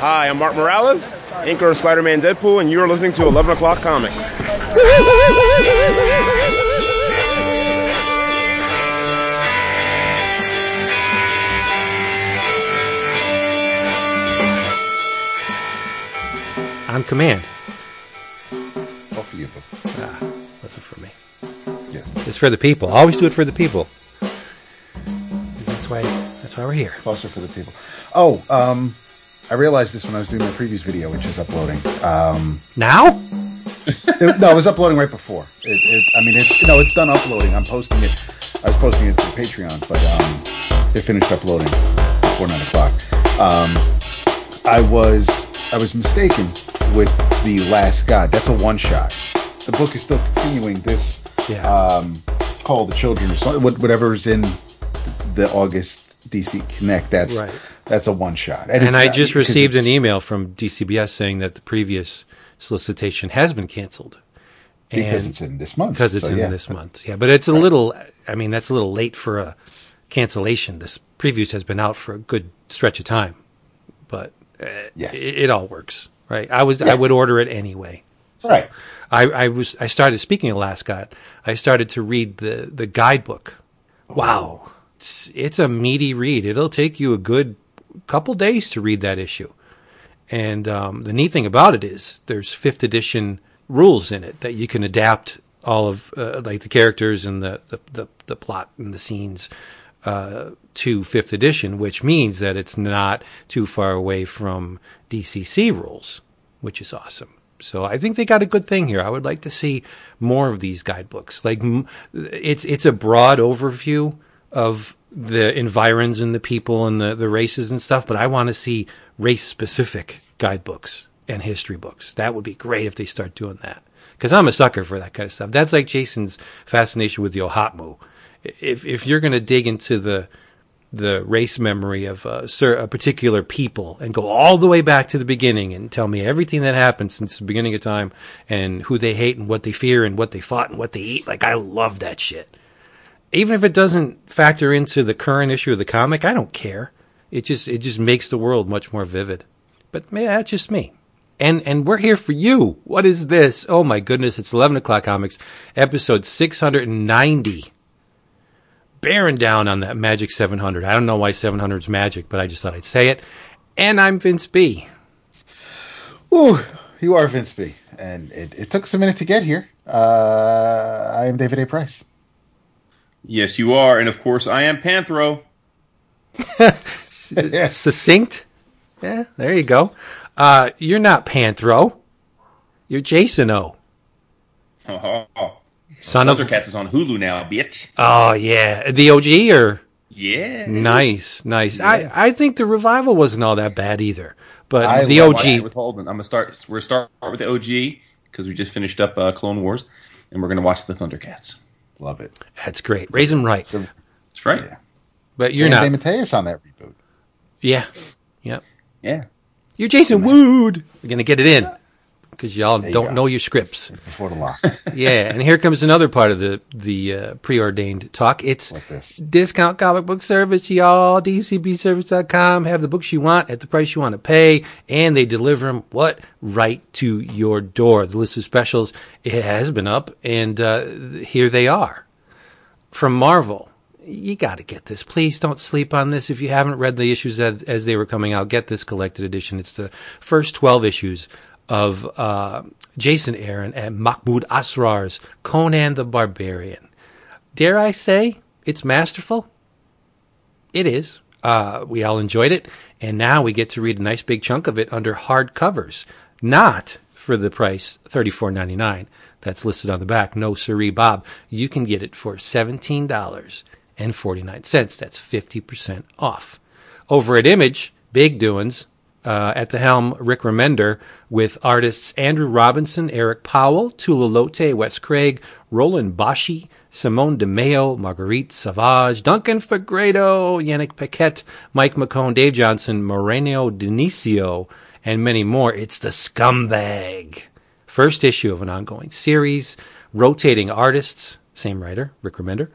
Hi, I'm Mark Morales, inker of Spider-Man Deadpool, and you are listening to 11 O'Clock Comics. On command. All for you. boo. Ah, wasn't for me. Yeah. It's for the people. Always do it for the people. 'Cause that's why. That's why we're here. Closer for the people. Oh, um, I realized this when I was doing my previous video, which is uploading. Um, Now? it- no, it was uploading right before. It, it, I mean, it's no, it's done uploading. I'm posting it. I was posting it to Patreon, but um, it finished uploading before nine o'clock. Um, I was I was mistaken with the Last God. That's a one shot. The book is still continuing. This Yeah. um, Call the Children or something, what- whatever's in the August DC Connect. That's Right. That's a one shot. and it's I not- just received an email from DCBS saying that the previous solicitation has been canceled. because it's in this month. because it's So, in yeah. this month. Yeah, but it's a little. I mean, that's a little late for a cancellation. This previews has been out for a good stretch of time, but uh, Yes. it, it all works, right? I was I would order it anyway. Right. I, I was I started speaking of Last God. I started to read the the guidebook. Wow, it's, it's a meaty read. It'll take you a good couple days to read that issue. And um, the neat thing about it is there's fifth edition rules in it that you can adapt all of uh, like the characters and the, the, the, the plot and the scenes uh, to fifth edition, which means that it's not too far away from DCC rules, which is awesome. So I think they got a good thing here. I would like to see more of these guidebooks. Like it's it's a broad overview of the environs and the people and the, the races and stuff, but I want to see race specific guidebooks and history books. That would be great if they start doing that. Because I'm a sucker for that kind of stuff. That's like Jason's fascination with the Ohatmu. If if you're going to dig into the the race memory of uh, a, a particular people and go all the way back to the beginning and tell me everything that happened since the beginning of time and who they hate and what they fear and what they fought and what they eat. Like I love that shit. Even if it doesn't factor into the current issue of the comic, I don't care. It just it just makes the world much more vivid. But man, that's just me. And and we're here for you. What is this? Oh my goodness! It's eleven o'clock comics, episode six hundred and ninety bearing down on that magic 700. I don't know why 700 is magic, but I just thought I'd say it. And I'm Vince B. Ooh, you are Vince B. And it, it took us a minute to get here. Uh, I am David A. Price. Yes, you are, and of course I am Panthro. Succinct. Yeah, there you go. Uh, you're not Panthro. You're Jason O. Oh, Son of. Thundercats is on Hulu now, bitch. Oh, yeah. The OG or. Yeah. Nice, nice. I, I think the revival wasn't all that bad either. But I the love Watch it OG. with Holden. I'm gonna start. We're start with the OG because we just finished up uh, Clone Wars, and we're gonna watch the Thundercats. Love it. That's great. Raise him right. That's right. Yeah. But you're and not. Mateus on that reboot. Yeah. Yep. Yeah. You're Jason Wood. We're going to get it in because y'all don't know your scripts. Before the law. Yeah, and here comes another part of the the uh, preordained talk. It's Like discount comic book service, y'all. DCBService.com. Have the books you want at the price you want to pay, and they deliver them what right to your door. The list of specials it has been up, and uh, here they are from Marvel. You got to get this. Please don't sleep on this. If you haven't read the issues as, as they were coming out, get this collected edition. It's the first 12 issues of uh, Jason Aaron and Mahmoud Asrar's Conan the Barbarian. Dare I say, it's masterful? It is. Uh, we all enjoyed it, and now we get to read a nice big chunk of it under hard covers, not for the price thirty four ninety nine that's listed on the back. No, siree, Bob. You can get it for seventeen dollars and forty nine cents. That's fifty percent off. Over at Image, big doings. Uh, at the helm, Rick Remender, with artists Andrew Robinson, Eric Powell, Tula Lotay, Wes Craig, Roland Boschi, Simone Di Meo, Marguerite Sauvage, Duncan Fegredo, Yannick Paquette, Mike McKone, Dave Johnson, Moreno Dinisio, and many more. It's the Scumbag. First issue of an ongoing series, rotating artists, same writer, Rick Remender,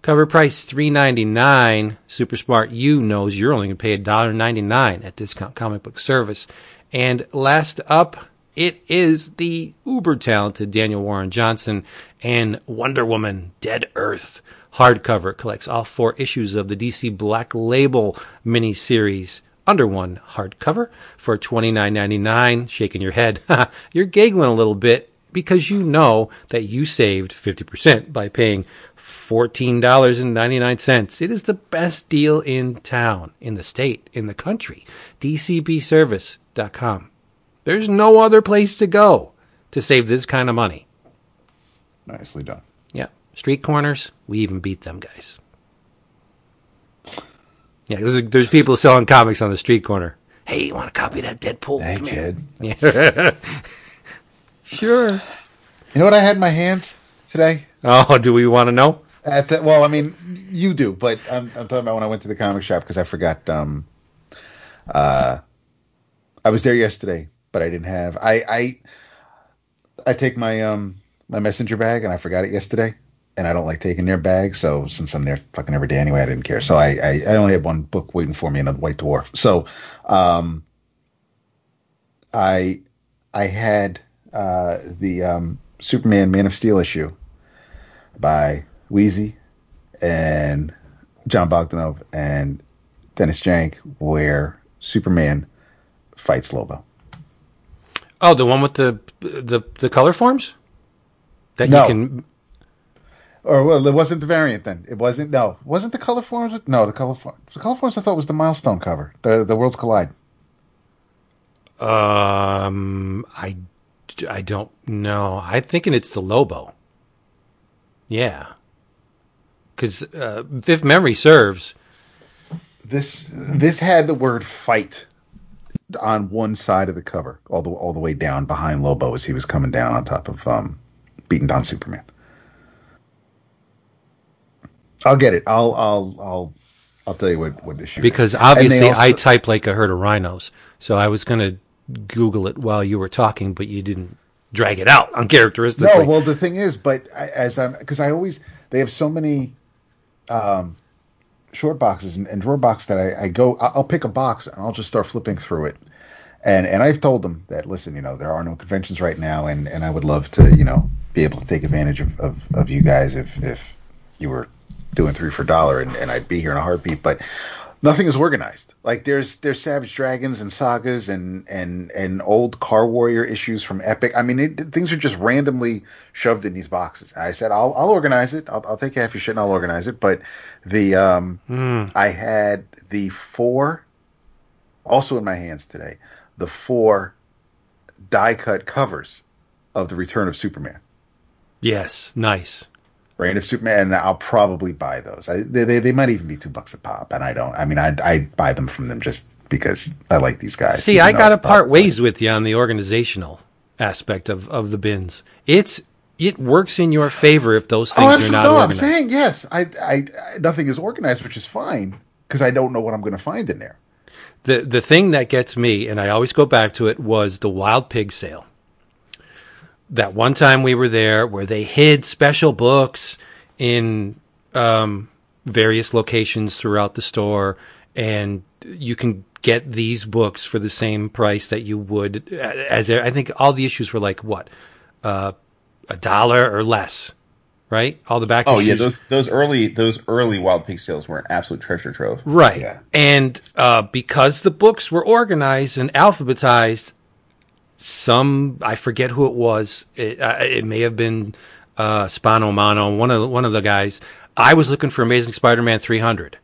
Cover price three ninety nine. Super Smart U knows you're only going to pay $1.99 at Discount Comic Book Service. And last up, it is the uber talented Daniel Warren Johnson and Wonder Woman Dead Earth hardcover. Collects all four issues of the DC Black Label miniseries under one hardcover for twenty nine ninety nine. Shaking your head, you're giggling a little bit because you know that you saved fifty percent by paying fourteen dollars and ninety nine cents. It is the best deal in town, in the state, in the country. DCBService.com. There's no other place to go to save this kind of money. Nicely done. Yeah, street corners, we even beat them guys. Yeah, there's, there's people selling comics on the street corner. Hey, you want to copy that Deadpool? Hey, kid. Yeah. Sure. You know what I had in my hands today? Oh, do we want to know? At the, well, I mean, you do, but I'm, I'm talking about when I went to the comic shop because I forgot. Um, uh, I was there yesterday, but I didn't have. I I I take my um my messenger bag and I forgot it yesterday, and I don't like taking their bags. So since I'm there fucking every day anyway, I didn't care. So I I, I only had one book waiting for me, another White Dwarf. So um, I I had uh the um Superman Man of Steel issue by Weezie and Jon Bogdanove and Dennis Janke, where Superman fights Lobo. Oh, the one with the the the color forms that No. you can. Or well, it wasn't the variant then. It wasn't. No, wasn't the color forms? No, the color forms. The color forms. I thought was the milestone cover. The the Worlds Collide. Um, I I don't know. I'm thinking it's the Lobo. Yeah, because uh, if memory serves, This this had the word fight on one side of the cover, all the all the way down behind Lobo as he was coming down on top of um, beating down Superman. I'll get it. I'll I'll I'll I'll tell you what what issue. because obviously also- I type like a herd of rhinos, so I was going to Google it while you were talking, but you didn't drag it out uncharacteristically. No, well, the thing is, but as I'm because I always they have so many um, short boxes and, and drawer box that I, I go. I'll, I'll pick a box and I'll just start flipping through it. And and I've told them that listen, you know, there are no conventions right now, and, and I would love to, you know, be able to take advantage of, of, of you guys if if you were doing three for a dollar, and, and I'd be here in a heartbeat. But nothing is organized. Like there's there's Savage Dragons and sagas and and and old Car Warrior issues from Epic. I mean, it, things are just randomly shoved in these boxes. I said I'll I'll organize it. I'll, I'll take half your shit and I'll organize it. But the um I had the four also in my hands today. The four die cut covers of the Return of Superman. yes, nice. Reign of Superman, and I'll probably buy those. I, they, they they might even be two bucks a pop, and I don't. I mean, I I buy them from them just because I like these guys. See, I got to part ways with you on the organizational aspect of, of the bins. It's it works in your favor if those things Oh, are not No, I'm saying yes. I, I, I nothing is organized, which is fine because I don't know what I'm going to find in there. the the thing that gets me, and I always go back to it, was the wild pig sale. That one time we were there, where they hid special books in um, various locations throughout the store, and you can get these books for the same price that you would as I think all the issues were like what uh, a dollar or less, right? All the back issues. Oh yeah, those those early those early Wild Pig sales were an absolute treasure trove. Right. Yeah. And uh, because the books were organized and alphabetized, some I forget who it was. It, uh, it may have been uh, Spano Mano, one of the, one of the guys. I was looking for Amazing Spider-Man 300.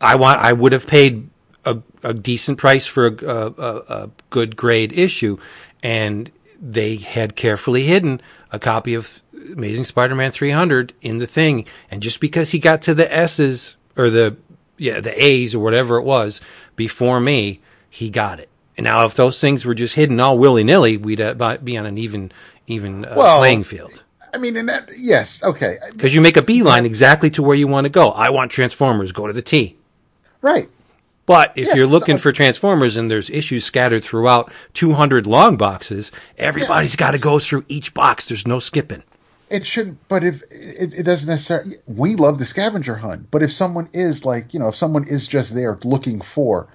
I want. I would have paid a, a decent price for a, a, a, good grade issue, and they had carefully hidden a copy of Amazing Spider-Man 300 in the thing. And just because he got to the S's or the yeah the A's or whatever it was before me, he got it. And now, if those things were just hidden all willy nilly, we'd uh, be on an even even uh, Well- playing field. I mean, and that yes, okay, Because you make a beeline exactly to where you want to go. I want Transformers, go to the T. right. But if Yeah, you're looking so- for Transformers and there's issues scattered throughout 200 long boxes, everybody's got to go through each box. There's no skipping. it shouldn't. But if it, it doesn't necessarily, we love the scavenger hunt. But if someone is like, you know, if someone is just there looking for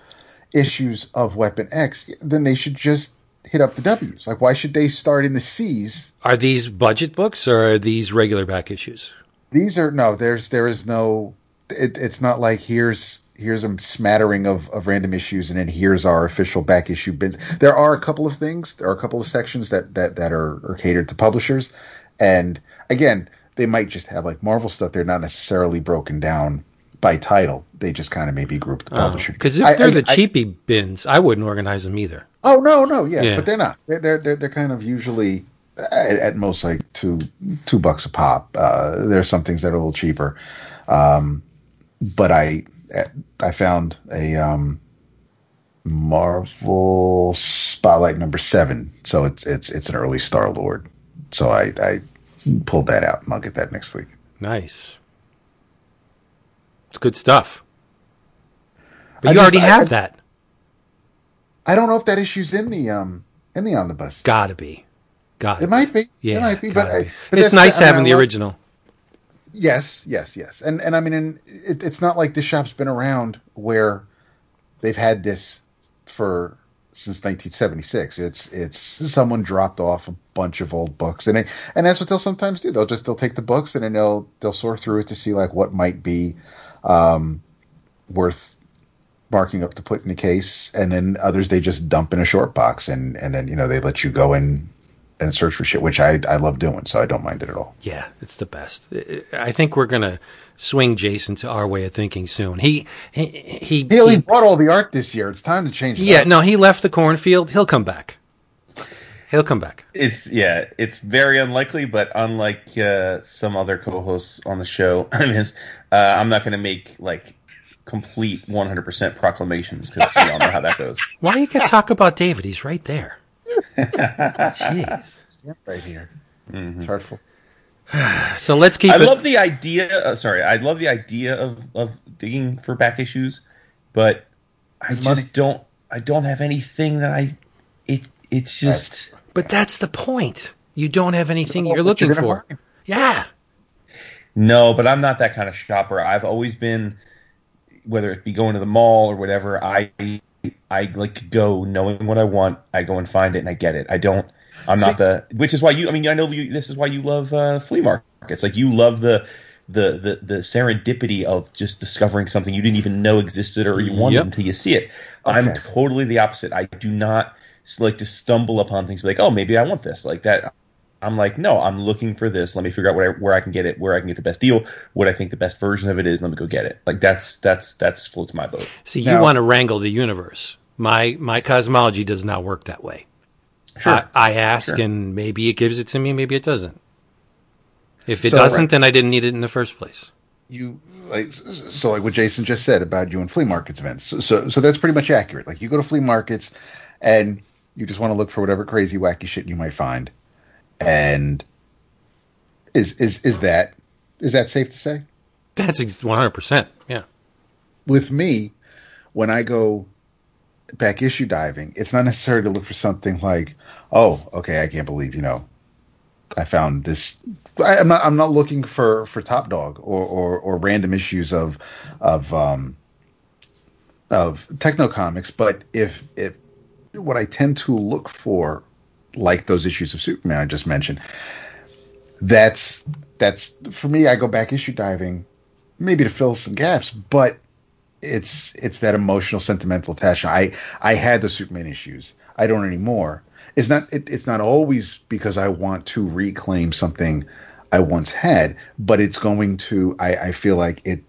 issues of Weapon X, then they should just hit up the W's. Like, why should they start in the C's? Are these budget books or are these regular back issues? These are no. There's there is no. It, it's not like here's here's a smattering of, of random issues and then here's our official back issue bins. There are a couple of things. There are a couple of sections that that that are, are catered to publishers, and again, they might just have like Marvel stuff. They're not necessarily broken down by title. They just kind of maybe group the publisher. Because if they're I- the I- cheapy bins, I wouldn't organize them either. Oh no, no, yeah, Yeah. but they're not. They're they're they're, they're kind of usually at, at most like two two bucks a pop. Uh, there's some things that are a little cheaper, um, but I I found a um, Marvel Spotlight number seven, so it's it's it's an early Star Lord. So I I pulled that out, and I'll get that next week. Nice. It's good stuff. But I you just- already I- have I- that. I don't know if that issue's in the um in the omnibus. Gotta be. Gotta It might be. Yeah, it might be. But, be. but it's nice mean, having I the love- original. Yes, yes, yes. And and I mean, and it, it's not like this shop's been around where they've had this for since 1976. It's it's someone dropped off a bunch of old books, and they, and that's what they'll sometimes do. They'll just they'll take the books and then they'll they'll sort through it to see like what might be um, worth marking up to put in the case, and then others they just dump in a short box, and and then you know they let you go in and search for shit, which I I love doing, so I don't mind it at all. Yeah, it's the best. I- think we're gonna swing Jason to our way of thinking soon. He he he. He he- bought all the art this year. It's time to change. yeah, up. no, he left the cornfield. He'll come back. He'll come back. It's yeah, it's very unlikely, but unlike uh, some other co-hosts on the show, I mean, uh, I'm not going to make like complete 100% proclamations because we all know how that goes. Why you can talk about David? He's right there. Jeez. Yeah, right here. It's hurtful. So let's keep I it. love the idea. Uh, sorry, I love the idea of of digging for back issues, but I There's just money. don't. I don't have anything that I. It it's just. But that's the point. You don't have anything you're looking you're for. find. Yeah. No, but I'm not that kind of shopper. I've always been, whether it be going to the mall or whatever. I I like to go knowing what I want. I go and find it and I get it. I don't. I'm not See- the. Which is why you. I mean, I know you, this is why you love uh, flea markets. Like you love the. The, the the serendipity of just discovering something you didn't even know existed or you wanted Yep. until you see it. I'm totally the opposite. I do not like to stumble upon things like, oh, maybe I want this like that. I'm like, no, I'm looking for this. Let me figure out where I, where I can get it, where I can get the best deal, what I think the best version of it is. Let me go get it. Like that's that's that's floats my boat. See, you Now- want to wrangle the universe. My my cosmology does not work that way. Sure. I, I ask, Sure. and maybe it gives it to me, maybe it doesn't. If it So- doesn't, then I didn't need it in the first place. You like so like what Jason just said about you and flea markets events. So, so so that's pretty much accurate. Like you go to flea markets and you just want to look for whatever crazy wacky shit you might find. And is is is that is that safe to say? That's one hundred percent. Yeah. with me, when I go back issue diving, it's not necessary to look for something like, oh, okay, I can't believe you know, I found this. I, I'm not. I'm not looking for for Top Dog or or, or random issues of of um of Tekno Comix. But if if what I tend to look for, like those issues of Superman I just mentioned, that's that's for me. I go back issue diving, maybe to fill some gaps, but it's it's that emotional sentimental attachment. I I had the Superman issues. I don't anymore. It's not it, it's not always because I want to reclaim something I once had, but it's going to I, I feel like it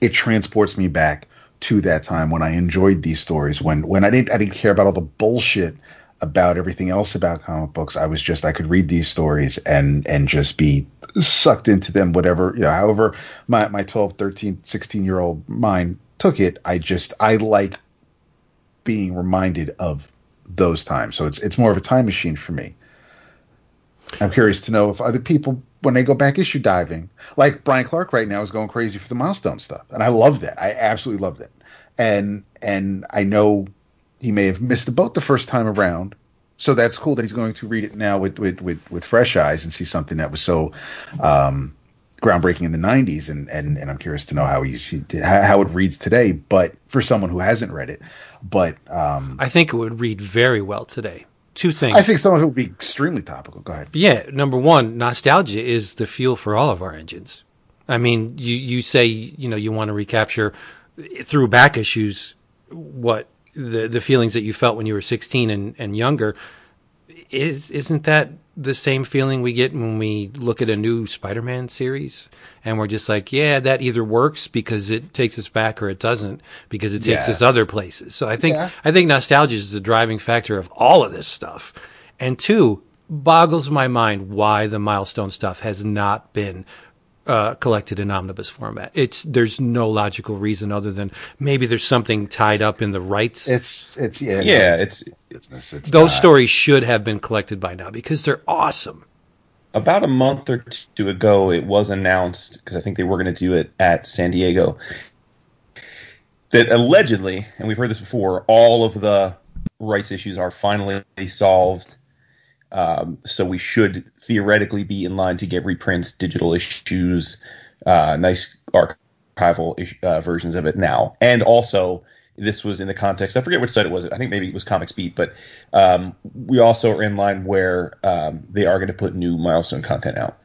it transports me back to that time when I enjoyed these stories when when I didn't I didn't care about all the bullshit about everything else about comic books. I was just I could read these stories and and just be sucked into them whatever, you know, however my my 12, 13, 16 year old mind took it. I just I like being reminded of those times. So it's it's more of a time machine for me. I'm curious to know if other people when they go back issue diving, like Brian Clark right now is going crazy for the milestone stuff, and I love that. I absolutely love that, and and I know he may have missed the boat the first time around, so that's cool that he's going to read it now with with with, with fresh eyes and see something that was so um, groundbreaking in the 90s and, and and I'm curious to know how he's he, how it reads today but for someone who hasn't read it but um, I think it would read very well today. Two things. I think someone who would be extremely topical go ahead Yeah, number one, nostalgia is the fuel for all of our engines. I mean, you you say you know you want to recapture through back issues what the the feelings that you felt when you were 16 and, and younger. Is isn't that the same feeling we get when we look at a new Spider-Man series and we're just like, yeah, that either works because it takes us back or it doesn't because it takes Yes. us other places. So I think Yeah. I think nostalgia is the driving factor of all of this stuff. And two, boggles my mind why the milestone stuff has not been uh, collected in omnibus format. It's there's no logical reason other than maybe there's something tied up in the rights. it's it's yeah Yeah, it's, it's business it's Those not- stories should have been collected by now because they're awesome. about a month or two ago, it was announced because I think they were going to do it at San Diego that allegedly, and we've heard this before, all of the rights issues are finally solved. Um, so we should theoretically be in line to get reprints, digital issues, uh, nice archival uh, versions of it now, and also. This was in the context. I forget which site it was. I think maybe it was Comics Beat, but um, we also are in line where um, they are going to put new milestone content out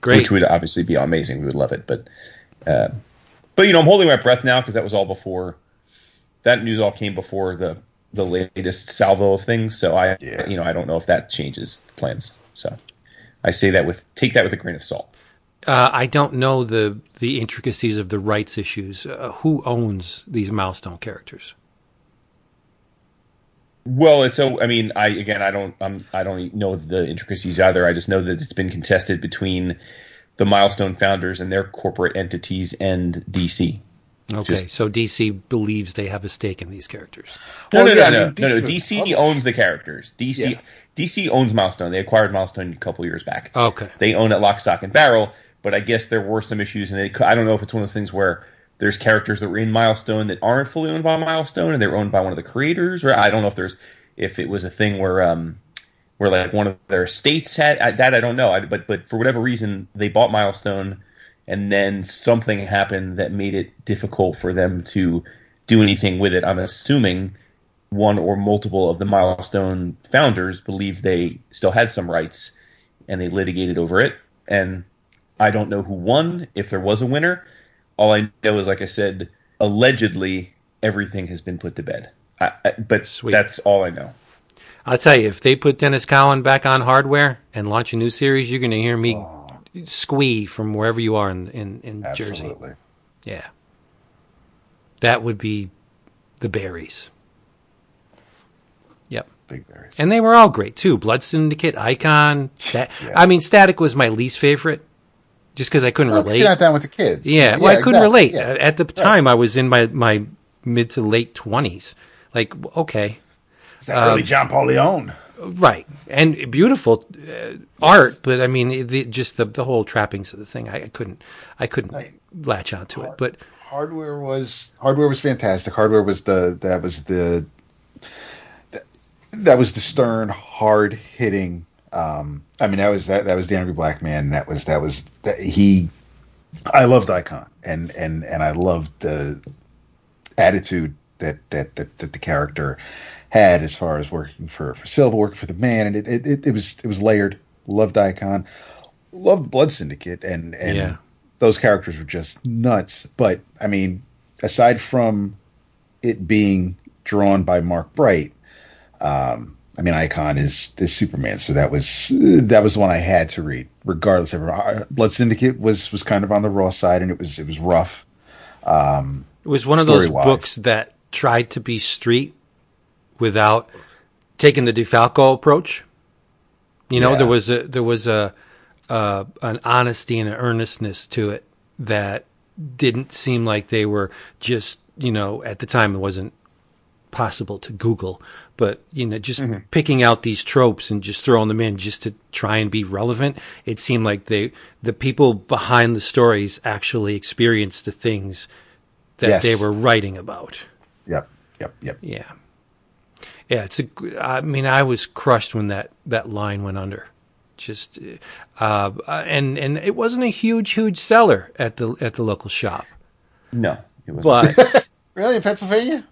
Great. which would obviously be amazing. We would love it, but uh, but you know, I'm holding my breath now because that was all before that news all came before the the latest salvo of things. So I Yeah. you know I don't know if that changes plans. So I say that with take that with a grain of salt. Uh, I don't know the the intricacies of the rights issues. Uh, who owns these milestone characters? Well, it's so. I mean, I again, I don't, I'm, I don't know the intricacies either. I just know that it's been contested between the milestone founders and their corporate entities and DC. Okay, Just- so DC believes they have a stake in these characters. No, Well, no, yeah, I no, mean, no, no, no. DC owns the characters. DC, Yeah. DC owns Milestone. They acquired Milestone a couple years back. Okay. They own it lock, stock, and barrel. But I guess there were some issues, and cou- I don't know if it's one of those things where there's characters that were in Milestone that aren't fully owned by Milestone, and they're owned by one of the creators. Or I don't know if there's if it was a thing where um where like one of their states had I, that I don't know. I, but but for whatever reason, they bought Milestone, and then something happened that made it difficult for them to do anything with it. I'm assuming one or multiple of the milestone founders believed they still had some rights and they litigated over it and i don't know who won if there was a winner all i know is like i said allegedly everything has been put to bed I, I, but Sweet. that's all i know I'll tell you, if they put Denys Cowan back on hardware and launch a new series, you're going to hear me squee from wherever you are in in, in Jersey. Yeah, that would be the berries. Yep. big berries And they were all great too. Blood Syndicate, Icon. Stat- I mean, Static was my least favorite, just because I couldn't Well, relate. that down with the kids Yeah, well, I couldn't relate. Yeah. At the time, I was in my my mid to late twenties. Like, okay, It's that early John Paul Leon right, and beautiful uh, art, but I mean, the, just the the whole trappings of the thing, I, I couldn't, I couldn't Right. latch onto it. But hardware was hardware was fantastic. Hardware was the that was the that was the stern, hard hitting. Um, I mean, that was that that was the angry black man. And that was that was that he. I loved Icon, and and and I loved the attitude that that that, that the character had as far as working for for Silva, working for the man, and it it, it, it was it was layered. Loved Icon, loved Blood Syndicate, and and Yeah. those characters were just nuts. But I mean, aside from it being drawn by Mark Bright, um, I mean, Icon is is Superman, so that was that was the one I had to read, regardless of uh, Blood Syndicate was was kind of on the raw side, and it was it was rough. Um, it was one of those Story-wise. books that tried to be street without taking the DeFalco approach. You know, Yeah. there was a there was a uh, an honesty and an earnestness to it that didn't seem like they were just you know at the time it wasn't possible to Google, but you know just picking out these tropes and just throwing them in just to try and be relevant. It seemed like they the people behind the stories actually experienced the things that Yes. they were writing about. yep, yep, yep. Yeah. Yeah, it's a. I mean, I was crushed when that that line went under. Just, uh, and and it wasn't a huge huge seller at the at the local shop, No, it was. but Really, in Pennsylvania,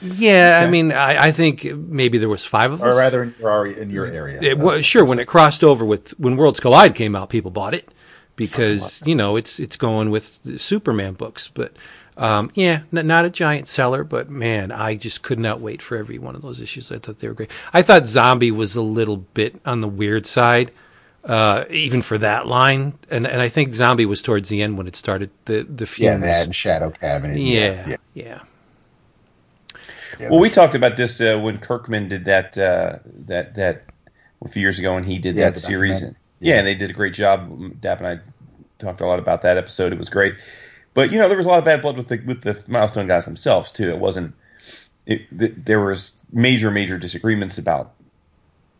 yeah, I mean, I, I think maybe there was five of us. or rather in your in your area? It was, sure, when it crossed over with when Worlds Collide came out, people bought it because you know it's it's going with the Superman books. But um, yeah, n- not a giant seller, but man, I just could not wait for every one of those issues. I thought they were great. I thought Zombie was a little bit on the weird side, uh, even for that line, and and I think Zombie was towards the end when it started the the yeah, that and Shadow Cabinet. yeah, yeah. yeah. yeah. well, we talked about this uh, when Kirkman did that uh, that that a few years ago, and he did Yeah, that series. documentary. Yeah. and they did a great job. Dap and I talked a lot about that episode. It was great, but you know there was a lot of bad blood with the with the milestone guys themselves too. It wasn't. It, there was major major disagreements about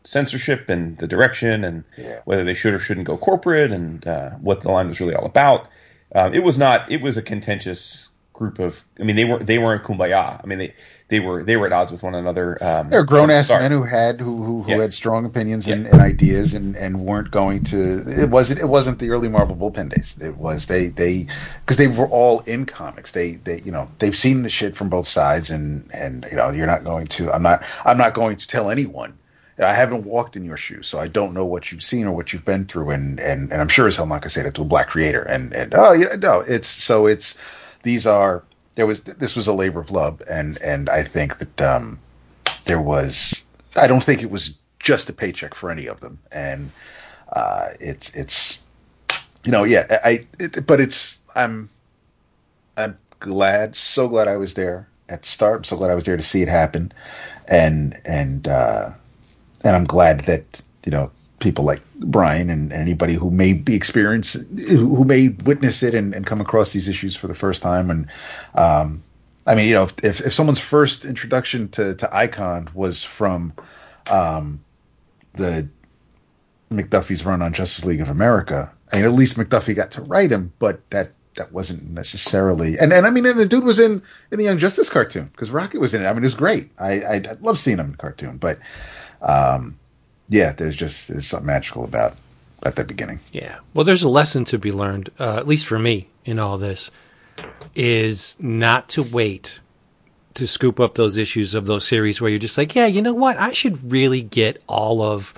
censorship and the direction and Yeah. whether they should or shouldn't go corporate and uh, what the line was really all about. Um, it was not. It was a contentious group of. I mean, they were they weren't kumbaya. I mean, they they were they were at odds with one another. Um, They're grown ass men who had who who, who Yeah. had strong opinions and, Yeah. and ideas and, and weren't going to. It wasn't it wasn't the early Marvel bullpen days. It was they they because they were all in comics. They they you know they've seen the shit from both sides and and you know you're not going to. I'm not I'm not going to tell anyone. I haven't walked in your shoes, so I don't know what you've seen or what you've been through, and and, and I'm sure as hell not gonna say that to a black creator. And and oh yeah, no, it's so it's these are there was this was a labor of love, and and I think that um, there was I don't think it was just a paycheck for any of them, and uh, it's it's you know yeah I it, but it's I'm I'm glad so glad I was there at the start. I'm so glad I was there to see it happen, and and uh, and I'm glad that you know people like Brian and anybody who may be experienced, who may witness it and, and come across these issues for the first time. And um, I mean you know if, if if someone's first introduction to to Icon was from um, the McDuffie's run on Justice League of America I mean at least McDuffie got to write him but that that wasn't necessarily and and I mean and the dude was in in the Young Justice cartoon because Rocket was in it. I mean it was great. I I, I love seeing him in cartoon but um, yeah, there's just there's something magical about at the beginning. Yeah. Well, there's a lesson to be learned, uh, at least for me in all this, is not to wait to scoop up those issues of those series where you're just like, yeah, you know what? I should really get all of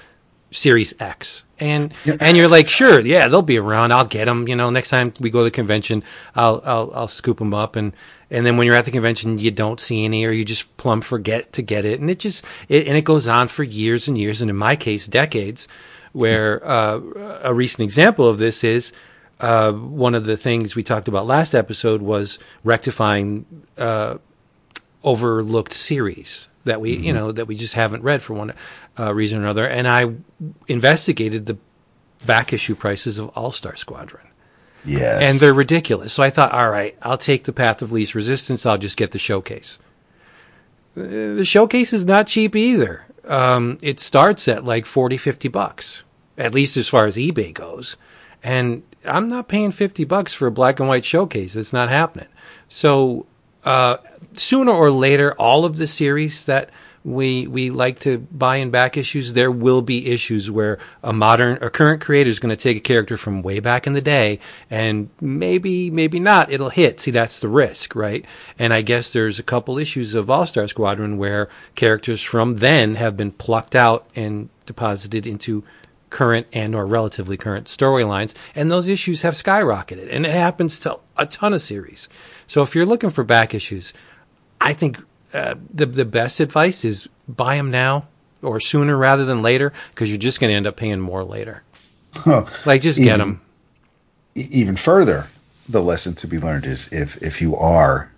Series X. And and you're like, sure, yeah, they'll be around. I'll get them. You know, next time we go to the convention, I'll I'll I'll scoop them up. And and then when you're at the convention, you don't see any, or you just plumb forget to get it. And it just it, and it goes on for years and years, and in my case, decades. Where uh, a recent example of this is uh, one of the things we talked about last episode was rectifying uh, overlooked series that we you know that we just haven't read for one uh, reason or another and i investigated the back issue prices of all star squadron Yeah, and they're ridiculous. So i thought all right i'll take the path of least resistance. I'll just get the showcase. Uh, the showcase is not cheap either. Um, it starts at like 40 50 bucks at least as far as ebay goes. And i'm not paying 50 bucks for a black and white showcase. It's not happening. So uh, sooner or later, all of the series that we we like to buy and back issues, there will be issues where a modern, a current creator is going to take a character from way back in the day, and maybe maybe not, it'll hit. See, that's the risk, right? And I guess there's a couple issues of All Star Squadron where characters from then have been plucked out and deposited into current and or relatively current storylines and those issues have skyrocketed and it happens to a ton of series so if you're looking for back issues i think uh, the the best advice is buy them now or sooner rather than later because you're just going to end up paying more later. Like just get them even further, the lesson to be learned is if if you are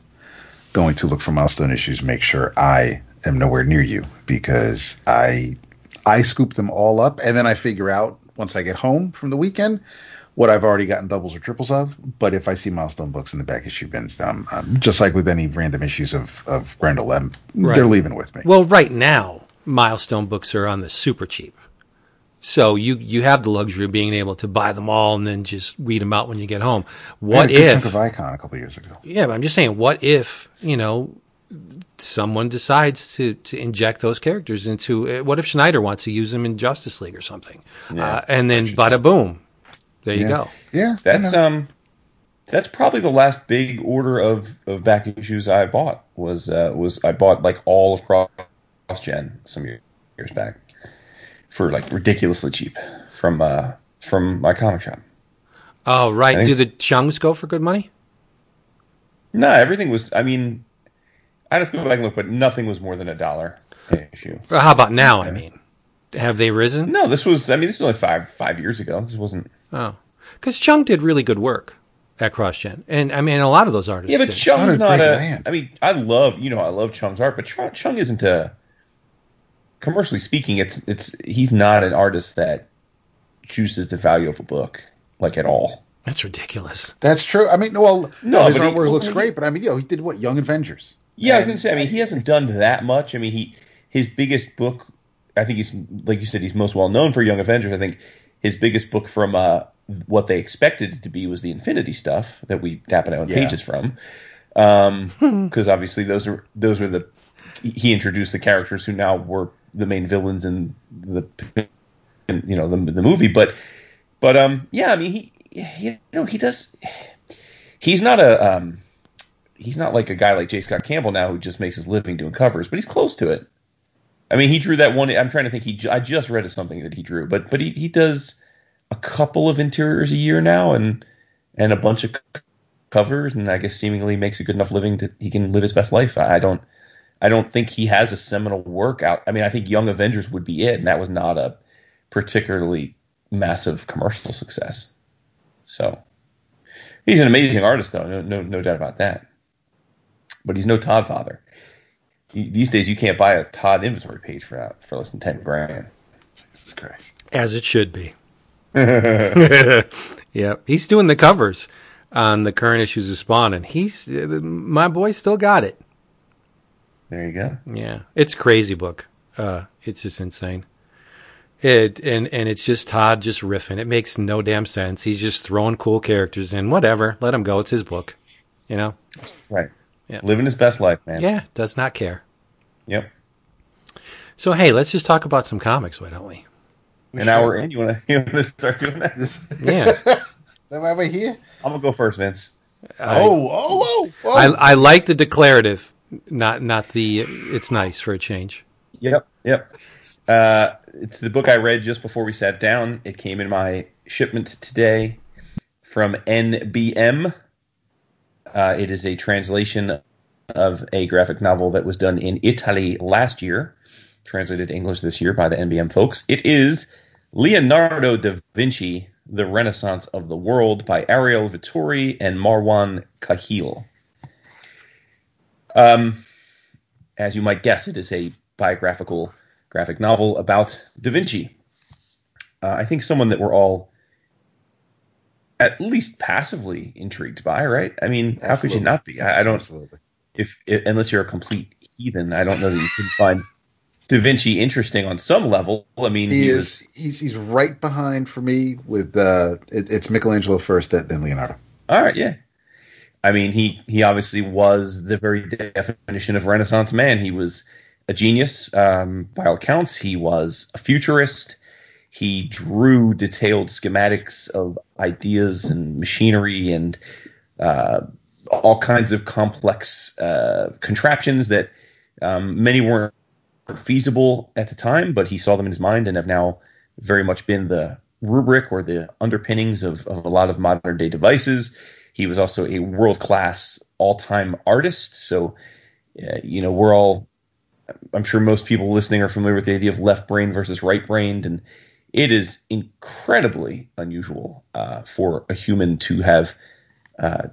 going to look for milestone issues, make sure I am nowhere near you because I I scoop them all up and then I figure out once I get home from the weekend what I've already gotten doubles or triples of. But if I see milestone books in the back issue bins, then I'm, I'm just like with any random issues of of Grendel, I'm, Right. they're leaving with me. well right now milestone books are on the super cheap so you you have the luxury of being able to buy them all and then just weed them out when you get home what if of Icon a couple years ago? Yeah, but I'm just saying, what if you know someone decides to to inject those characters into. uh, What if Snyder wants to use them in Justice League or something? Uh, and then bada boom, there you go. Yeah, That's um, that's probably the last big order of, of back issues I bought was uh, was I bought like all of Cross Gen some years back for like ridiculously cheap from uh, from my comic shop. Oh right, think- do the Cheungs go for good money? No, everything was. I mean, I have to go back and look, but nothing was more than a dollar issue. Or how about now? I mean, have they risen? No, this was. I mean, this was only five five years ago. This wasn't. Oh, because Cheung did really good work at CrossGen, and I mean a lot of those artists. Yeah, but did. Cheung's Not a not a. man. I mean, I love you know I love Cheung's art, but Cheung, Cheung isn't a. Commercially speaking, it's it's he's not an artist that juices the value of a book like at all. That's ridiculous. That's true. I mean, well, no, No, his but he- artwork looks he- great, but I mean, you know, he did what Young Avengers. Yeah, I was gonna say. I mean, he hasn't done that much. I mean, he his biggest book. I think he's like you said. He's most well known for Young Avengers. I think his biggest book from uh, what they expected it to be was the Infinity stuff that we tapping out Yeah. pages from. Because obviously those are those were the he introduced the characters who now were the main villains in the in, you know the the movie. But but um yeah, I mean he you know he does. He's not a um he's not like a guy like J. Scott Campbell now who just makes his living doing covers, but he's close to it. I mean, he drew that one. I'm trying to think. He I just read something that he drew, but but he, he does a couple of interiors a year now, and and a bunch of covers, and I guess seemingly makes a good enough living to he can live his best life. I, I don't I don't think he has a seminal work out. I mean, I think Young Avengers would be it, and that was not a particularly massive commercial success. So he's an amazing artist, though. No no no doubt about that. But he's no Todd Father. He- These days, you can't buy a Todd inventory page for that for less than ten grand. Jesus Christ. As it should be. yeah, he's doing the covers on the current issues of Spawn, and he's my boy still got it. There you go. Yeah, it's crazy book. Uh, it's just insane. It and and it's just Todd just riffing. It makes no damn sense. He's just throwing cool characters in. Whatever, let him go. It's his book. You know. Right. Yeah. Living his best life, man. Yeah, does not care. Yep. So hey, let's just talk about some comics, why don't we? An hour in, you want to you want to start doing that? Yeah. that why we're here? I'm gonna go first, Vince. oh, oh, oh, oh. I I like the declarative, not not the. It's nice for a change. Yep. Yep. Uh, it's the book I read just before we sat down. It came in my shipment today from NBM. Uh, it is a translation of a graphic novel that was done in Italy last year, translated English this year by the NBM folks. It is Leonardo da Vinci, The Renaissance of the World by Ariel Vittori and Marwan Kahil. Um, as you might guess, it is a biographical graphic novel about Da Vinci. Uh, I think someone that we're all at least passively intrigued by, right? I mean, how could you not be? I, I don't, Absolutely. if, if unless you're a complete heathen, I don't know that you can find Da Vinci interesting on some level. I mean, He he, is. was He's he's right behind for me with uh, it, it's Michelangelo first, then then Leonardo. all right, yeah. I mean, he he obviously was the very definition of Renaissance man. He was a genius um, by all accounts. He was a futurist. He drew detailed schematics of ideas and machinery and uh, all kinds of complex uh, contraptions that um, many weren't feasible at the time, but he saw them in his mind and have now very much been the rubric or the underpinnings of, of a lot of modern day devices. He was also a world class all time artist. So, uh, you know, we're all, I'm sure most people listening are familiar with the idea of left brain versus right brained. And it is incredibly unusual uh, for a human to have uh,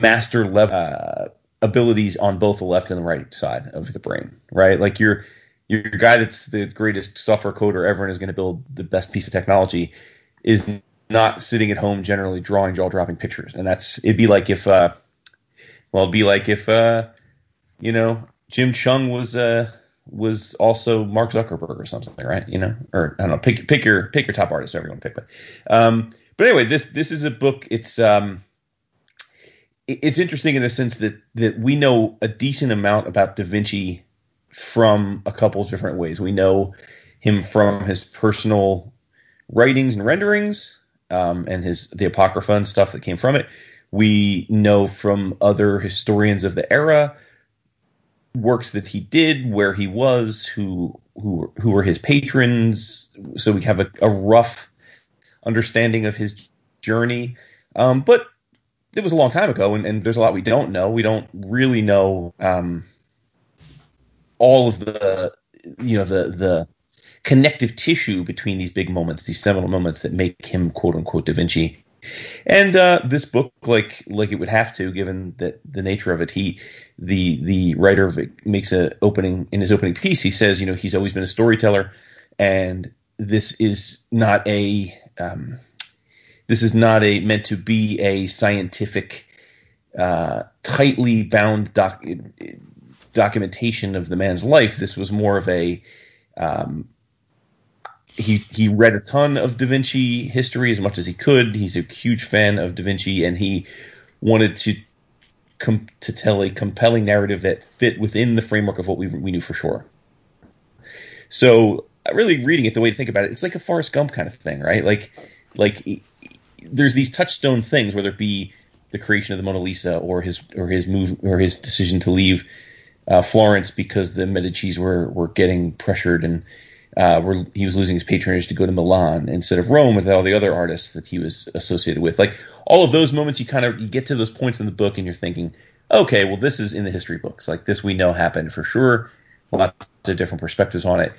master level uh, abilities on both the left and the right side of the brain, right? Like you're, your guy that's the greatest software coder ever and is going to build the best piece of technology is not sitting at home generally drawing jaw dropping pictures. And that's, it'd be like if, uh, well, it'd be like if, uh, you know, Jim Cheung was, uh, was also Mark Zuckerberg or something, right? You know, or I don't know, pick, pick your, pick your top artist, whoever you want to pick. But, um, but anyway, this, this is a book. It's, um, it's interesting in the sense that that we know a decent amount about Da Vinci from a couple of different ways. We know him from his personal writings and renderings, um, and his the apocrypha and stuff that came from it. We know from other historians of the era works that he did, where he was, who who who were his patrons. So we have a, a rough understanding of his journey. Um, but it was a long time ago, and, and, there's a lot we don't know. We don't really know um, all of the you know the the connective tissue between these big moments, these seminal moments that make him quote unquote Da Vinci. And uh, this book, like like it would have to, given that the nature of it, he the the writer of it makes a opening in his opening piece. He says, you know, he's always been a storyteller, and this is not a um, this is not a meant to be a scientific, uh, tightly bound doc, documentation of the man's life. This was more of a um, he he read a ton of Da Vinci history as much as he could. He's a huge fan of Da Vinci, and he wanted to com- to tell a compelling narrative that fit within the framework of what we we knew for sure. So, really, reading it the way to think about it, it's like a Forrest Gump kind of thing, right? Like, like there's these touchstone things, whether it be the creation of the Mona Lisa or his or his move or his decision to leave uh, Florence because the Medici's were were getting pressured and uh, were, he was losing his patronage to go to Milan instead of Rome with all the other artists that he was associated with. Like all of those moments, you kind of you get to those points in the book and you're thinking, okay, well this is in the history books. Like this we know happened for sure. Lots of different perspectives on it.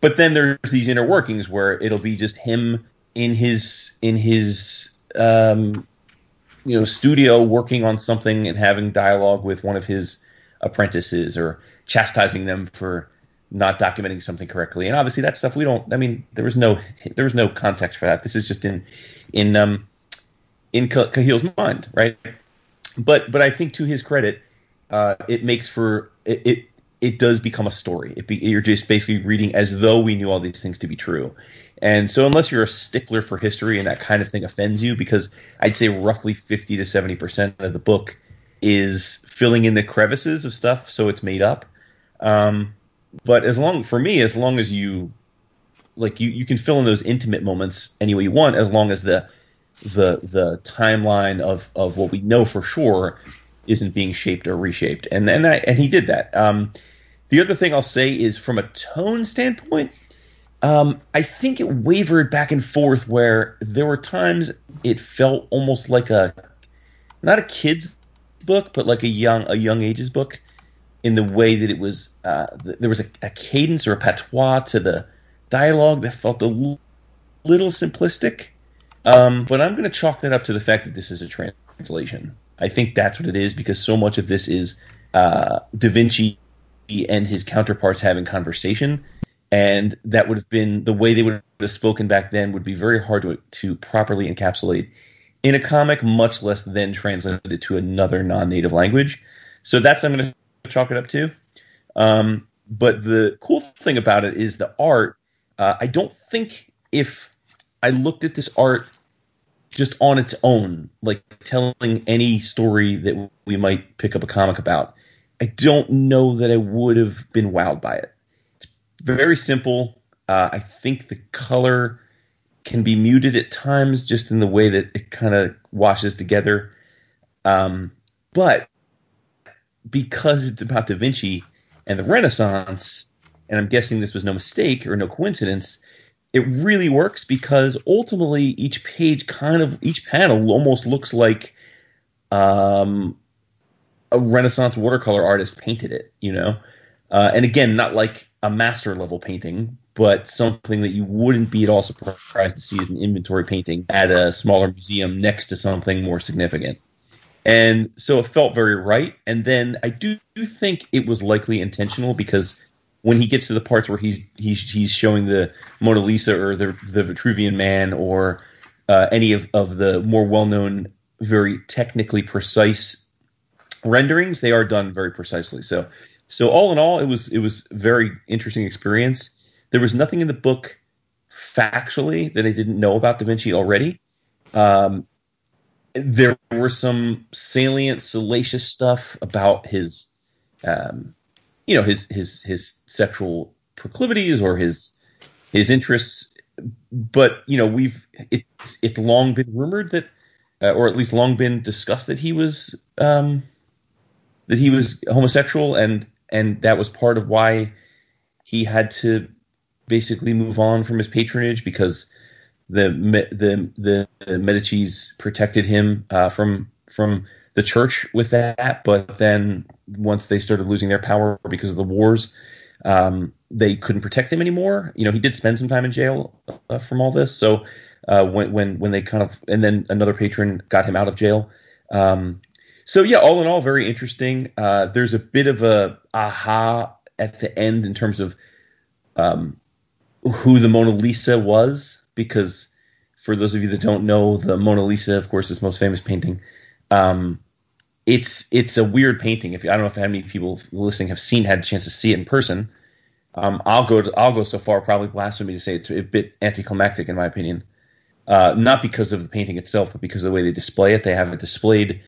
But then there's these inner workings where it'll be just him in his in his um, you know studio working on something and having dialogue with one of his apprentices or chastising them for not documenting something correctly. And obviously that stuff we don't. I mean, there was no there was no context for that. This is just in in um in Kahil's mind, right? But but I think to his credit, uh, it makes for it, it it does become a story. It be, you're just basically reading as though we knew all these things to be true. And so, unless you're a stickler for history and that kind of thing offends you, because I'd say roughly 50 to 70% of the book is filling in the crevices of stuff so it's made up. Um, but as long for me, as long as you like you, you can fill in those intimate moments any way you want, as long as the the the timeline of of what we know for sure isn't being shaped or reshaped. And and and he did that. Um, the other thing I'll say is from a tone standpoint, um, I think it wavered back and forth where there were times it felt almost like a not a kid's book, but like a young a young ages book in the way that it was uh, there was a, a, cadence or a patois to the dialogue that felt a l- little simplistic. Um, but I'm going to chalk that up to the fact that this is a translation. I think that's what it is because so much of this is uh, Da Vinci and his counterparts having conversation, and that would have been the way they would have spoken back then would be very hard to to properly encapsulate in a comic, much less then translated it to another non-native language. So that's I'm going to chalk it up to. Um, but the cool thing about it is the art. Uh, I don't think if I looked at this art just on its own, like telling any story that we might pick up a comic about, I don't know that I would have been wowed by it. It's very simple. Uh, I think the color can be muted at times, just in the way that it kind of washes together. Um, but because it's about Da Vinci and the Renaissance, and I'm guessing this was no mistake or no coincidence, it really works because ultimately each page kind of each panel almost looks like um, a Renaissance watercolor artist painted it, you know. Uh, and again, not like a master level painting, but something that you wouldn't be at all surprised to see as an inventory painting at a smaller museum next to something more significant. And so it felt very right. And then I do, do think it was likely intentional because when he gets to the parts where he's he's he's showing the Mona Lisa or the the Vitruvian Man or uh, any of, of the more well known, very technically precise renderings, they are done very precisely. So so all in all, it was it was very interesting experience. There was nothing in the book factually that I didn't know about Da Vinci already. Um, there were some salient, salacious stuff about his, um, you know, his his his sexual proclivities or his his interests. But you know, we've it's it's long been rumored that, uh, or at least long been discussed that he was um, that he was homosexual, and and that was part of why he had to basically move on from his patronage because the the the, Medici's protected him uh, from from the church with that, but then once they started losing their power because of the wars, um, they couldn't protect him anymore. You know, he did spend some time in jail uh, from all this. So uh, when when when they kind of and then another patron got him out of jail. Um, so yeah, all in all, very interesting. Uh, there's a bit of a aha at the end in terms of um, who the Mona Lisa was because for those of you that don't know, the Mona Lisa, of course, is most famous painting. Um, it's it's a weird painting. If I don't know if how many people listening have seen had a chance to see it in person. Um, I'll go to, I'll go so far probably blasphemy to say it's a bit anticlimactic in my opinion. Uh, not because of the painting itself, but because of the way they display it. They have it displayed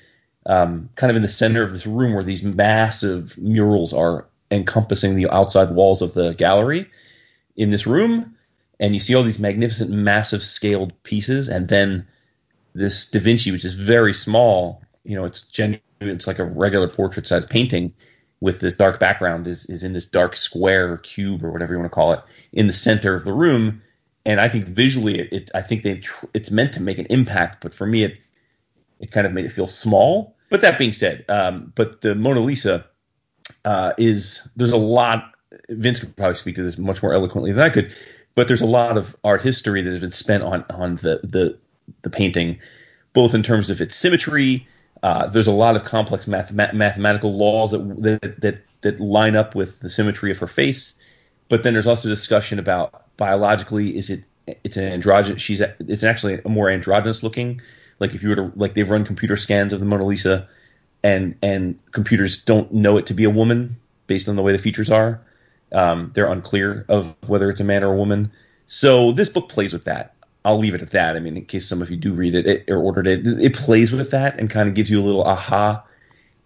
um, kind of in the center of this room where these massive murals are encompassing the outside walls of the gallery in this room and you see all these magnificent, massive scaled pieces, and then this Da Vinci, which is very small. You know, it's genuine. It's like a regular portrait size painting with this dark background. Is is in this dark square or cube or whatever you want to call it in the center of the room. And I think visually, it, it I think they tr- it's meant to make an impact, but for me, it it kind of made it feel small. But that being said, um, but the Mona Lisa uh, is there's a lot. Vince could probably speak to this much more eloquently than I could but there's a lot of art history that has been spent on on the the, the painting, both in terms of its symmetry. Uh, there's a lot of complex math, mathematical laws that, that that that line up with the symmetry of her face, but then there's also discussion about biologically is it it's an androgynous she's a, it's actually a more androgynous looking like if you were to like they've run computer scans of the Mona Lisa and and computers don't know it to be a woman based on the way the features are um, they're unclear of whether it's a man or a woman. So this book plays with that. I'll leave it at that. I mean, in case some of you do read it, it or ordered it, it plays with that and kind of gives you a little aha.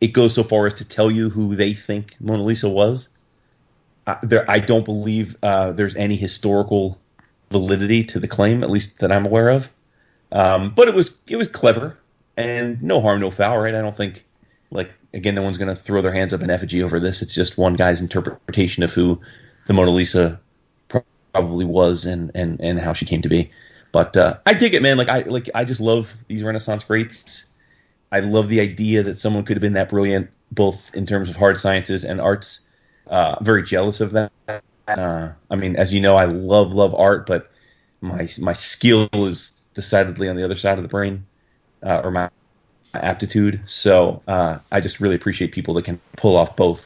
It goes so far as to tell you who they think Mona Lisa was. Uh, there, I don't believe uh, there's any historical validity to the claim, at least that I'm aware of. Um, but it was it was clever and no harm, no foul, right? I don't think like again, no one's going to throw their hands up in effigy over this. It's just one guy's interpretation of who the Mona Lisa probably was and and and how she came to be. But uh, I dig it, man. Like I like I just love these Renaissance greats. I love the idea that someone could have been that brilliant, both in terms of hard sciences and arts. Uh, very jealous of that. Uh, I mean, as you know, I love love art, but my my skill is decidedly on the other side of the brain, uh, or my aptitude. So uh, I just really appreciate people that can pull off both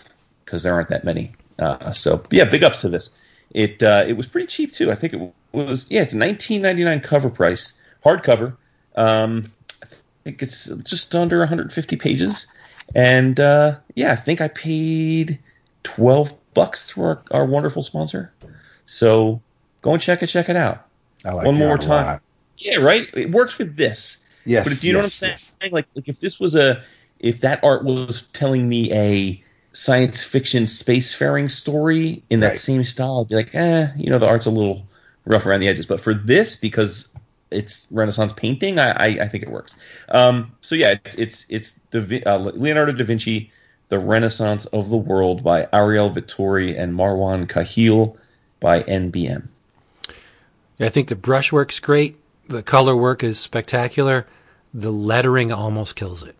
because there aren't that many. Uh, so yeah, big ups to this. It uh, it was pretty cheap too. I think it was yeah, it's nineteen ninety nine cover price, hardcover. Um, I think it's just under one hundred fifty pages, and uh, yeah, I think I paid twelve bucks through our, our wonderful sponsor. So go and check it, check it out. I Like One more time. Yeah, right. It works with this. Yes. But if you know what I'm saying, yes. like like if this was a if that art was telling me a science fiction spacefaring story in that Right. same style, I'd be like, eh, you know, the art's a little rough around the edges. But for this, because it's Renaissance painting, I I, I think it works. Um, so yeah, it's it's, it's da Vin- uh, Leonardo da Vinci, The Renaissance of the World by Ariel Vittori and Marwan Kahil by NBM. I think the brushwork's great. The color work is spectacular. The lettering almost kills it.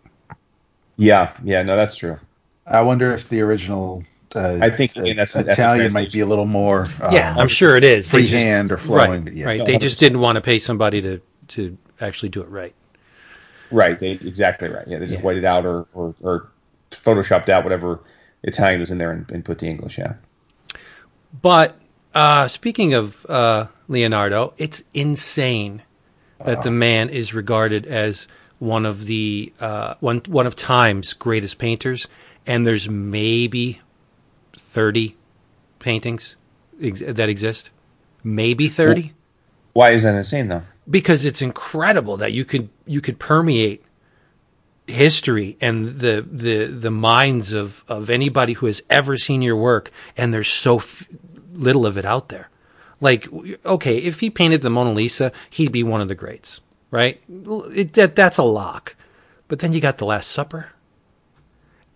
Yeah, yeah, no, that's true. I wonder if the original uh, I think, again, that's- that's Italian might be a little more um, yeah, I'm sure it is. They just- freehand or flowing. Right, but yeah. right. They just didn't want to pay somebody to to actually do it right. Right, they exactly right. Yeah, they just Yeah. whited out or, or or photoshopped out whatever Italian was in there and, and put the English. Yeah. But uh, speaking of uh, Leonardo, it's insane that the man is regarded as one of the uh, one one of time's greatest painters, and there's maybe thirty paintings ex- that exist, maybe thirty, Why is that insane though? because it's incredible that you could you could permeate history and the the the minds of of anybody who has ever seen your work, and there's so f- little of it out there. Like, okay, if he painted the Mona Lisa, he'd be one of the greats, right? It, that that's a lock. But then you got the Last Supper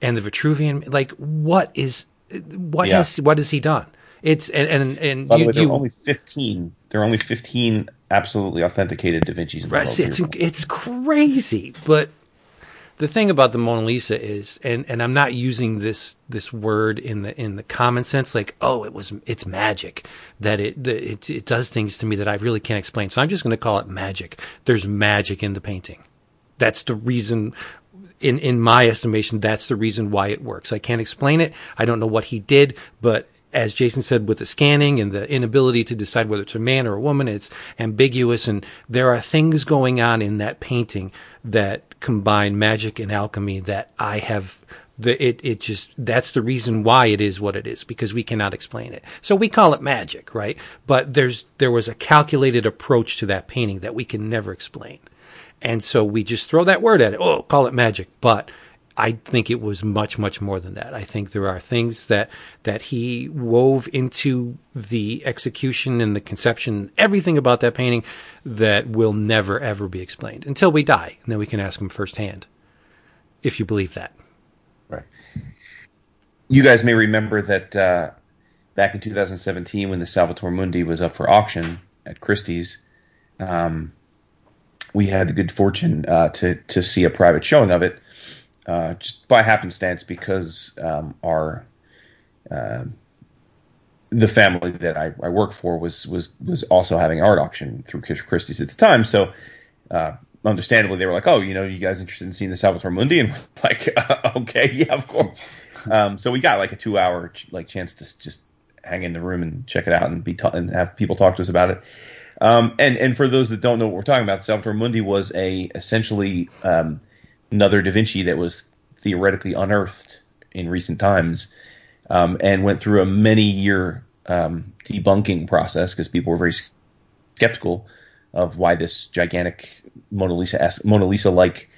and the Vitruvian. Like, what is what Yeah. has what has he done? It's and and, and By the you, way, there you are only fifteen. There are only fifteen absolutely authenticated Da Vinci's. in the Right, it's it's crazy, but the thing about the Mona Lisa is, and, and I'm not using this this word in the in the common sense, like oh, it was it's magic that it it it does things to me that I really can't explain. So I'm just going to call it magic. There's magic in the painting. That's the reason. In in my estimation, that's the reason why it works. I can't explain it. I don't know what he did, but as Jason said, with the scanning and the inability to decide whether it's a man or a woman, it's ambiguous. And there are things going on in that painting that combine magic and alchemy that I have. The, it, it just, that's the reason why it is what it is, because we cannot explain it. So we call it magic, right? But there's, there was a calculated approach to that painting that we can never explain. And so we just throw that word at it. Oh, call it magic. But I think it was much, much more than that. I think there are things that, that he wove into the execution and the conception, everything about that painting that will never, ever be explained until we die. And then we can ask him firsthand if you believe that. Right. You guys may remember that uh, back in 2017, when the Salvator Mundi was up for auction at Christie's, um, we had the good fortune uh, to to see a private showing of it, uh, just by happenstance, because um, our uh, the family that I, I work for was was was also having an art auction through Christie's at the time. So, uh, understandably, they were like, "Oh, you know, you guys interested in seeing the Salvator Mundi?" And like, "Okay, yeah, of course." um, so we got like a two hour ch- like chance to just hang in the room and check it out and be ta- and have people talk to us about it. Um, and and for those that don't know what we're talking about, Salvator Mundi was a essentially um, another Da Vinci that was theoretically unearthed in recent times, um, and went through a many year um, debunking process because people were very skeptical of why this gigantic Mona Lisa Mona Lisa like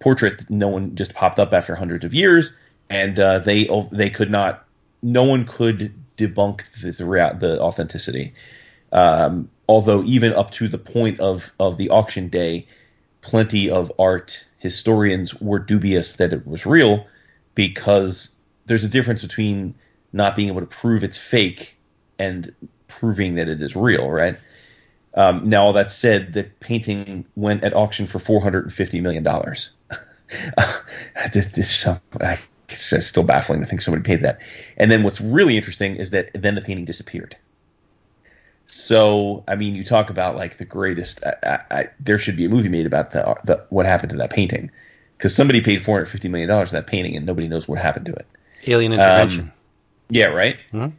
portrait no one just popped up after hundreds of years, and uh, they they could not, no one could debunk the the, the authenticity. Um, although even up to the point of of the auction day, plenty of art historians were dubious that it was real because there's a difference between not being able to prove it's fake and proving that it is real, right? Um, now, all that said, the painting went at auction for four hundred and fifty million it's still baffling to think somebody paid that. And then what's really interesting is that then the painting disappeared. So, I mean, you talk about like the greatest. I, I, I, there should be a movie made about the, the what happened to that painting, because somebody paid four hundred fifty million dollars for that painting, and nobody knows what happened to it. Alien intervention. Um, yeah, right. Mhm.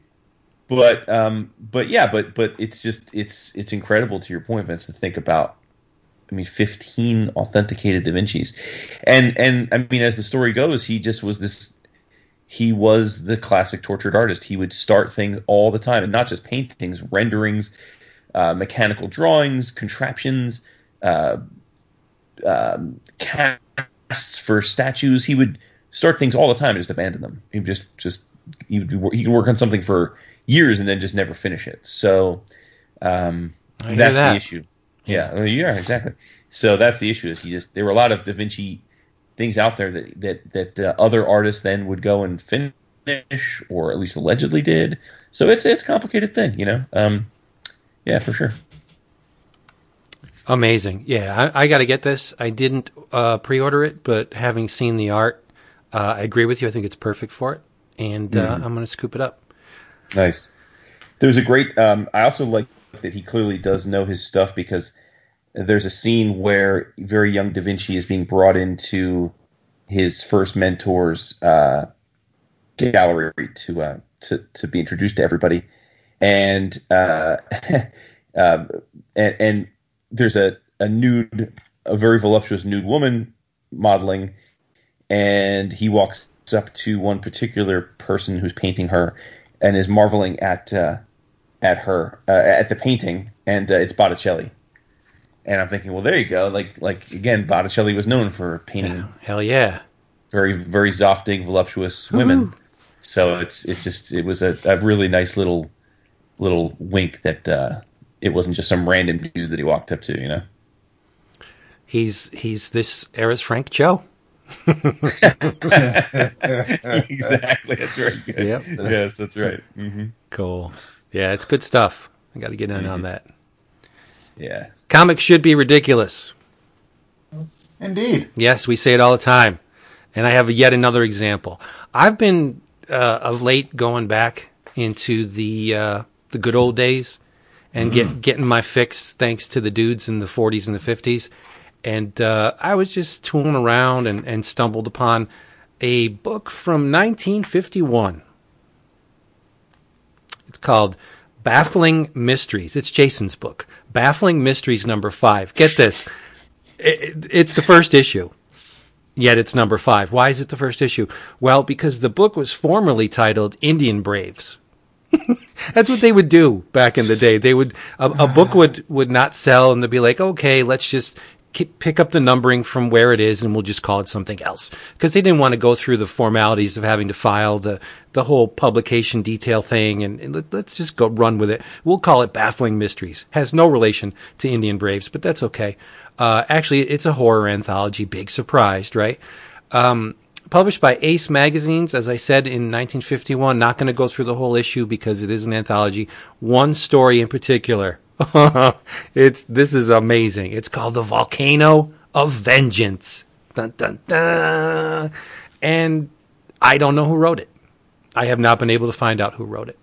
But um, but yeah, but but it's just it's it's incredible to your point, Vince, to think about. I mean, fifteen authenticated Da Vinci's, and and I mean, as the story goes, he just was this. He was the classic tortured artist. He would start things all the time, and not just paintings, renderings, uh, mechanical drawings, contraptions, uh, um, casts for statues. He would start things all the time and just abandon them. He would just just he would be, he could work on something for years and then just never finish it. So um, that's that. the issue. Yeah, yeah, exactly. So that's the issue. Is he just there were a lot of Da Vinci things out there that that that uh, other artists then would go and finish, or at least allegedly did. So it's it's a complicated thing, you know. Um, yeah, for sure. Amazing. Yeah, I, I got to get this. I didn't uh, pre-order it, but having seen the art, uh, I agree with you. I think it's perfect for it, and uh, I'm going to scoop it up. Nice. There's a great. Um, I also like that he clearly does know his stuff because there's a scene where very young Da Vinci is being brought into his first mentor's uh, gallery to uh, to to be introduced to everybody, and uh, um, and, and there's a a nude, a very voluptuous nude woman modeling, and he walks up to one particular person who's painting her, and is marveling at uh, at her uh, at the painting, and uh, it's Botticelli. And I'm thinking, well, there you go. Like like again, Botticelli was known for painting Hell yeah. very very zoftig, voluptuous women. So it's it's just it was a, a really nice little little wink that uh, it wasn't just some random dude that he walked up to, you know. He's he's this era's Frank Cho. exactly, that's very good. Yep. Yes, that's right. hmm Cool. Yeah, it's good stuff. I got to get in on that. Yeah. Comics should be ridiculous. Indeed. Yes, we say it all the time. And I have yet another example. I've been uh, of late going back into the uh, the good old days and get getting my fix thanks to the dudes in the 40s and the 50s. And uh, I was just tooling around and, and stumbled upon a book from 1951. It's called Baffling Mysteries. It's Jason's book. Baffling Mysteries number five. Get this. It- it's the first issue yet it's number five. Why is it the first issue? Well, because the book was formerly titled Indian Braves. That's what they would do back in the day. They would a, a book would would not sell, and they'd be like, okay, let's just pick up the numbering from where it is, and we'll just call it something else because they didn't want to go through the formalities of having to file the the whole publication detail thing, and, and let, let's just go run with it. We'll call it Baffling Mysteries. Has no relation to Indian Braves, but that's okay. Uh, actually, it's a horror anthology. Big surprise, right? Um, published by Ace Magazines, as I said in 1951. Not going to go through the whole issue because it is an anthology. One story in particular. it's this is amazing. It's called The Volcano of Vengeance. Dun, dun, dun. And I don't know who wrote it. I have not been able to find out who wrote it.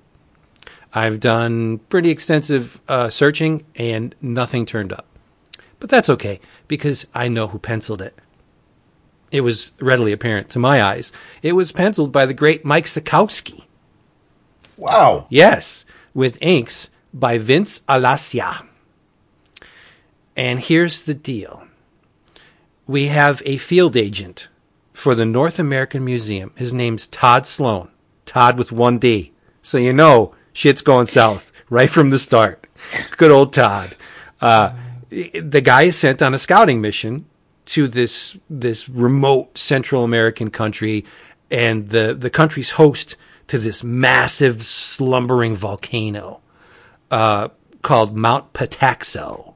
I've done pretty extensive uh, searching and nothing turned up. But that's okay because I know who penciled it. It was readily apparent to my eyes. It was penciled by the great Mike Sekowsky. Wow. Yes, with inks by Vince Alascia. And here's the deal we have a field agent for the North American Museum. His name's Todd Sloan. Todd with one D. So you know shit's going south right from the start. Good old Todd. Uh, the guy is sent on a scouting mission to this this remote Central American country, and the the country's host to this massive slumbering volcano uh, called Mount Pataxo.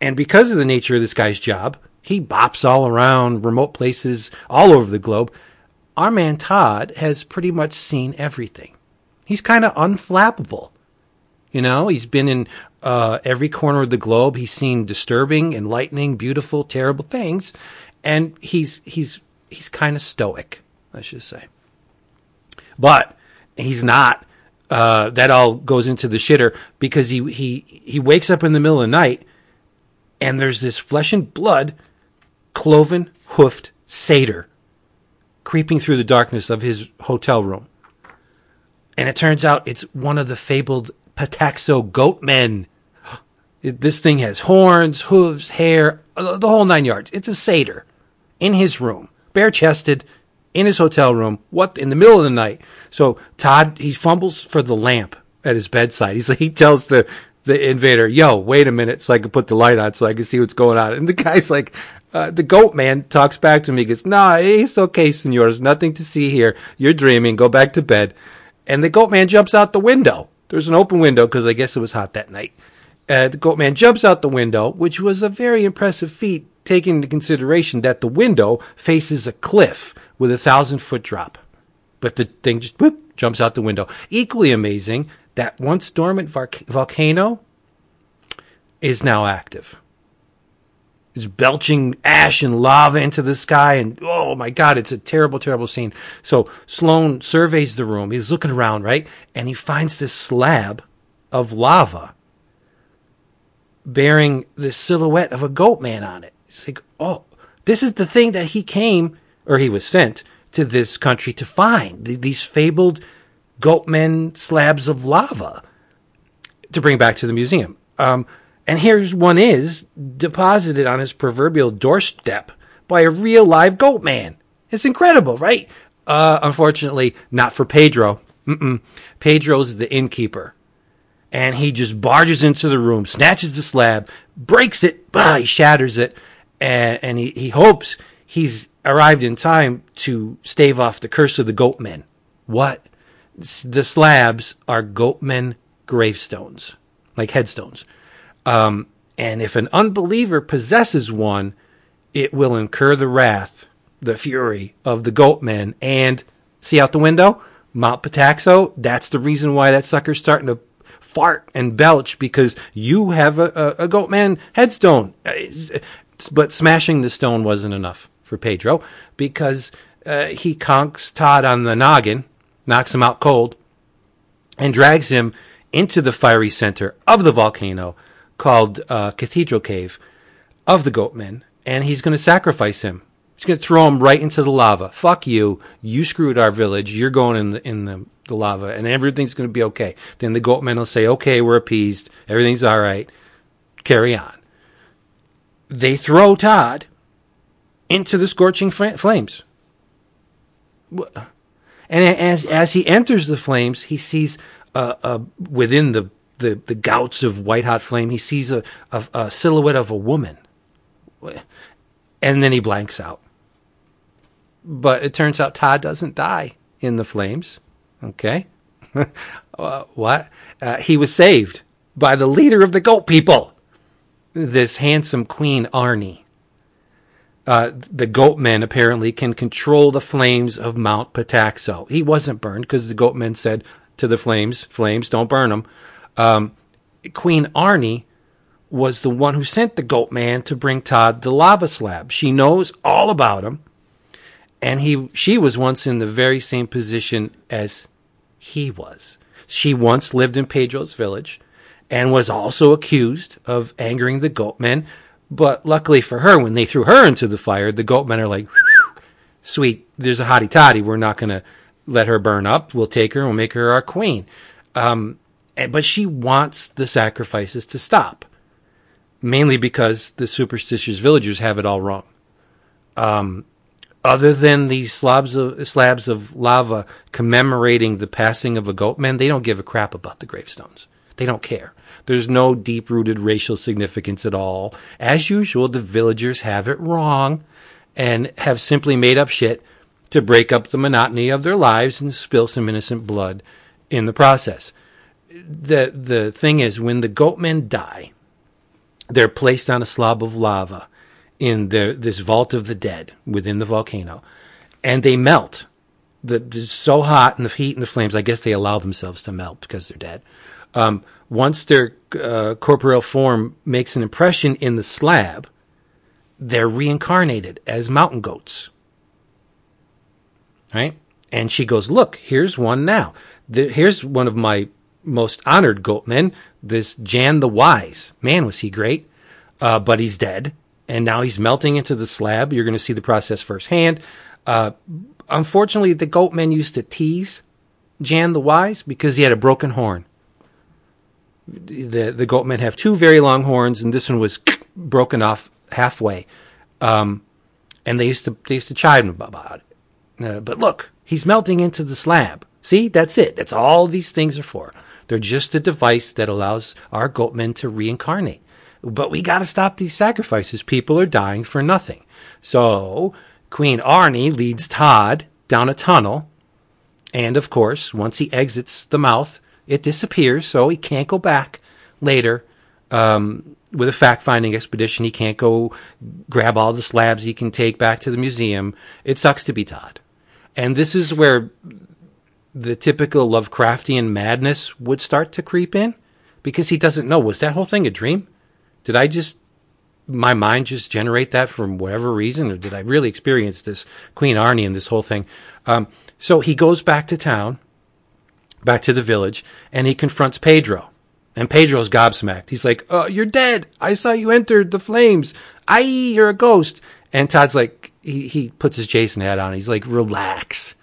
And because of the nature of this guy's job, he bops all around remote places all over the globe. Our man Todd has pretty much seen everything. He's kind of unflappable. You know, he's been in uh, every corner of the globe. He's seen disturbing, enlightening, beautiful, terrible things, and he's he's he's kind of stoic, I should say. But he's not. Uh, that all goes into the shitter because he he he wakes up in the middle of the night, and there's this flesh and blood, cloven hoofed satyr creeping through the darkness of his hotel room. And it turns out it's one of the fabled Pataxo goat men. This thing has horns, hooves, hair, the whole nine yards. It's a satyr in his room, bare chested, in his hotel room, what in the middle of the night. So Todd he fumbles for the lamp at his bedside. He's like he tells the the invader, "Yo, wait a minute, so I can put the light on, so I can see what's going on." And the guy's like, uh, the goat man talks back to me. He goes, "Nah, it's okay, senors. Nothing to see here. You're dreaming. Go back to bed." And the goat man jumps out the window. There's an open window because I guess it was hot that night. Uh, the goat man jumps out the window, which was a very impressive feat, taking into consideration that the window faces a cliff with a thousand foot drop. But the thing just whoop, jumps out the window. Equally amazing, that once dormant volcano is now active. It's belching ash and lava into the sky, and oh my god, it's a terrible, terrible scene. So Sloan surveys the room. He's looking around, right? And he finds this slab of lava bearing the silhouette of a goat man on it. He's like, oh, this is the thing that he came, or he was sent to this country to find th- these fabled goat men slabs of lava to bring back to the museum. Um, and here's one is deposited on his proverbial doorstep by a real live goat man. It's incredible, right? Uh, unfortunately, not for Pedro. Mm-mm. Pedro's the innkeeper. and he just barges into the room, snatches the slab, breaks it, bah, he shatters it, and, and he, he hopes he's arrived in time to stave off the curse of the goatmen. What? The slabs are goatmen gravestones, like headstones. Um, and if an unbeliever possesses one, it will incur the wrath, the fury of the goatmen. And see out the window, Mount Pataxo. That's the reason why that sucker's starting to fart and belch because you have a, a, a goatman headstone. Uh, But smashing the stone wasn't enough for Pedro because uh, he conks Todd on the noggin, knocks him out cold, and drags him into the fiery center of the volcano called uh, Cathedral Cave of the Goatmen, and he's going to sacrifice him. He's going to throw him right into the lava. Fuck you! You screwed our village. You're going in the in the, the lava, and everything's going to be okay. Then the Goatmen will say, "Okay, we're appeased. Everything's all right. Carry on." They throw Todd into the scorching flames. And as as he enters the flames, he sees uh, uh, within the, the the gouts of white hot flame, he sees a, a, a silhouette of a woman, and then he blanks out. But it turns out Todd doesn't die in the flames. Okay, uh, what? Uh, he was saved by the leader of the goat people, this handsome Queen Arnie uh, the goatmen apparently can control the flames of Mount Pataxo. He wasn't burned because the goatmen said to the flames, "Flames, don't burn them." Um, Queen Arnie was the one who sent the goatman to bring Todd the lava slab. She knows all about him, and he she was once in the very same position as he was. She once lived in Pedro's village and was also accused of angering the goatmen. But luckily for her, when they threw her into the fire, the goatmen are like, sweet, there's a hottie toddy. We're not going to let her burn up. We'll take her and we'll make her our queen. Um, but she wants the sacrifices to stop, mainly because the superstitious villagers have it all wrong. Um, other than these slabs of slabs of lava commemorating the passing of a goatman, they don't give a crap about the gravestones. They don't care. There's no deep rooted racial significance at all. As usual, the villagers have it wrong and have simply made up shit to break up the monotony of their lives and spill some innocent blood in the process. The the thing is when the goatmen die, they're placed on a slab of lava in the, this vault of the dead within the volcano, and they melt. The, it's so hot and the heat and the flames. I guess they allow themselves to melt because they're dead. Um, once their uh, corporeal form makes an impression in the slab, they're reincarnated as mountain goats. Right? And she goes, Look, here's one now. The, here's one of my most honored goatmen, this Jan the Wise. Man, was he great. Uh, but he's dead. And now he's melting into the slab. You're going to see the process firsthand. Uh, unfortunately, the goatmen used to tease Jan the Wise because he had a broken horn the the goatmen have two very long horns, and this one was broken off halfway. Um, and they used to they used to chide him about it. Uh, but look, he's melting into the slab. See, that's it. That's all these things are for. They're just a device that allows our goatmen to reincarnate. But we got to stop these sacrifices. People are dying for nothing. So Queen Arnie leads Todd down a tunnel, and of course, once he exits the mouth, it disappears, so he can't go back later um, with a fact finding expedition. He can't go grab all the slabs he can take back to the museum. It sucks to be Todd. And this is where the typical Lovecraftian madness would start to creep in because he doesn't know was that whole thing a dream? Did I just my mind just generate that from whatever reason, or did I really experience this Queen Arnie and this whole thing? Um, so he goes back to town, back to the village, and he confronts Pedro. And Pedro's gobsmacked. He's like, "Oh, you're dead! I saw you enter the flames. I, you're a ghost." And Todd's like, he he puts his Jason hat on. He's like, "Relax,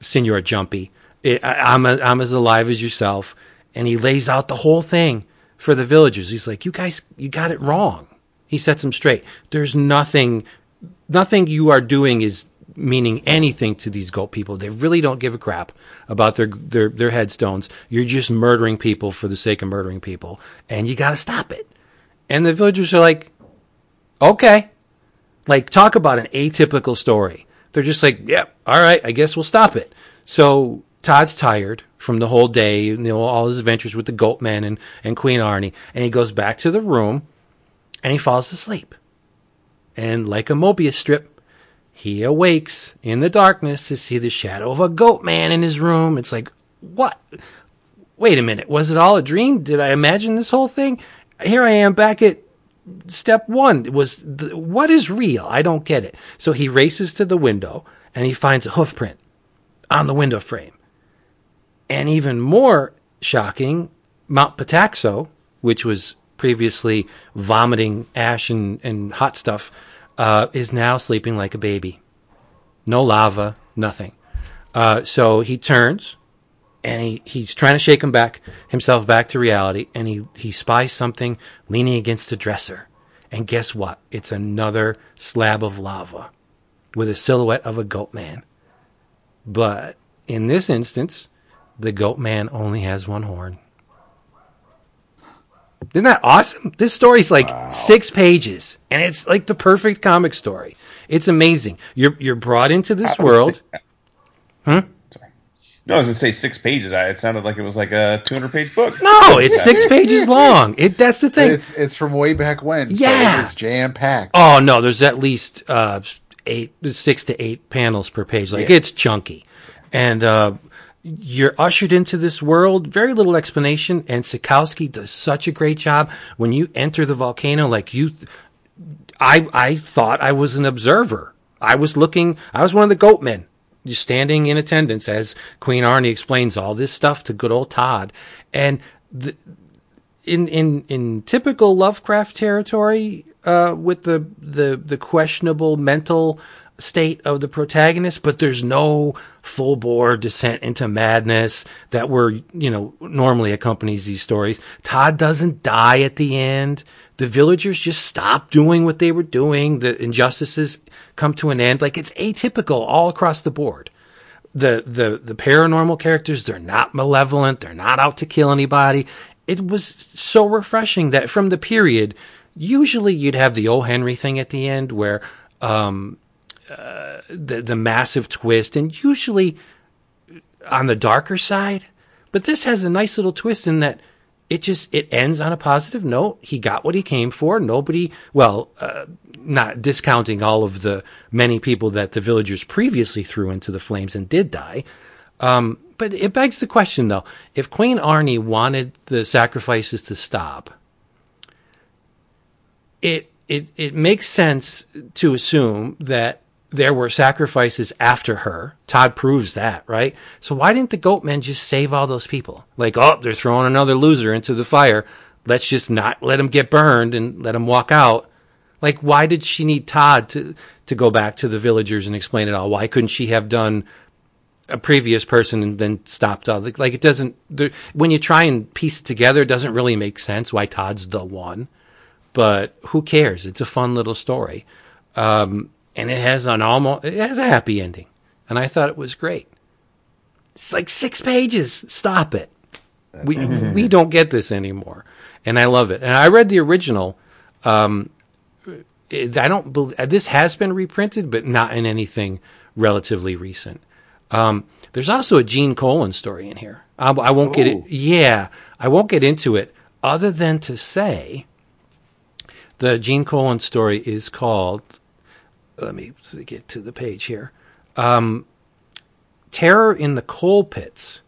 Senor Jumpy. I, I'm a, I'm as alive as yourself." And he lays out the whole thing for the villagers. He's like, "You guys, you got it wrong." He sets them straight. There's nothing, nothing you are doing is meaning anything to these goat people. They really don't give a crap about their their their headstones. You're just murdering people for the sake of murdering people, and you got to stop it. And the villagers are like, okay, like talk about an atypical story. They're just like, yep, yeah, all right, I guess we'll stop it. So Todd's tired from the whole day, you know, all his adventures with the goat men and, and Queen Arnie, and he goes back to the room and he falls asleep. And like a Mobius strip, he awakes in the darkness to see the shadow of a goat man in his room. It's like, what? Wait a minute. Was it all a dream? Did I imagine this whole thing? Here I am back at step one. It was, the, what is real? I don't get it. So he races to the window and he finds a hoof print on the window frame. And even more shocking, Mount Pataxo, which was previously vomiting ash and, and hot stuff, uh, is now sleeping like a baby. No lava, nothing. Uh, so he turns and he, he's trying to shake him back himself back to reality and he, he spies something leaning against the dresser. And guess what? It's another slab of lava with a silhouette of a goat man. But in this instance, the goat man only has one horn. Isn't that awesome? This story's like wow. six pages, and it's like the perfect comic story. It's amazing. You're you're brought into this world. Hmm. Sorry. No, I was gonna say six pages. I, It sounded like it was like a 200 page book. No, it's six pages long. It that's the thing. It's it's from way back when. Yeah, so it's jam packed. Oh no, there's at least uh, eight, six to eight panels per page. Like yeah. it's chunky, and uh, you're ushered into this world, very little explanation, and Sekowsky does such a great job. When you enter the volcano, like you, I, I thought I was an observer. I was looking, I was one of the goat men, just standing in attendance as Queen Arnie explains all this stuff to good old Todd. And the, in, in, in typical Lovecraft territory, uh, with the, the, the questionable mental state of the protagonist, but there's no full bore descent into madness that were, you know, normally accompanies these stories. Todd doesn't die at the end. The villagers just stop doing what they were doing. The injustices come to an end. Like it's atypical all across the board. The, the, the paranormal characters, they're not malevolent. They're not out to kill anybody. It was so refreshing that from the period, usually you'd have the O. Henry thing at the end where, um, the the massive twist, and usually on the darker side. But this has a nice little twist in that it just it ends on a positive note. He got what he came for. Nobody, well, uh, not discounting all of the many people that the villagers previously threw into the flames and did die. Um, but it begs the question, though: if Queen Arnie wanted the sacrifices to stop, it it it makes sense to assume that there were sacrifices after her. Todd proves that, right? So why didn't the goat men just save all those people? Like, oh, they're throwing another loser into the fire. Let's just not let him get burned and let him walk out. Like, why did she need Todd to, to go back to the villagers and explain it all? Why couldn't she have done a previous person and then stopped all like it doesn't when you try and piece it together it doesn't really make sense why Todd's the one but who cares it's a fun little story um, and it has an almost it has a happy ending, and I thought it was great. It's like six pages. Stop it. That's we we don't get this anymore, and I love it. And I read the original. Um, it, I don't believe this has been reprinted, but not in anything relatively recent. Um, there's also a Gene Colan story in here. I, I won't get it. Yeah, I won't get into it other than to say the Gene Colan story is called let me get to the page here. Um, Terror in the Coal Pits.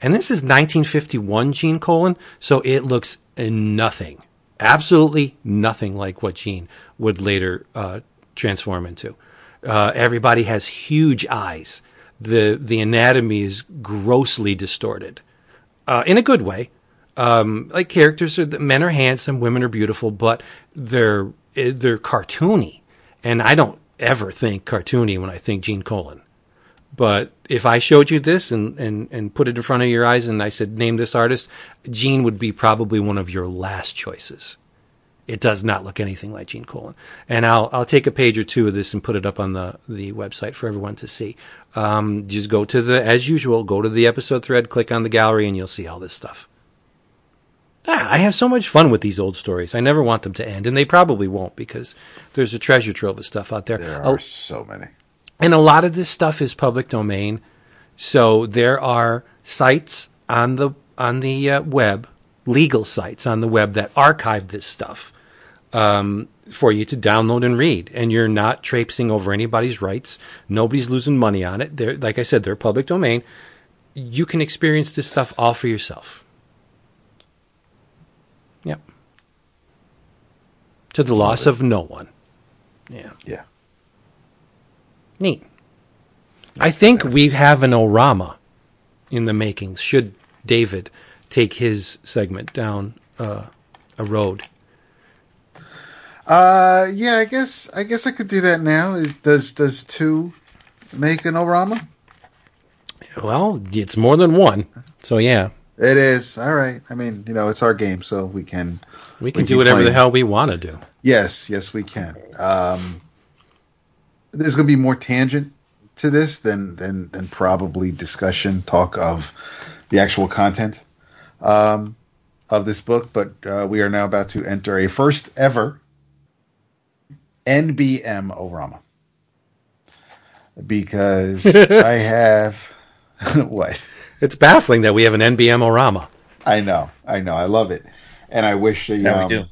And this is 1951 Gene Colan, so it looks nothing, absolutely nothing like what Gene would later uh, transform into. Uh, everybody has huge eyes. The the anatomy is grossly distorted, uh, in a good way. Um, like characters, are, men are handsome, women are beautiful, but they're they're cartoony, and I don't ever think cartoony when I think Gene Colan. But if I showed you this and, and, and put it in front of your eyes and I said, name this artist, Gene would be probably one of your last choices. It does not look anything like Gene Colan. And I'll I'll take a page or two of this and put it up on the the website for everyone to see. Um, just go to the as usual, go to the episode thread, click on the gallery, and you'll see all this stuff. Ah, I have so much fun with these old stories. I never want them to end, and they probably won't because there's a treasure trove of stuff out there. There Oh, are so many. and a lot of this stuff is public domain. So there are sites on the on the uh, web, legal sites on the web that archive this stuff um, for you to download and read, and you're not traipsing over anybody's rights. Nobody's losing money on it. They're like I said, they're public domain. You can experience this stuff all for yourself. To the loss of no one. Yeah. Yeah. Neat. I think we have an Orama in the makings. Should David take his segment down uh, a road? Uh, yeah, I guess I guess I could do that now. Is does does two make an Orama? Well, it's more than one. So yeah, It is all right. I mean, you know, it's our game, so we can. we can We do keep whatever the hell we want to do. Yes, yes, we can. Um, there's going to be more tangent to this than than than probably discussion talk of the actual content um, of this book. But uh, we are now about to enter a first ever NBM Orama because I have what It's baffling that we have an NBM Orama. I know, I know, I love it, and I wish the Yeah, um, we do.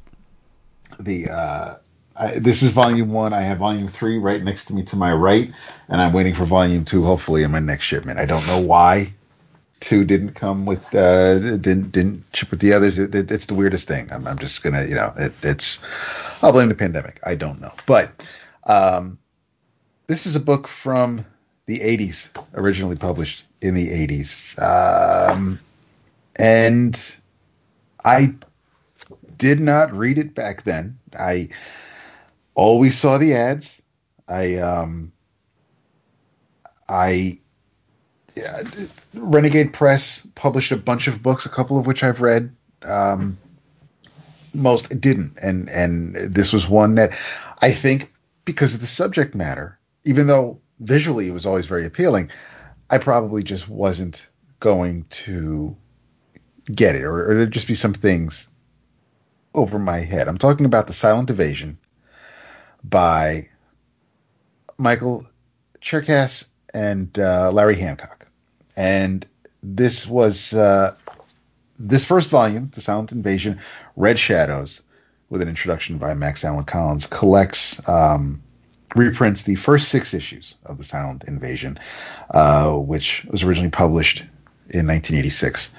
The uh, I, this is volume one. I have volume three right next to me to my right, and I'm waiting for volume two. Hopefully, in my next shipment. I don't know why two didn't come with uh, didn't didn't ship with the others. It, it- it's the weirdest thing. I'm, I'm just gonna you know it, it's I'll blame the pandemic. I don't know, but um, this is a book from the 80s, originally published in the 80s, um, and I did not read it back then. I always saw the ads. I um I yeah, Renegade Press published a bunch of books, a couple of which I've read. Um most didn't and and this was one that I think because of the subject matter, even though visually it was always very appealing, I probably just wasn't going to get it or, or there'd just be some things over my head. I'm talking about The Silent Invasion by Michael Cherkas and uh, Larry Hancock. And this was uh, this first volume, The Silent Invasion, Red Shadows, with an introduction by Max Allan Collins, collects, um, reprints the first six issues of The Silent Invasion, uh, which was originally published in 1986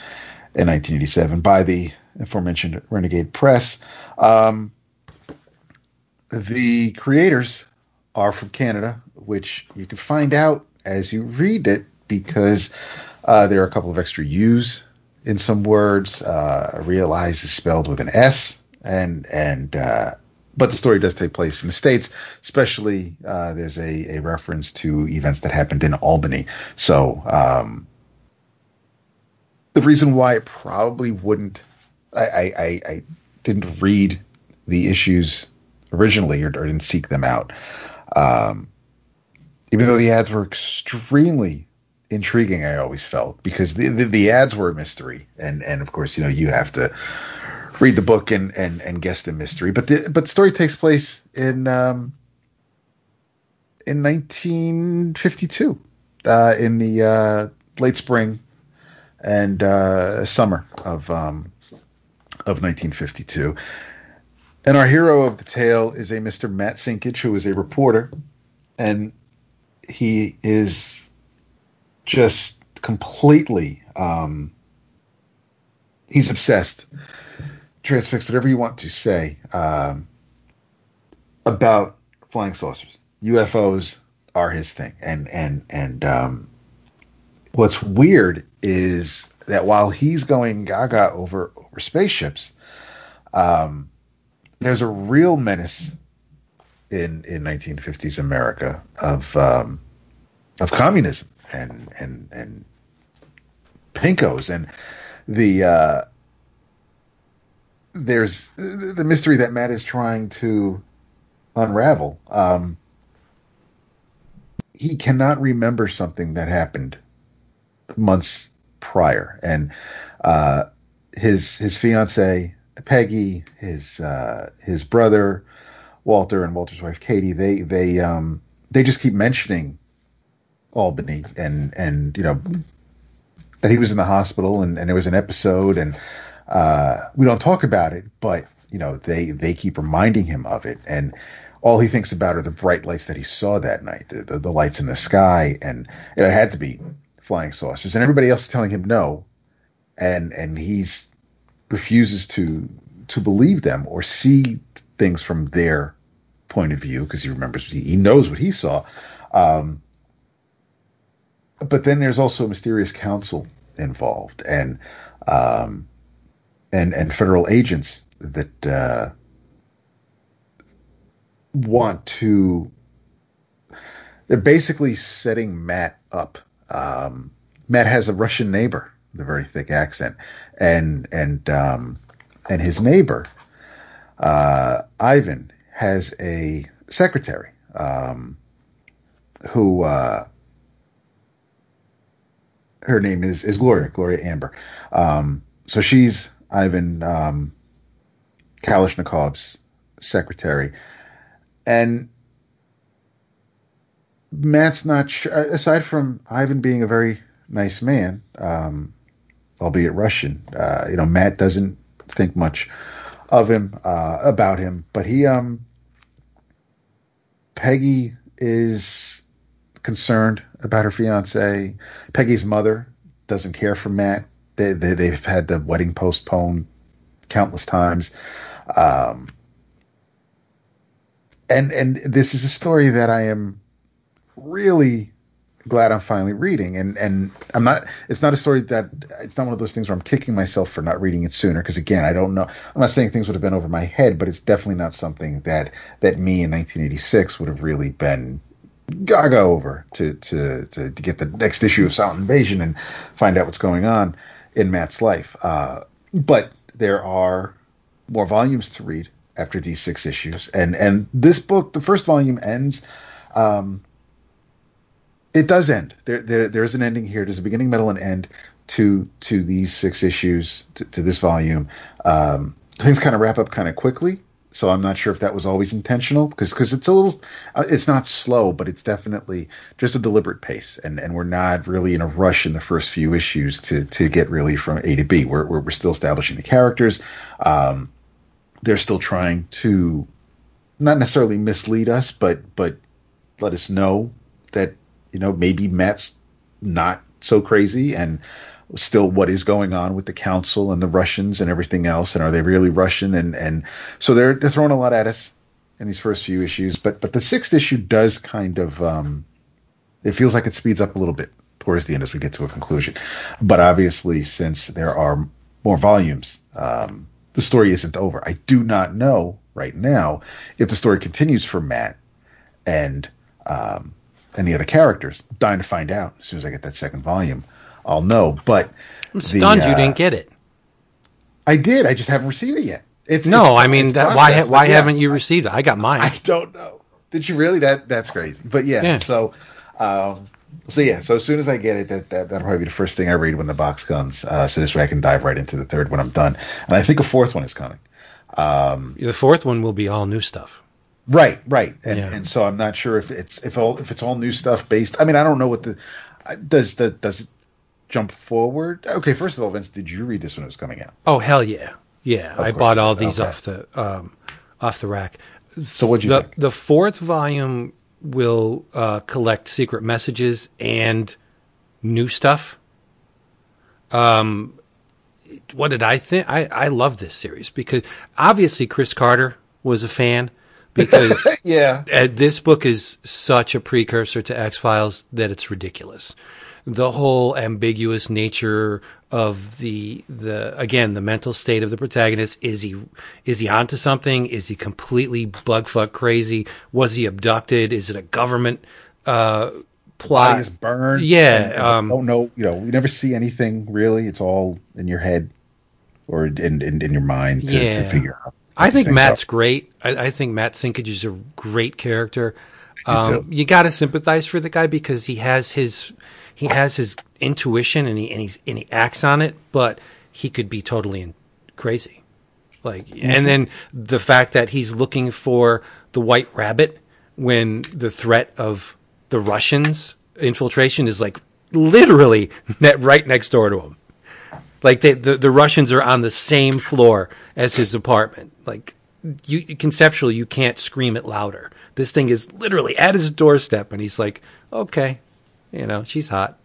and 1987 by the aforementioned Renegade Press. Um, the creators are from Canada, which you can find out as you read it because uh, there are a couple of extra U's in some words. Uh, realize is spelled with an S, and and uh, but the story does take place in the states. Especially uh, there's a, a reference to events that happened in Albany. So um, the reason why it probably wouldn't, I, I, I, didn't read the issues originally or, or didn't seek them out. Um, even though the ads were extremely intriguing, I always felt because the, the, the ads were a mystery, and and of course you know you have to read the book and and and guess the mystery. But the but the story takes place in um, in 1952, uh, in the uh, late spring and uh, summer of um, of 1952. And our hero of the tale is a Mr. Matt Sinkage, who is a reporter, and he is just completely um, he's obsessed, transfixed, whatever you want to say um, about flying saucers. UFOs are his thing, and and and um, what's weird is that while he's going gaga over over spaceships, um, there's a real menace in in 1950s America of um, of communism and and and pinkos and the uh, there's the mystery that Matt is trying to unravel. Um, he cannot remember something that happened months prior, and uh, his his fiance Peggy, his uh, his brother Walter, and Walter's wife Katie. They they um, they just keep mentioning Albany and and you know that he was in the hospital and, and there was an episode and uh, we don't talk about it, but you know they they keep reminding him of it and all he thinks about are the bright lights that he saw that night, the, the, the lights in the sky, and it had to be flying saucers. And everybody else is telling him no, and and he's refuses to to believe them or see things from their point of view because he remembers he, knows what he saw. Um, but then there's also a mysterious council involved, and um, and and federal agents that uh, want to. They're basically setting Matt up. Um, Matt has a Russian neighbor, the very thick accent, and and um, and his neighbor, uh, Ivan, has a secretary um, who uh, her name is is Gloria Gloria Amber. Um, so she's Ivan um, Kalashnikov's secretary, and Matt's not sure. Aside from Ivan being a very nice man, um, albeit Russian, uh, you know, Matt doesn't think much of him uh, about him. But he, um, Peggy is concerned about her fiance. Peggy's mother doesn't care for Matt. They, they they've had the wedding postponed countless times. Um, and and this is a story that I am really glad I'm finally reading. And and I'm not. It's not a story that it's not one of those things where I'm kicking myself for not reading it sooner. Because again, I don't know. I'm not saying things would have been over my head, but it's definitely not something that that me in 1986 would have really been gaga over to to to, to get the next issue of Silent Invasion and find out what's going on in Matt's life. Uh, but there are more volumes to read after these six issues. And and this book, the first volume ends. Um, it does end. There, there there is an ending here. There's a beginning, middle, and end to to these six issues to, to this volume. Um, things kind of wrap up kind of quickly. So I'm not sure if that was always intentional because because it's a little uh, it's not slow, but it's definitely just a deliberate pace, and and we're not really in a rush in the first few issues to to get really from A to B. We're we're, we're still establishing the characters. Um, they're still trying to not necessarily mislead us, but but let us know that you know maybe Matt's not so crazy and still what is going on with the council and the Russians and everything else, and are they really Russian? And and so they're they're throwing a lot at us in these first few issues, but but the sixth issue does kind of um, it feels like it speeds up a little bit towards the end as we get to a conclusion. But obviously, since there are more volumes, um, the story isn't over. I do not know right now if the story continues for Matt and um, any other characters. I'm dying to find out as soon as I get that second volume. I'll know. But I'm stunned the, uh, you didn't get it. I did. I just haven't received it yet. It's no. It's, I mean, that, why why yeah. haven't you received it? I got mine. I don't know. Did you really? That that's crazy. But yeah. yeah. So, um, so yeah. So as soon as I get it, that, that that'll probably be the first thing I read when the box comes. Uh, so this way I can dive right into the third when I'm done. And I think a fourth one is coming. Um, the fourth one will be all new stuff. Right, right, and yeah. and so I'm not sure if it's if all if it's all new stuff based. I mean, I don't know what the does the does it jump forward? Okay, first of all, Vince, did you read this when it was coming out? Oh hell yeah, yeah! Of I bought all these okay. off the um, off the rack. So what you the, think? The fourth volume will uh, collect secret messages and new stuff. Um, what did I think? I I love this series because obviously Chris Carter was a fan because yeah, uh, this book is such a precursor to X Files that it's ridiculous. The whole ambiguous nature of the the again the mental state of the protagonist is he is he onto something? Is he completely bugfuck crazy? Was he abducted? Is it a government uh, plot? Burned. Yeah. Um, don't know. You know, you never see anything really. It's all in your head. or in in, in your mind to, to figure out. I think Matt's great. I, I think Matt Sinkage is a great character. Um, you got to sympathize for the guy because he has his he has his intuition and he and he's and he acts on it, but he could be totally in, crazy. Like, Mm-hmm. and then the fact that he's looking for the White Rabbit when the threat of the Russians infiltration is like literally net right next door to him. Like they, the the Russians are on the same floor as his apartment. Like you conceptually, you can't scream it louder. This thing is literally at his doorstep, and he's like, "Okay, you know, she's hot."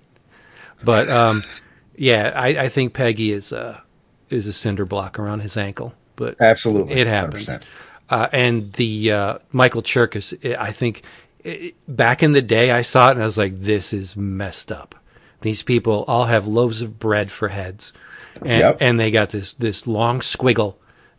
But um, yeah, I, I think Peggy is a is a cinder block around his ankle. But Absolutely, it happens. 100%. Uh, and the uh, Michael Cherkas, I think it, back in the day, I saw it and I was like, "This is messed up." These people all have loaves of bread for heads, and, Yep. and they got this this long squiggle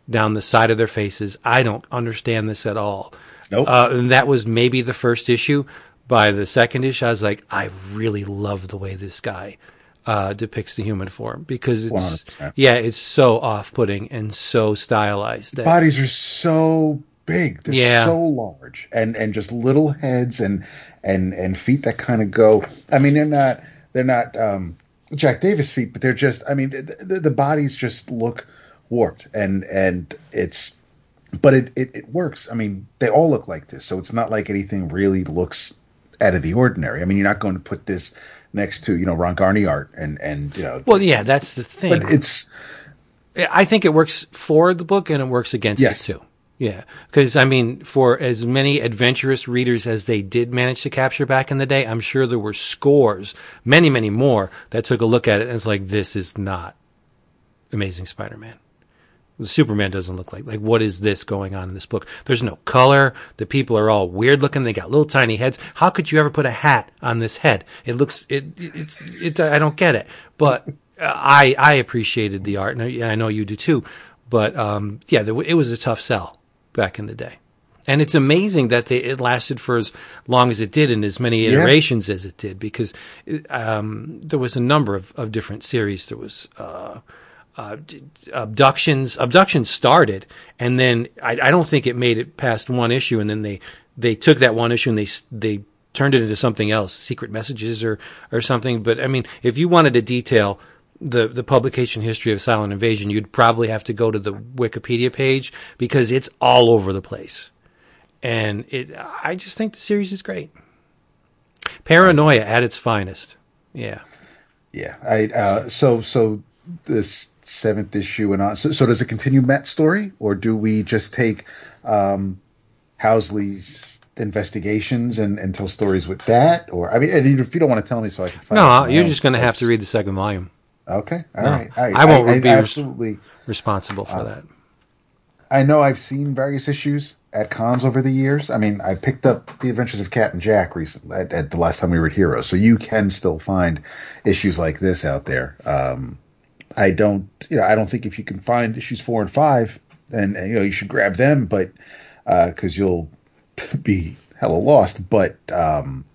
down the side of their faces. I don't understand this at all. Nope. Uh, and that was maybe the first issue. By the second issue, I was like, I really love the way this guy uh, depicts the human form because it's 100%. yeah, it's so off-putting and so stylized. That, Bodies are so big. They're Yeah. so large, and and just little heads and and and feet that kind of go. I mean, they're not they're not um, Jack Davis feet, but they're just. I mean, the, the, the bodies just look warped, and and it's. But it, it it works. I mean, they all look like this, so it's not like anything really looks out of the ordinary. I mean, you're not going to put this next to you know Ron Garney art and and you know. well, yeah, that's the thing. but it's I think it works for the book and it works against Yes. it too. Yeah, because I mean, for as many adventurous readers as they did manage to capture back in the day, I'm sure there were scores, many, many more that took a look at it and was like, "This is not Amazing Spider-Man." Superman doesn't look like like what is this going on in this book? There's no color. The people are all weird looking. They got little tiny heads. How could you ever put a hat on this head? It looks it it's it. I don't get it. But uh, I I appreciated the art, and I, I know you do too. But um, yeah, there, it was a tough sell back in the day. And it's amazing that they, it lasted for as long as it did and as many Yeah. iterations as it did because um, there was a number of, of different series. There was uh, uh, abductions. Abductions started, and then I, I don't think it made it past one issue, and then they they took that one issue and they they turned it into something else, secret messages or or something. But I mean, if you wanted to detail the the publication history of Silent Invasion, you'd probably have to go to the Wikipedia page because it's all over the place. And it, I just think the series is great. Paranoia at its finest. Yeah. Yeah, I uh, so so this seventh issue and on. So, so does it continue Matt's story, or do we just take um, Housley's investigations and, and tell stories with that? Or I mean, if you don't want to tell me, so I can. Find No, you're just going to have to read the second volume. Okay, all No, right. I, I won't I, be I absolutely. Responsible for that. I know I've seen various issues at cons over the years. I mean, I picked up The Adventures of Cat and Jack recently at, at the last time we were at Heroes, so you can still find issues like this out there. Um, I don't, you know, I don't think if you can find issues four and five, then you know you should grab them, but because you'll be hella lost. But um,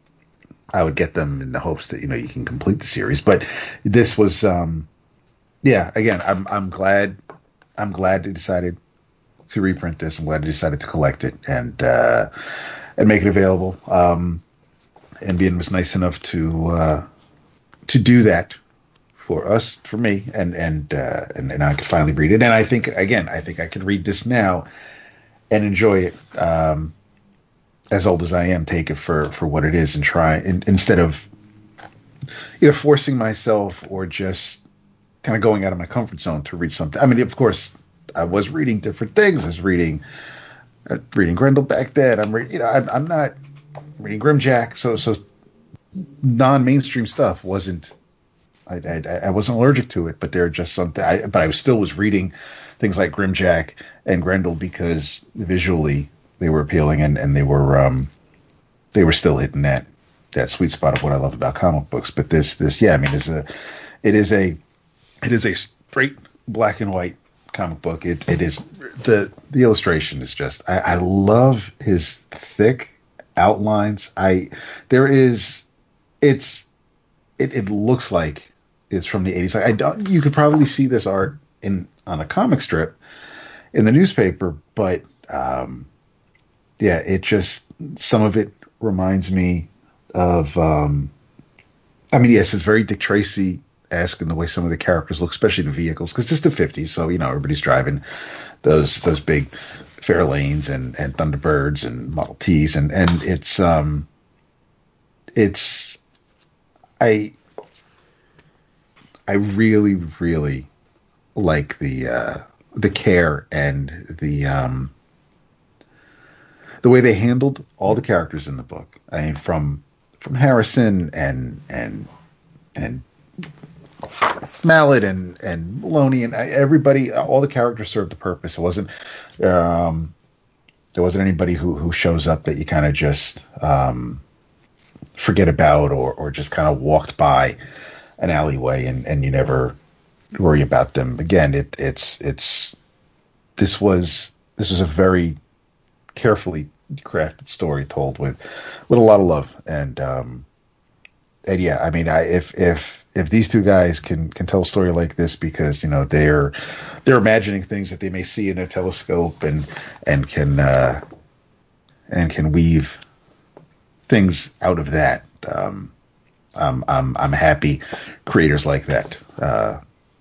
I would get them in the hopes that you know you can complete the series. But this was, um, yeah, again, I'm I'm glad I'm glad they decided to reprint this. I'm glad they decided to collect it and uh, and make it available. Um, NBM was nice enough to uh, to do that for us, for me, and and, uh, and and I could finally read it. And I think again, I think I could read this now and enjoy it. Um, as old as I am, take it for for what it is and try in, instead of either forcing myself or just kind of going out of my comfort zone to read something. I mean, of course, I was reading different things. I was reading, uh, reading Grendel back then. I'm reading, you know, I'm, I'm not reading Grimjack. So, so non-mainstream stuff wasn't. I, I, I wasn't allergic to it, but there are just something. I, but I still was reading things like Grimjack and Grendel because visually they were appealing and, and they were um, they were still hitting that that sweet spot of what I love about comic books. But this this yeah, I mean, is a it is a it is a straight black and white comic book. It it is the the illustration is just I, I love his thick outlines. I there is it's it, it looks like it's from the eighties. I don't you could probably see this art in on a comic strip in the newspaper, but um, yeah, it just some of it reminds me of. Um, I mean, yes, it's very Dick Tracy esque in the way some of the characters look, especially the vehicles, because it's the '50s, so you know everybody's driving those those big Fairlanes and and Thunderbirds and Model Ts, and and it's um, it's I I really really like the uh, the care and the um, the way they handled all the characters in the book. I mean, from from Harrison and and and Mallet and and Maloney and everybody, all the characters served a purpose. It wasn't um, there wasn't anybody who who shows up that you kind of just um, forget about or or just kind of walked by an alleyway and and you never worry about them again. It it's it's this was this was a very carefully crafted story told with with a lot of love and um and yeah i mean i if if if these two guys can can tell a story like this because you know they're they're imagining things that they may see in their telescope and and can uh and can weave things out of that um i'm i'm i'm happy creators like that uh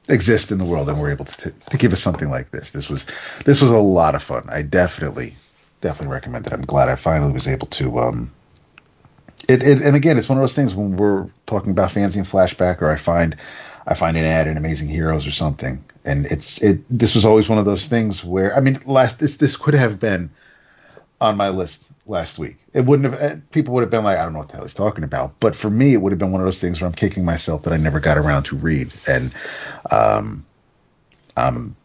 exist in the world and we're able to to give us something like this this was this was a lot of fun i definitely definitely recommend it. I'm glad I finally was able to. Um, it, it and again, it's one of those things when we're talking about fancy and flashback, or I find I find an ad in Amazing Heroes or something, and it's it. This was always one of those things where I mean, last this this could have been on my list last week. It wouldn't have. Eh, people would have been like, I don't know what the hell he's talking about. But for me, it would have been one of those things where I'm kicking myself that I never got around to read, and um, I'm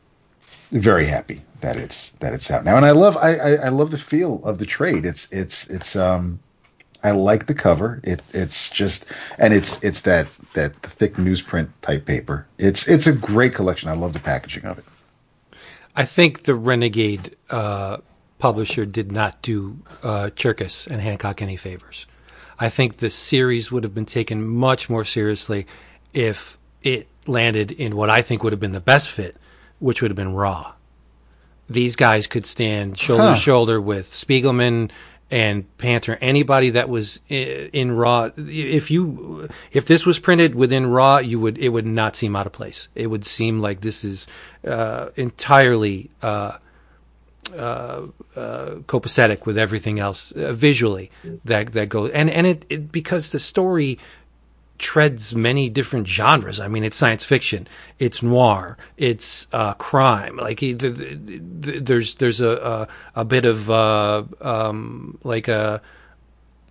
very happy that it's that it's out now. And I love I, I, I love the feel of the trade. It's it's it's um I like the cover. It it's just and it's it's that that thick newsprint type paper. It's it's a great collection. I love the packaging of it. I think the Renegade uh, publisher did not do uh, Cherkas and Hancock any favors. I think the series would have been taken much more seriously if it landed in what I think would have been the best fit, which would have been Raw these guys could stand shoulder huh. to shoulder with Spiegelman and Panter. Anybody that was in Raw, if you if this was printed within Raw, you would it would not seem out of place. It would seem like this is uh, entirely. Uh, uh, uh, copacetic with everything else uh, visually that that goes and and it, it because the story treads many different genres. I mean, it's science fiction, it's noir, it's uh, crime. Like there's there's a a, a bit of uh, um, like a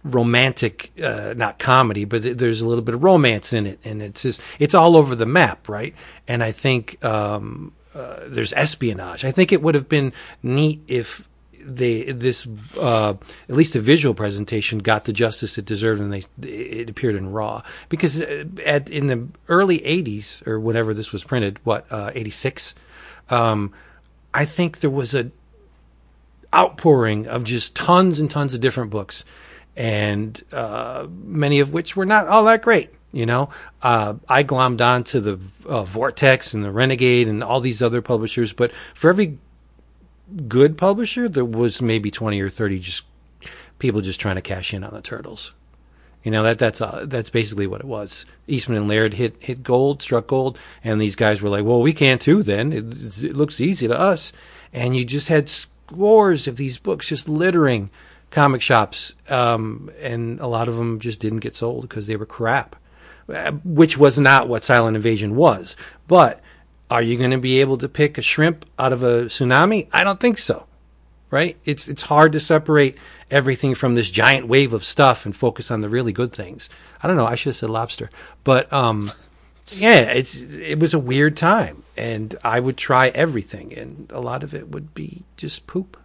romantic, not comedy, but there's a little bit of romance in it, and it's just it's all over the map, right? And I think. Um, uh, there's espionage. I think it would have been neat if they this uh, at least the visual presentation got the justice it deserved, and they it appeared in Raw because uh, at in the early '80s or whenever this was printed, what '86, uh, um, I think there was a outpouring of just tons and tons of different books, and uh, many of which were not all that great. You know, uh, I glommed on to the uh, Vortex and the Renegade and all these other publishers, but for every good publisher, there was maybe 20 or 30 just people just trying to cash in on the turtles. You know that that's uh, that's basically what it was. Eastman and Laird hit hit gold, struck gold, and these guys were like, "Well, we can too." Then it, it looks easy to us, and you just had scores of these books just littering comic shops, um, and a lot of them just didn't get sold because they were crap, which was not what Silent Invasion was. But are you going to be able to pick a shrimp out of a tsunami? I don't think so. Right? It's it's hard to separate everything from this giant wave of stuff and focus on the really good things. I don't know. I should have said lobster, but um, yeah, it's it was a weird time, and I would try everything, and a lot of it would be just poop,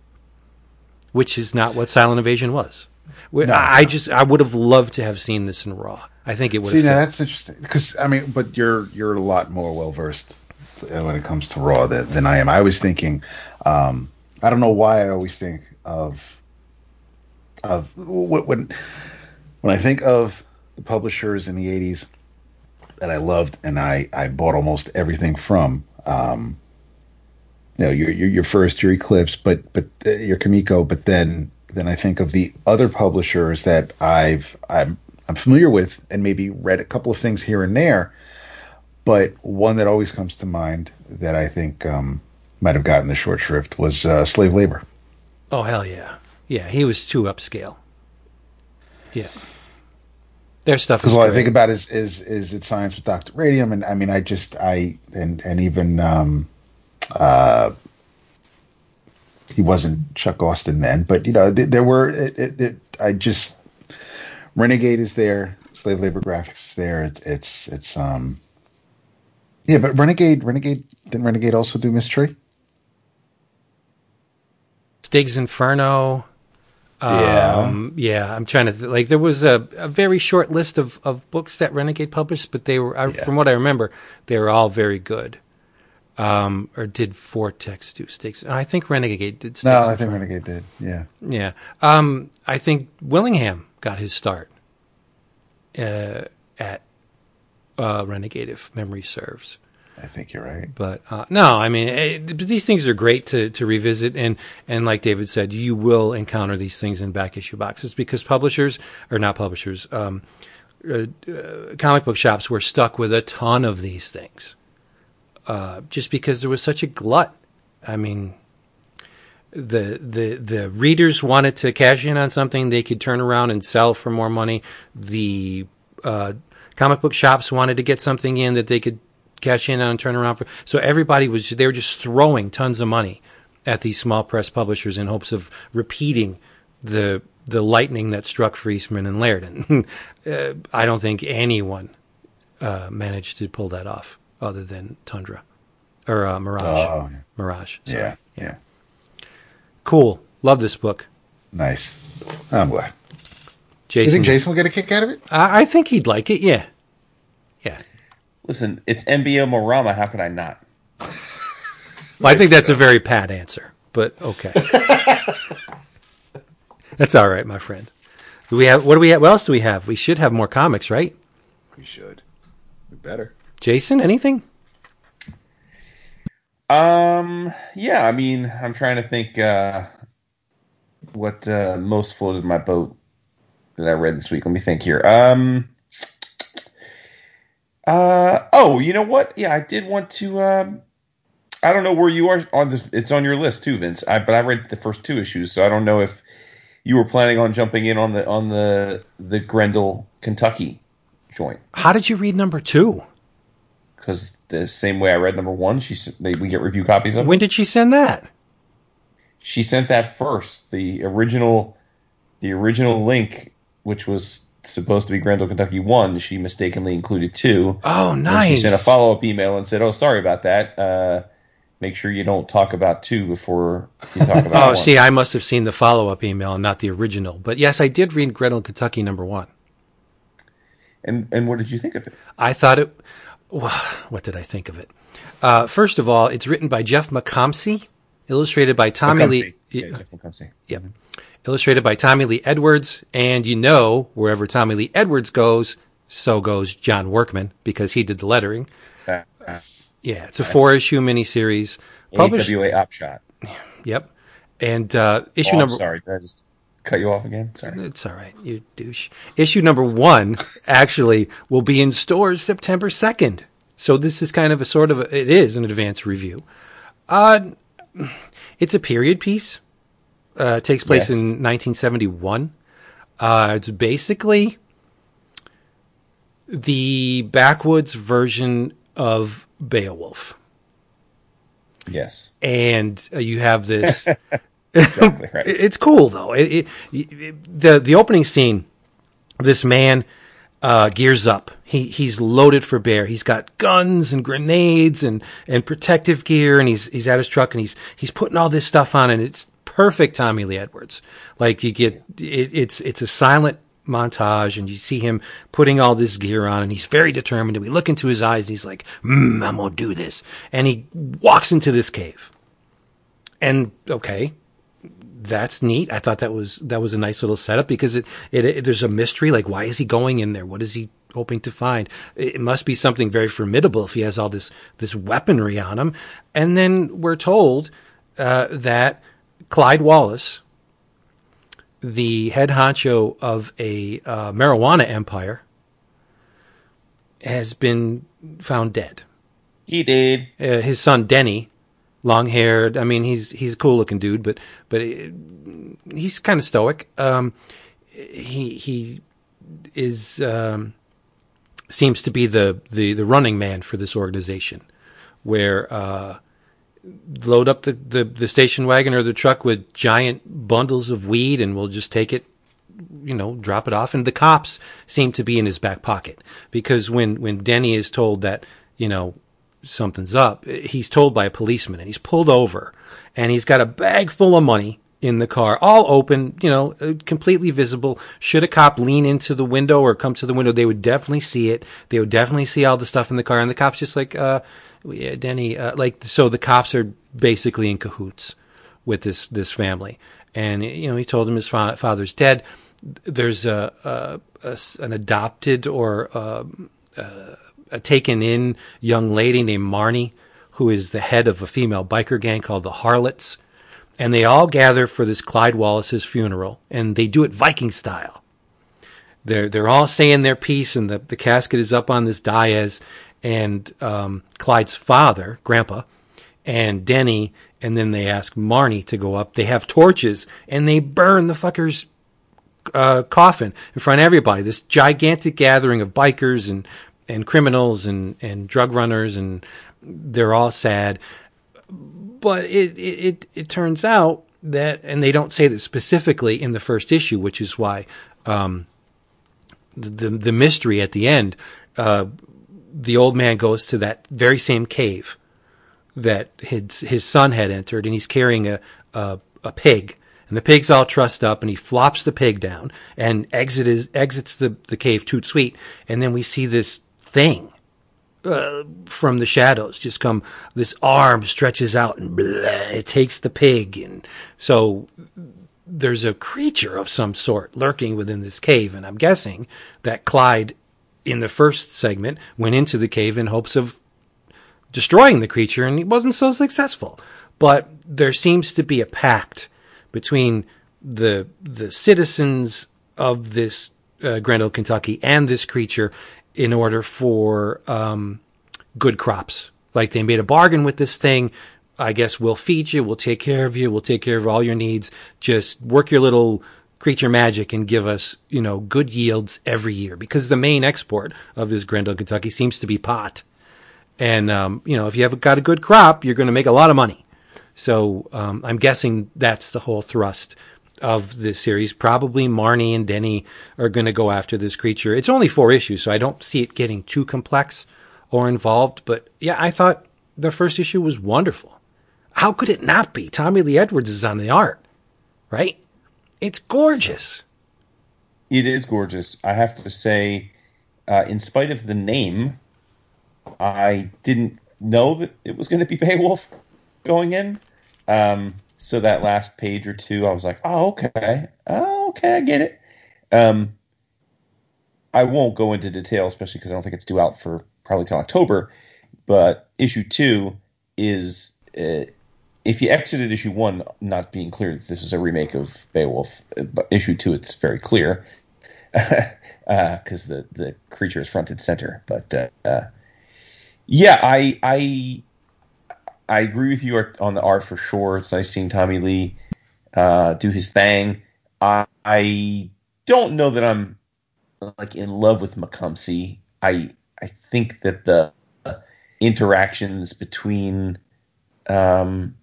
which is not what Silent Invasion was. No, I just I would have loved to have seen this in Raw. I think it would. See, now that's interesting because I mean, but you're you're a lot more well versed when it comes to Raw than, than I am. I was thinking, um, I don't know why I always think of of when when I think of the publishers in the '80s that I loved and I I bought almost everything from. Um, you know your your, your first your Eclipse, but but uh, your Comico, but then then I think of the other publishers that I've I'm I'm familiar with and maybe read a couple of things here and there, but one that always comes to mind that I think um, might have gotten the short shrift was uh, Slave Labor. Oh hell yeah, yeah. He was too upscale. Yeah, their stuff is. Because all I think about is is is it science with Doctor Radium, and I mean I just I and and even um, uh, he wasn't Chuck Austen then, but you know th- there were it, it, it I just Renegade is there, Slave Labor Graphics is there. It's it's it's um yeah, but Renegade Renegade didn't Renegade also do Mystery? Stig's Inferno. Um, yeah. I'm trying to th- like. There was a, a very short list of, of books that Renegade published, but they were, I, Yeah. from what I remember, they were all very good. Um, or did Vortex do Stig's? I think Renegade did. No, I think. Renegade did. Yeah. Yeah. Um, I think Willingham got his start uh, at uh, Renegade, if memory serves. I think you're right. But uh, no, I mean, eh, but these things are great to, to revisit, and and like David said, you will encounter these things in back issue boxes because publishers or not publishers, um, uh, uh, comic book shops were stuck with a ton of these things, uh, just because there was such a glut. I mean, the the the readers wanted to cash in on something they could turn around and sell for more money. The uh, comic book shops wanted to get something in that they could cash in on and turn around for. So everybody was they were just throwing tons of money at these small press publishers in hopes of repeating the the lightning that struck for Eastman and Laird. uh, I don't think anyone uh, managed to pull that off other than Tundra or uh, Mirage. Oh, Mirage. Sorry. yeah, yeah. Cool. Love this book. Nice. I'm glad. Jason. You think Jason will get a kick out of it? I, I think he'd like it. Yeah. Yeah. Listen, it's MBO Morama. How could I not? Well, I think that's a very pat answer, but okay. that's all right, my friend. Do we have what do we have? What else do we have? We should have more comics, right? We should. We better. Jason, anything? Um, yeah, I mean, I'm trying to think uh, what uh, most floated my boat that I read this week. Let me think here. Um, uh, oh, you know what? Yeah, I did want to. Um, I don't know where you are on this. It's on your list too, Vince. I, but I read the first two issues, so I don't know if you were planning on jumping in on the on the the Grendel, Kentucky joint How did you read number two? Because the same way I read number one, she they, we get review copies of. it. When did she send that? she sent that first. The original, the original link, which was supposed to be Grendel, Kentucky one, she mistakenly included two. Oh, nice. she sent a follow up email and said, "Oh, sorry about that. Uh, make sure you don't talk about two before you talk about Oh, one." see, I must have seen the follow up email and not the original. But yes, I did read Grendel, Kentucky number one. And and what did you think of it? I thought it. What did I think of it? Uh, first of all, it's written by Jeff McComsey, illustrated by Tommy Lee. Yeah, Jeff McComsey. Yep. Illustrated by Tommy Lee Edwards. And you know, wherever Tommy Lee Edwards goes, so goes John Workman because he did the lettering. Uh, uh, Yeah, it's a four issue miniseries. Published. AWA Upshot. Yep. And uh, issue Oh, number. sorry, I just cut you off again? Sorry. It's all right, you douche. Issue number one actually will be in stores September 2nd. So this is kind of a sort of, a, it is an advanced review. Uh, it's a period piece. Uh, takes place Yes. in 1971. Uh, it's basically the backwoods version of Beowulf. Yes, And uh, you have this. exactly right. It's cool though. It, it, it- the the opening scene, this man uh, gears up. He he's loaded for bear. He's got guns and grenades and and protective gear, and he's he's at his truck and he's he's putting all this stuff on, and it's perfect. Tommy Lee Edwards. Like you get it, it's it's a silent montage, and you see him putting all this gear on, and he's very determined. And we look into his eyes, and he's like, mm, "I'm gonna do this," and he walks into this cave. And okay, that's neat. I thought that was that was a nice little setup because it, it, it there's a mystery like why is he going in there? What is he hoping to find. It must be something very formidable if he has all this this weaponry on him. And then we're told uh, that Clyde Wallace, the head honcho of a uh, marijuana empire, has been found dead. He did. Uh, his son Denny, long haired. I mean, he's he's a cool looking dude, but but uh, he's kind of stoic. Um, he he is um, seems to be the, the the running man for this organization, where uh, load up the, the, the station wagon or the truck with giant bundles of weed, and we'll just take it you know, drop it off. And the cops seem to be in his back pocket because when, when Denny is told that, you know, something's up, he's told by a policeman and he's pulled over and he's got a bag full of money in the car, all open, you know, uh, completely visible. Should a cop lean into the window or come to the window, they would definitely see it. They would definitely see all the stuff in the car. And the cop's just like, uh, yeah, Denny, uh, like, so the cops are basically in cahoots with this, this family. And, you know, he told him his fa- father's dead. There's a, a, a an adopted or, um, uh, taken in young lady named Marnie, who is the head of a female biker gang called the Harlots and they all gather for this Clyde Wallace's funeral, and they do it Viking style. They're they're all saying their piece, and the, the casket is up on this dais, and um, Clyde's father, Grandpa, and Denny, and then they ask Marnie to go up. They have torches, and they burn the fucker's uh, coffin in front of everybody. This gigantic gathering of bikers and and criminals and and drug runners, and they're all sad but it, it, it turns out that, and they don't say that specifically in the first issue, which is why um, the, the mystery at the end. Uh, the old man goes to that very same cave that his his son had entered, and he's carrying a a, a pig, and the pig's all trussed up, and he flops the pig down and exit exits the the cave toot sweet, and then we see this thing uh, from the shadows. Just come this arm stretches out and blah, it takes the pig. And so there's a creature of some sort lurking within this cave. And i'm guessing that clyde in the first segment went into the cave in hopes of destroying the creature. And he wasn't so successful. But there seems to be a pact between the the citizens of this uh, Grand Old Kentucky and this creature in order for um, good crops. Like they made a bargain with this thing. I guess we'll feed you, we'll take care of you, we'll take care of all your needs. Just work your little creature magic and give us, you know, good yields every year because the main export of this Grand Old Kentucky seems to be pot. And, um, you know, if you have got a good crop, you're going to make a lot of money. So, um, I'm guessing that's the whole thrust of this series. Probably Marnie and Denny are going to go after this creature. It's only four issues, so I don't see it getting too complex or involved. But yeah, I thought the first issue was wonderful. How could it not be? Tommy Lee Edwards is on the art, right? It's gorgeous. It is gorgeous. I have to say, uh, in spite of the name, I didn't know that it was going to be Beowulf going in. Um, so that last page or two, I was like, oh, okay. Oh, okay, I get it. Um, I won't go into detail, especially because I don't think it's due out for probably till October. But issue two is uh, if you exited issue one, not being clear that this is a remake of Beowulf, but issue two, it's very clear because uh, the the creature is front and center. But uh, uh, yeah, I I I agree with you on the art for sure. It's nice seeing Tommy Lee uh, do his thing. I, I don't know that I'm like in love with McComsey. I I think that the interactions between um,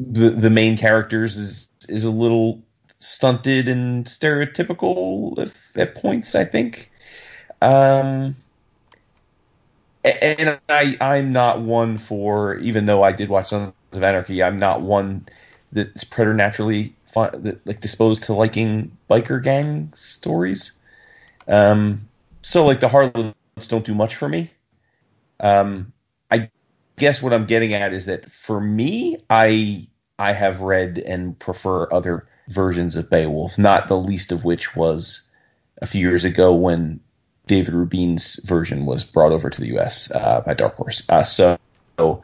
the the main characters is is a little stunted and stereotypical if, at points. I think. Um, and I I'm not one for even though I did watch Sons of Anarchy, I'm not one that's preternaturally fun, like disposed to liking biker gang stories. Um, so like the Harlots don't do much for me. Um, I guess what I'm getting at is that for me, I I have read and prefer other versions of Beowulf, not the least of which was a few years ago when David Rubin's version was brought over to the U.S. Uh, by Dark Horse. Uh, so, so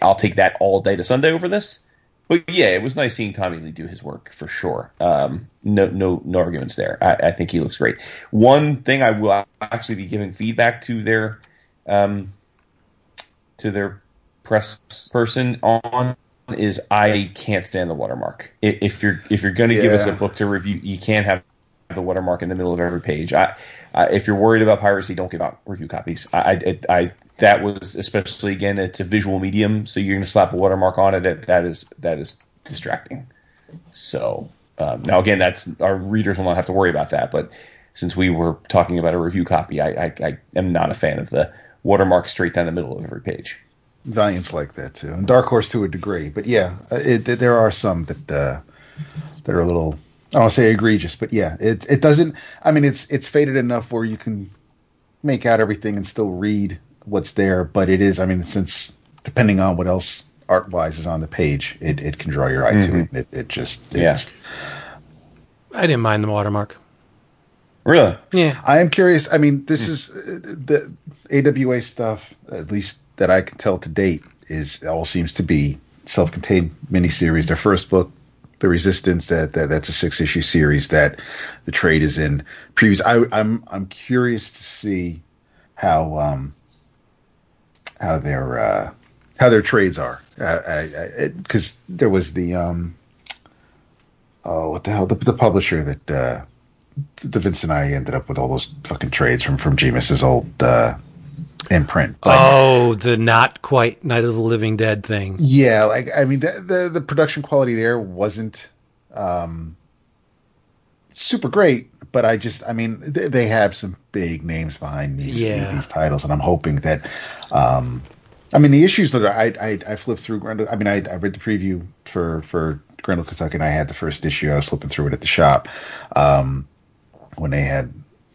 I'll take that all day to Sunday over this. But yeah, it was nice seeing Tommy Lee do his work for sure. Um, no, no, no arguments there. I, I, think he looks great. One thing I will actually be giving feedback to their, um, to their press person on is I can't stand the watermark. If you're if you're going to yeah. give us a book to review, you can't have the watermark in the middle of every page. I, I if you're worried about piracy, don't give out review copies. I, I, I that was especially again it's a visual medium, so you're going to slap a watermark on it. That is that is distracting. So um, now again, that's our readers will not have to worry about that. But since we were talking about a review copy, I, I, I am not a fan of the watermark straight down the middle of every page. Valiant's like that too, and Dark Horse to a degree. But yeah, it, there are some that uh, that are a little. I don't say egregious, but yeah, it it doesn't. I mean, it's it's faded enough where you can make out everything and still read what's there. But it is. I mean, since depending on what else art wise is on the page, it, it can draw your eye mm-hmm. to it. It, it just yeah. I didn't mind the watermark. Really? Yeah. I am curious. I mean, this is uh, the AWA stuff. At least that I can tell to date is all seems to be self-contained miniseries. Their first book, The Resistance, that, that that's a six-issue series that the trade is in. Previous, I, I'm I'm curious to see how um how their uh, how their trades are because uh, there was the um oh what the hell the, the publisher that uh the Vince and I ended up with all those fucking trades from from JMS's old uh in print. Oh, the not quite Night of the Living Dead thing. Yeah, like I mean, the the, the production quality there wasn't um, super great, but I just, I mean, they, they have some big names behind these, yeah. these titles, and I'm hoping that. Um, I mean, the issues that I I, I flipped through. Grendel. I mean, I, I read the preview for for Grendel, Kentucky, and I had the first issue. I was flipping through it at the shop um, when they had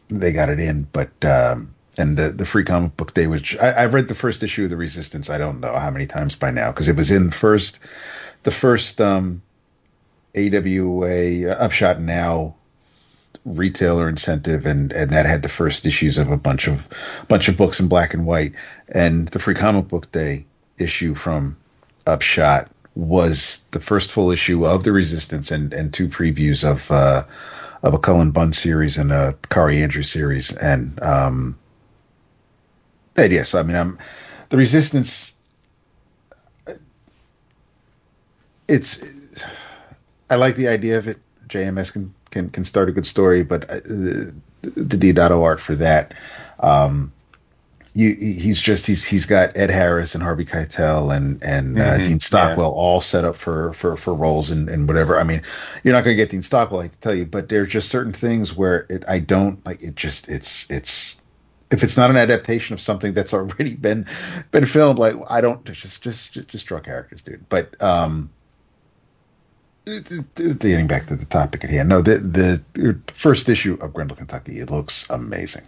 they got it in, but. Um, and the the free comic book day, which I, I read the first issue of the Resistance. I don't know how many times by now because it was in first the first um, AWA uh, Upshot Now retailer incentive, and and that had the first issues of a bunch of bunch of books in black and white, and the free comic book day issue from Upshot was the first full issue of the Resistance and and two previews of. Uh, of a Cullen Bunn series and a kari andrew series, and um, Yes, I mean, I'm the resistance. It's. I like the idea of it. JMS can can can start a good story, but the, the Deodato art for that. Um, you, he's just he's he's got Ed Harris and Harvey Keitel and and uh, mm-hmm, Dean Stockwell yeah. all set up for for for roles and and whatever. I mean, you're not going to get Dean Stockwell, I can tell you, but there's just certain things where it I don't like. It just it's it's if it's not an adaptation of something that's already been been filmed, like I don't just just just, just draw characters, dude. But um, getting back to the topic at hand, no, the the first issue of Grendel, Kentucky, it looks amazing.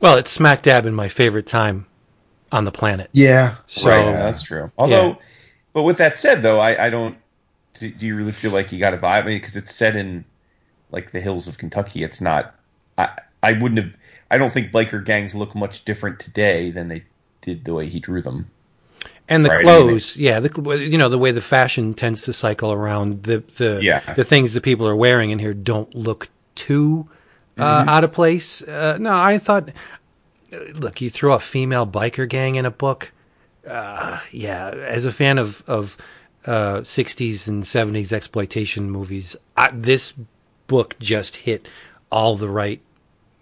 Well, it's smack dab in my favorite time on the planet. Yeah, so right, that's true. Although, yeah. but with that said, though, I, I don't. Do, do, you really feel like you got a vibe? Because I mean, it's set in like the hills of Kentucky. It's not. I I wouldn't have I don't think biker gangs look much different today than they did the way he drew them. And the right? clothes, I mean, yeah, the, you know the way the fashion tends to cycle around the the yeah. the things that people are wearing in here don't look too uh, mm-hmm. out of place. Uh, no, I thought, look, you throw a female biker gang in a book, uh, yeah. As a fan of of 60s uh, and 70s exploitation movies, I, this book just hit all the right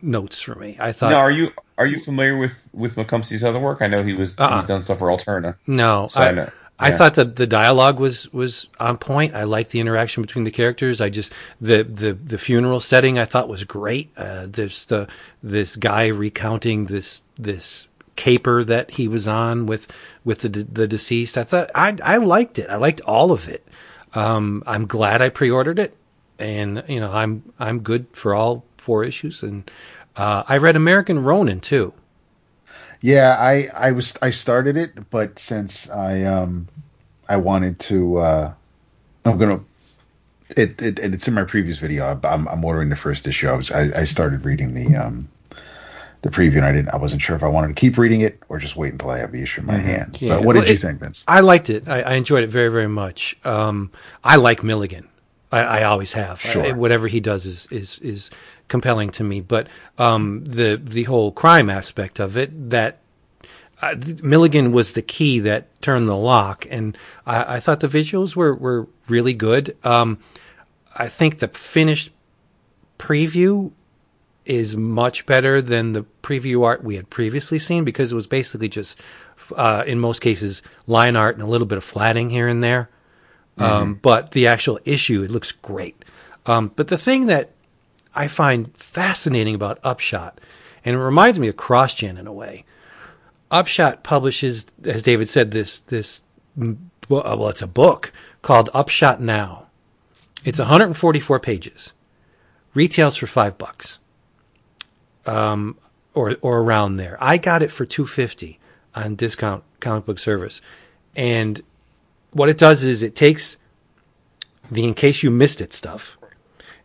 notes for me. I thought. Now, are you are you familiar with with McComsey's other work? I know he was uh-uh. he's done stuff for Alterna. No, so I, I, yeah. I thought that the dialogue was was on point. I liked the interaction between the characters. I just the the the funeral setting I thought was great. Uh, there's the this guy recounting this this caper that he was on with with the the deceased. I thought I I liked it. I liked all of it. Um, I'm glad I pre-ordered it, and you know I'm I'm good for all four issues, and uh, I read American Ronin too. Yeah, I I was I started it, but since I um I wanted to uh I'm gonna it, it and it's in my previous video. I'm I'm ordering the first issue. I was I, I started reading the um the preview, and I didn't. I wasn't sure if I wanted to keep reading it or just wait until I have the issue in my hands. Yeah. But what did you it- think, Vince? I liked it. I, I enjoyed it very, very much. Um, I like Milligan. I, I always have. Sure. Whatever he does is is is compelling to me. But um, the the whole crime aspect of it that. Uh, Milligan was the key that turned the lock, and I, I thought the visuals were, were really good. Um, I think the finished preview is much better than the preview art we had previously seen because it was basically just, uh, in most cases, line art and a little bit of flatting here and there. Um, but the actual issue, it looks great. Um, but the thing that I find fascinating about Upshot, and it reminds me of CrossGen in a way. Upshot publishes, as David said, this this uh, well, it's a book called Upshot Now. It's 144 pages. Retails for five bucks, um, or or around there. I got it for 250 on discount comic book service, and what it does is it takes the in case you missed it stuff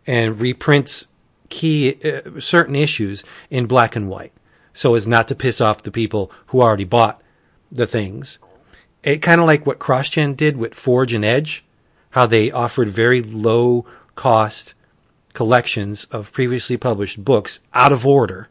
and reprints key uh, certain issues in black and white so as not to piss off the people who already bought the things it kind of like what CrossGen did with Forge and Edge, how they offered very low cost collections of previously published books out of order.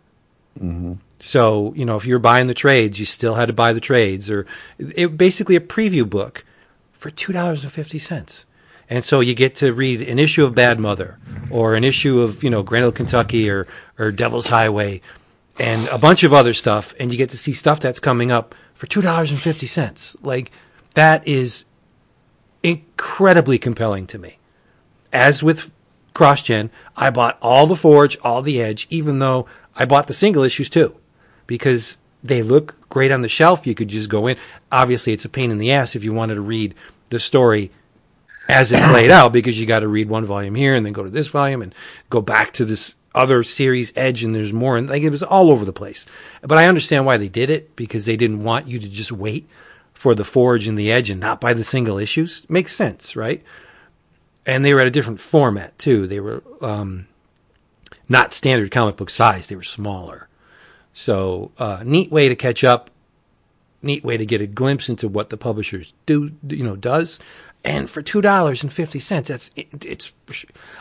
So, you know, if you were buying the trades, you still had to buy the trades or it basically a preview book for $2.50. And so you get to read an issue of Bad Mother or an issue of, you know, Grendel, Kentucky or, or Devil's Highway and a bunch of other stuff. And you get to see stuff that's coming up for $2.50. Like that is incredibly compelling to me. As with CrossGen, I bought all the Forge, all the Edge, even though I bought the single issues too, because they look great on the shelf. You could just go in. Obviously, it's a pain in the ass if you wanted to read the story as it played out because you got to read one volume here and then go to this volume and go back to this other series edge and there's more and like it was all over the place. But I understand why they did it because they didn't want you to just wait for the forge and the edge and not buy the single issues. Makes sense, right? And they were at a different format too. They were um, not standard comic book size. They were smaller. So uh, neat way to catch up. Neat way to get a glimpse into what the publishers do, you know, does. And for two dollars and fifty cents, that's it, it's.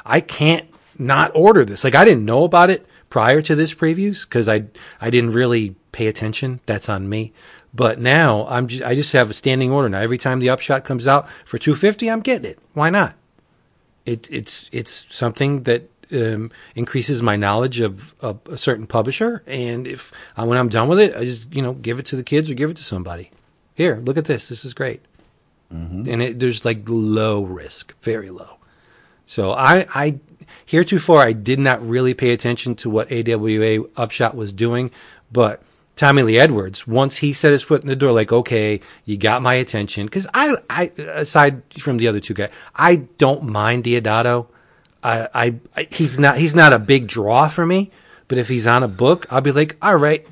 I can't not order this. Like I didn't know about it prior to this previews because I I didn't really pay attention. That's on me. But now I'm just, I just have a standing order now. Every time the upshot comes out for two fifty, I'm getting it. Why not? It it's it's something that um, increases my knowledge of, of a certain publisher, and if uh, when I'm done with it, I just you know give it to the kids or give it to somebody. Here, look at this. This is great. Mm-hmm. And it, there's like low risk, very low. So I, I heretofore I did not really pay attention to what AWA Upshot was doing, but Tommy Lee Edwards, once he set his foot in the door, like, okay, you got my attention. Because I, I, aside from the other two guys, I don't mind Deodato. I, I, I, he's not, he's not a big draw for me. But if he's on a book, I'll be like, all right.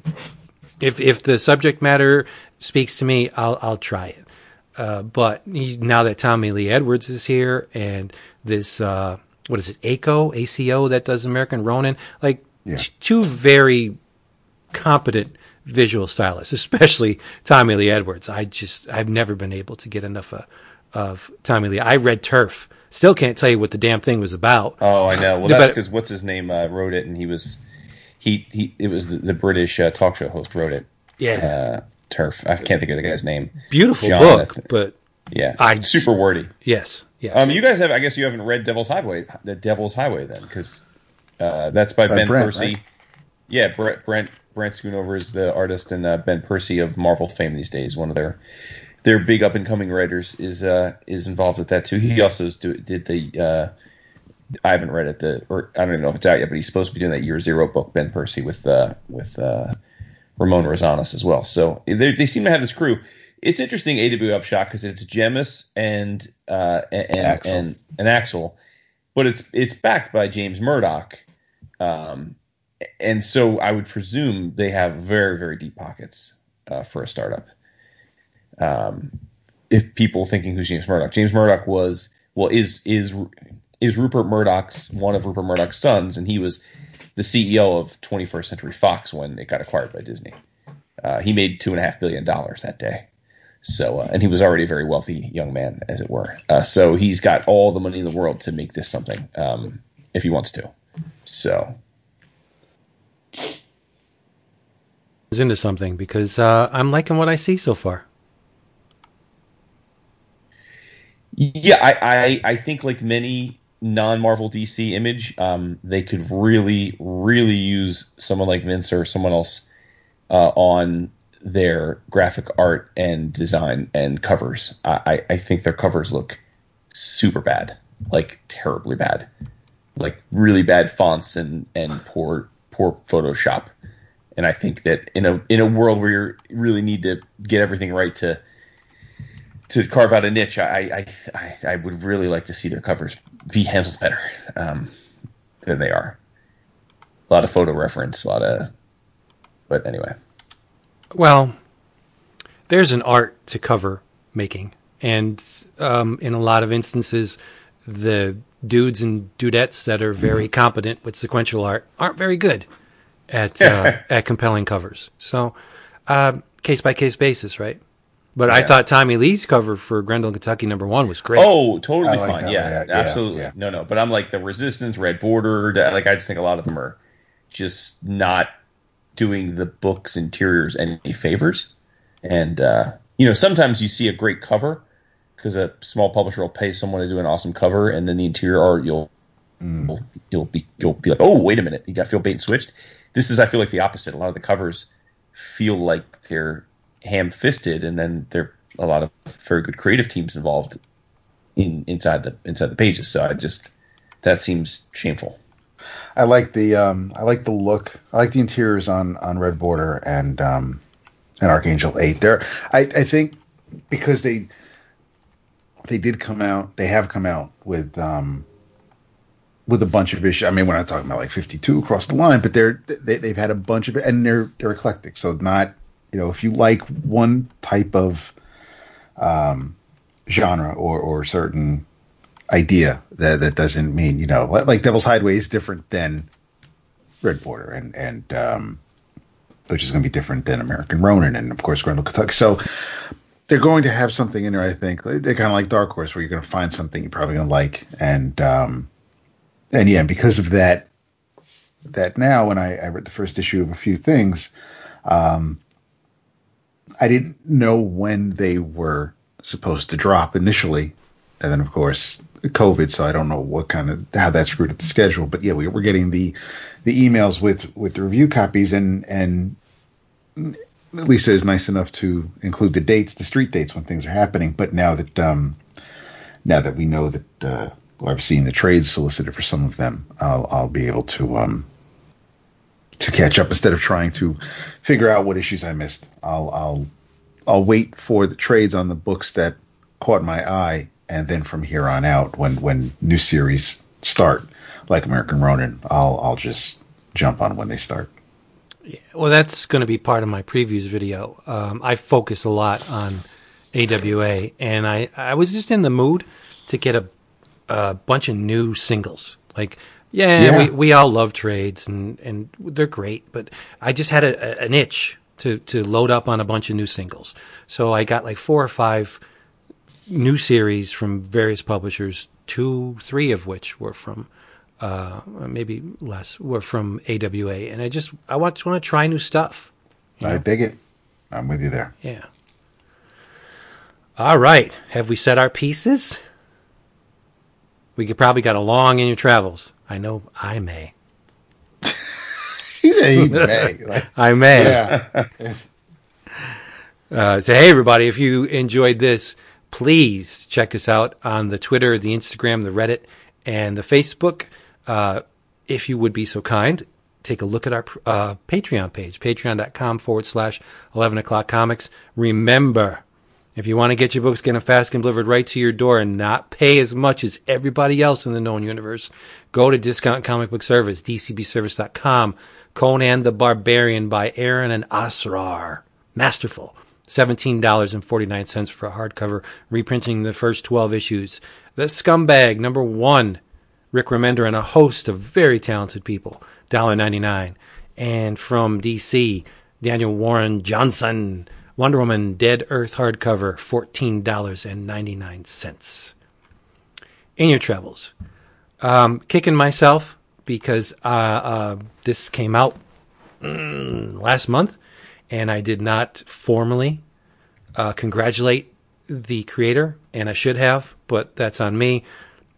If if the subject matter speaks to me, I'll I'll try it. Uh, but he, now that Tommy Lee Edwards is here and this, uh, what is it, ACO, ACO that does American Ronin, like Yeah. two very competent visual stylists, especially Tommy Lee Edwards. I just, I've never been able to get enough of, of Tommy Lee. I read Turf. Still can't tell you what the damn thing was about. Oh, I know. Well, that's because what's his name uh, wrote it, and he was he he. It was the, the British uh, talk show host wrote it. Yeah. Turf. I can't think of the guy's name. Beautiful Jonathan. book, but Yeah, I- super wordy. yes, yes. Um, you guys have. I guess you haven't read Devil's Highway. The Devil's Highway then, because uh, that's by, By Ben Brent, Percy. right? Yeah, Brent Brent Brent Schoonover is the artist, and uh, Ben Percy of Marvel fame these days, one of their their big up and coming writers, is uh, is involved with that too. He also do, did the. Uh, I haven't read it. The or I don't even know if it's out yet, but he's supposed to be doing that Year Zero book, Ben Percy, with uh, with uh, Ramon Rosanas as well. So they they seem to have this crew. It's interesting AW Upshot because it's JMS and uh, and and Axel. and, and Axel, but it's it's backed by James Murdoch, um, and so I would presume they have very very deep pockets uh, for a startup. Um, if people thinking who's James Murdoch, James Murdoch was well is is is Rupert Murdoch's one of Rupert Murdoch's sons, and he was the CEO of 21st Century Fox when it got acquired by Disney. Uh, he made two and a half billion dollars that day. So, uh, and he was already a very wealthy young man, as it were. Uh, so he's got all the money in the world to make this something, um, if he wants to. So, is into something because uh, I'm liking what I see so far. Yeah, I, I, I think like many non Marvel DC image, um, they could really, really use someone like Vince or someone else uh, on their graphic art and design and covers. I, I think their covers look super bad, like terribly bad, like really bad fonts and, and poor poor Photoshop. And I think that in a in a world where you really need to get everything right to to carve out a niche, I I, I, I would really like to see their covers be handled better um, than they are. A lot of photo reference, a lot of, but anyway. Well, there's an art to cover making, and um, in a lot of instances, the dudes and dudettes that are very mm-hmm. competent with sequential art aren't very good at uh, at compelling covers. So, case by case basis, right? But yeah. I thought Tommy Lee's cover for Grendel, Kentucky, number one was great. Oh, totally like fine. Yeah, yeah, absolutely. Yeah. No, no. But I'm like the Resistance, Red Border. Like I just think a lot of them are just not doing the book's interiors any favors. And uh, you know, sometimes you see a great cover because a small publisher will pay someone to do an awesome cover, and then the interior art you'll mm. you'll, you'll be you'll be like, oh, wait a minute, you got to feel bait and switched. This is I feel like the opposite. A lot of the covers feel like they're ham fisted, and then there are a lot of very good creative teams involved in inside the inside the pages. So I just that seems shameful. I like the um, I like the look. I like the interiors on on Red Border and um, and Archangel Eight. There, I, I think because they they did come out. They have come out with um, with a bunch of issues. I mean, we're not talking about like 52 across the line, but they're they, they've had a bunch of and they're they're eclectic. So not you know if you like one type of um, genre or or certain idea that that doesn't mean you know like Devil's Highway is different than Red Border and and um, which is going to be different than American Ronin and of course Grendel Kentucky. So they're going to have something in there. I think they're kind of like Dark Horse where you're going to find something you're probably going to like and um, and yeah because of that that now when I, I read the first issue of a few things um, I didn't know when they were supposed to drop initially, and then of course COVID, so I don't know what kind of how that screwed up the schedule. But yeah, we, we're getting the the emails with with the review copies, and and Lisa is nice enough to include the dates, the street dates when things are happening. But now that um, now that we know that uh, well, I've seen the trades solicited for some of them, I'll I'll be able to um, to catch up instead of trying to figure out what issues I missed. I'll I'll I'll wait for the trades on the books that caught my eye, and then from here on out, when when new series start, like American Ronin, I'll I'll just jump on when they start. Yeah, well, that's going to be part of my previews video. Um, I focus a lot on AWA, and I I was just in the mood to get a a bunch of new singles, like yeah, yeah, we, we all love trades and, and they're great, but I just had a, a, an itch to, to load up on a bunch of new singles. So I got like four or five new series from various publishers, two, three of which were from, uh, maybe less, were from AWA. And I just, I want, just want to try new stuff. I know? dig it. I'm with you there. Yeah. All right. Have we set our pieces? We could probably got along in your travels. I know I may. he may. Like, I may. Yeah. uh, so, hey, everybody, if you enjoyed this, please check us out on the Twitter, the Instagram, the Reddit, and the Facebook. Uh, if you would be so kind, take a look at our uh, Patreon page, patreon.com forward slash 11 o'clock comics. Remember, if you want to get your books getting fast and delivered right to your door and not pay as much as everybody else in the known universe, go to Discount Comic Book Service, dcbservice.com. Conan the Barbarian by Aaron and Asrar. Masterful. $17.49 for a hardcover, reprinting the first 12 issues. The Scumbag, number one, Rick Remender, and a host of very talented people. $1.99. And from DC, Daniel Warren Johnson, Wonder Woman Dead Earth hardcover, $14.99. In your travels. Um, kicking myself because uh, uh, this came out mm, last month and I did not formally uh, congratulate the creator, and I should have, but that's on me.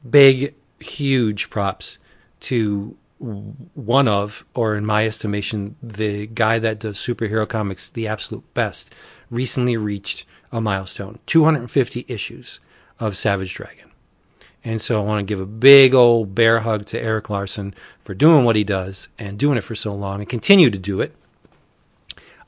Big, huge props to one of, or in my estimation, the guy that does superhero comics the absolute best, recently reached a milestone 250 issues of Savage Dragon. And so I want to give a big old bear hug to Erik Larsen for doing what he does and doing it for so long and continue to do it.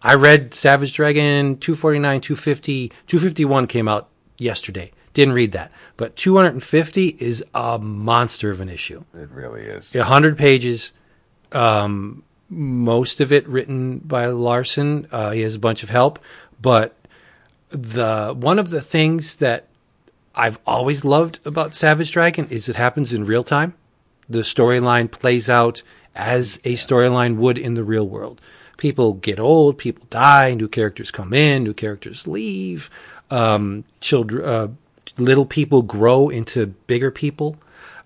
I read Savage Dragon 249, 250, 251 came out yesterday. Didn't read that. But 250 is a monster of an issue. It really is. 100 pages. Um, most of it written by Larsen. Uh, he has a bunch of help, but the one of the things that I've always loved about Savage Dragon is it happens in real time. The storyline plays out as a storyline would in the real world. People get old, people die, new characters come in, new characters leave. Um, children, uh, little people grow into bigger people.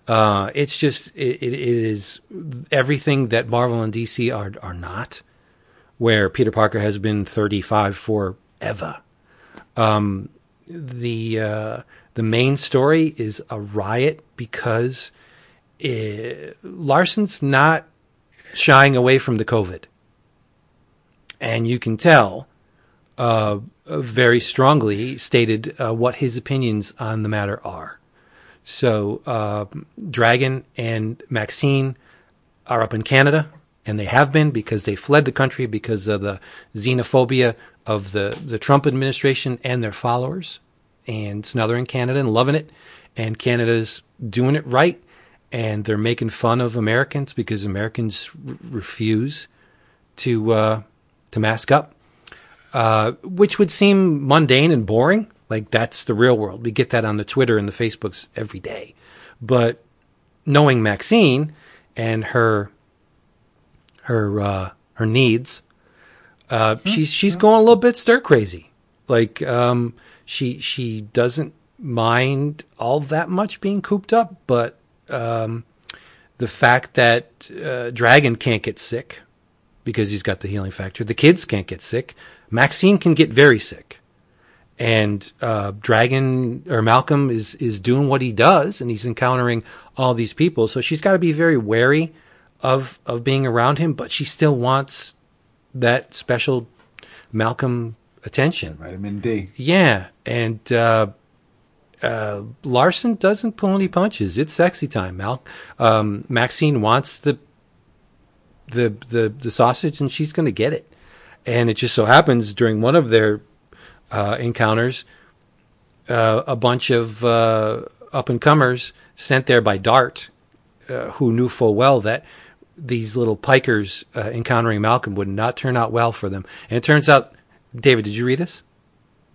Uh, it's just it, it is everything that Marvel and DC are are not. Where Peter Parker has been 35 forever. Um, the uh, the main story is a riot because it, Larsen's not shying away from the COVID, and you can tell uh, very strongly stated uh, what his opinions on the matter are. So, uh, Dragon and Maxine are up in Canada, and they have been because they fled the country because of the xenophobia of the, the Trump administration and their followers. And so now they're in Canada and loving it, and Canada's doing it right, and they're making fun of Americans because Americans r- refuse to uh, to mask up uh, which would seem mundane and boring. Like that's the real world. We get that on the Twitter and the Facebooks every day. But knowing Maxine and her her uh, her needs, uh, mm-hmm. she's she's going a little bit stir crazy. Like um, she she doesn't mind all that much being cooped up, but um, the fact that uh, Dragon can't get sick because he's got the healing factor, the kids can't get sick. Maxine can get very sick. And uh, Dragon or Malcolm is is doing what he does, and he's encountering all these people. So she's got to be very wary of of being around him, but she still wants that special Malcolm attention. Vitamin D. Yeah, and uh, uh, Larsen doesn't pull any punches. It's sexy time. Mal- um, Maxine wants the the the the sausage, and she's going to get it. And it just so happens during one of their uh, encounters, uh, a bunch of uh, up and comers sent there by Dart, uh, who knew full well that these little pikers uh, encountering Malcolm would not turn out well for them. And it turns out, David, did you read this?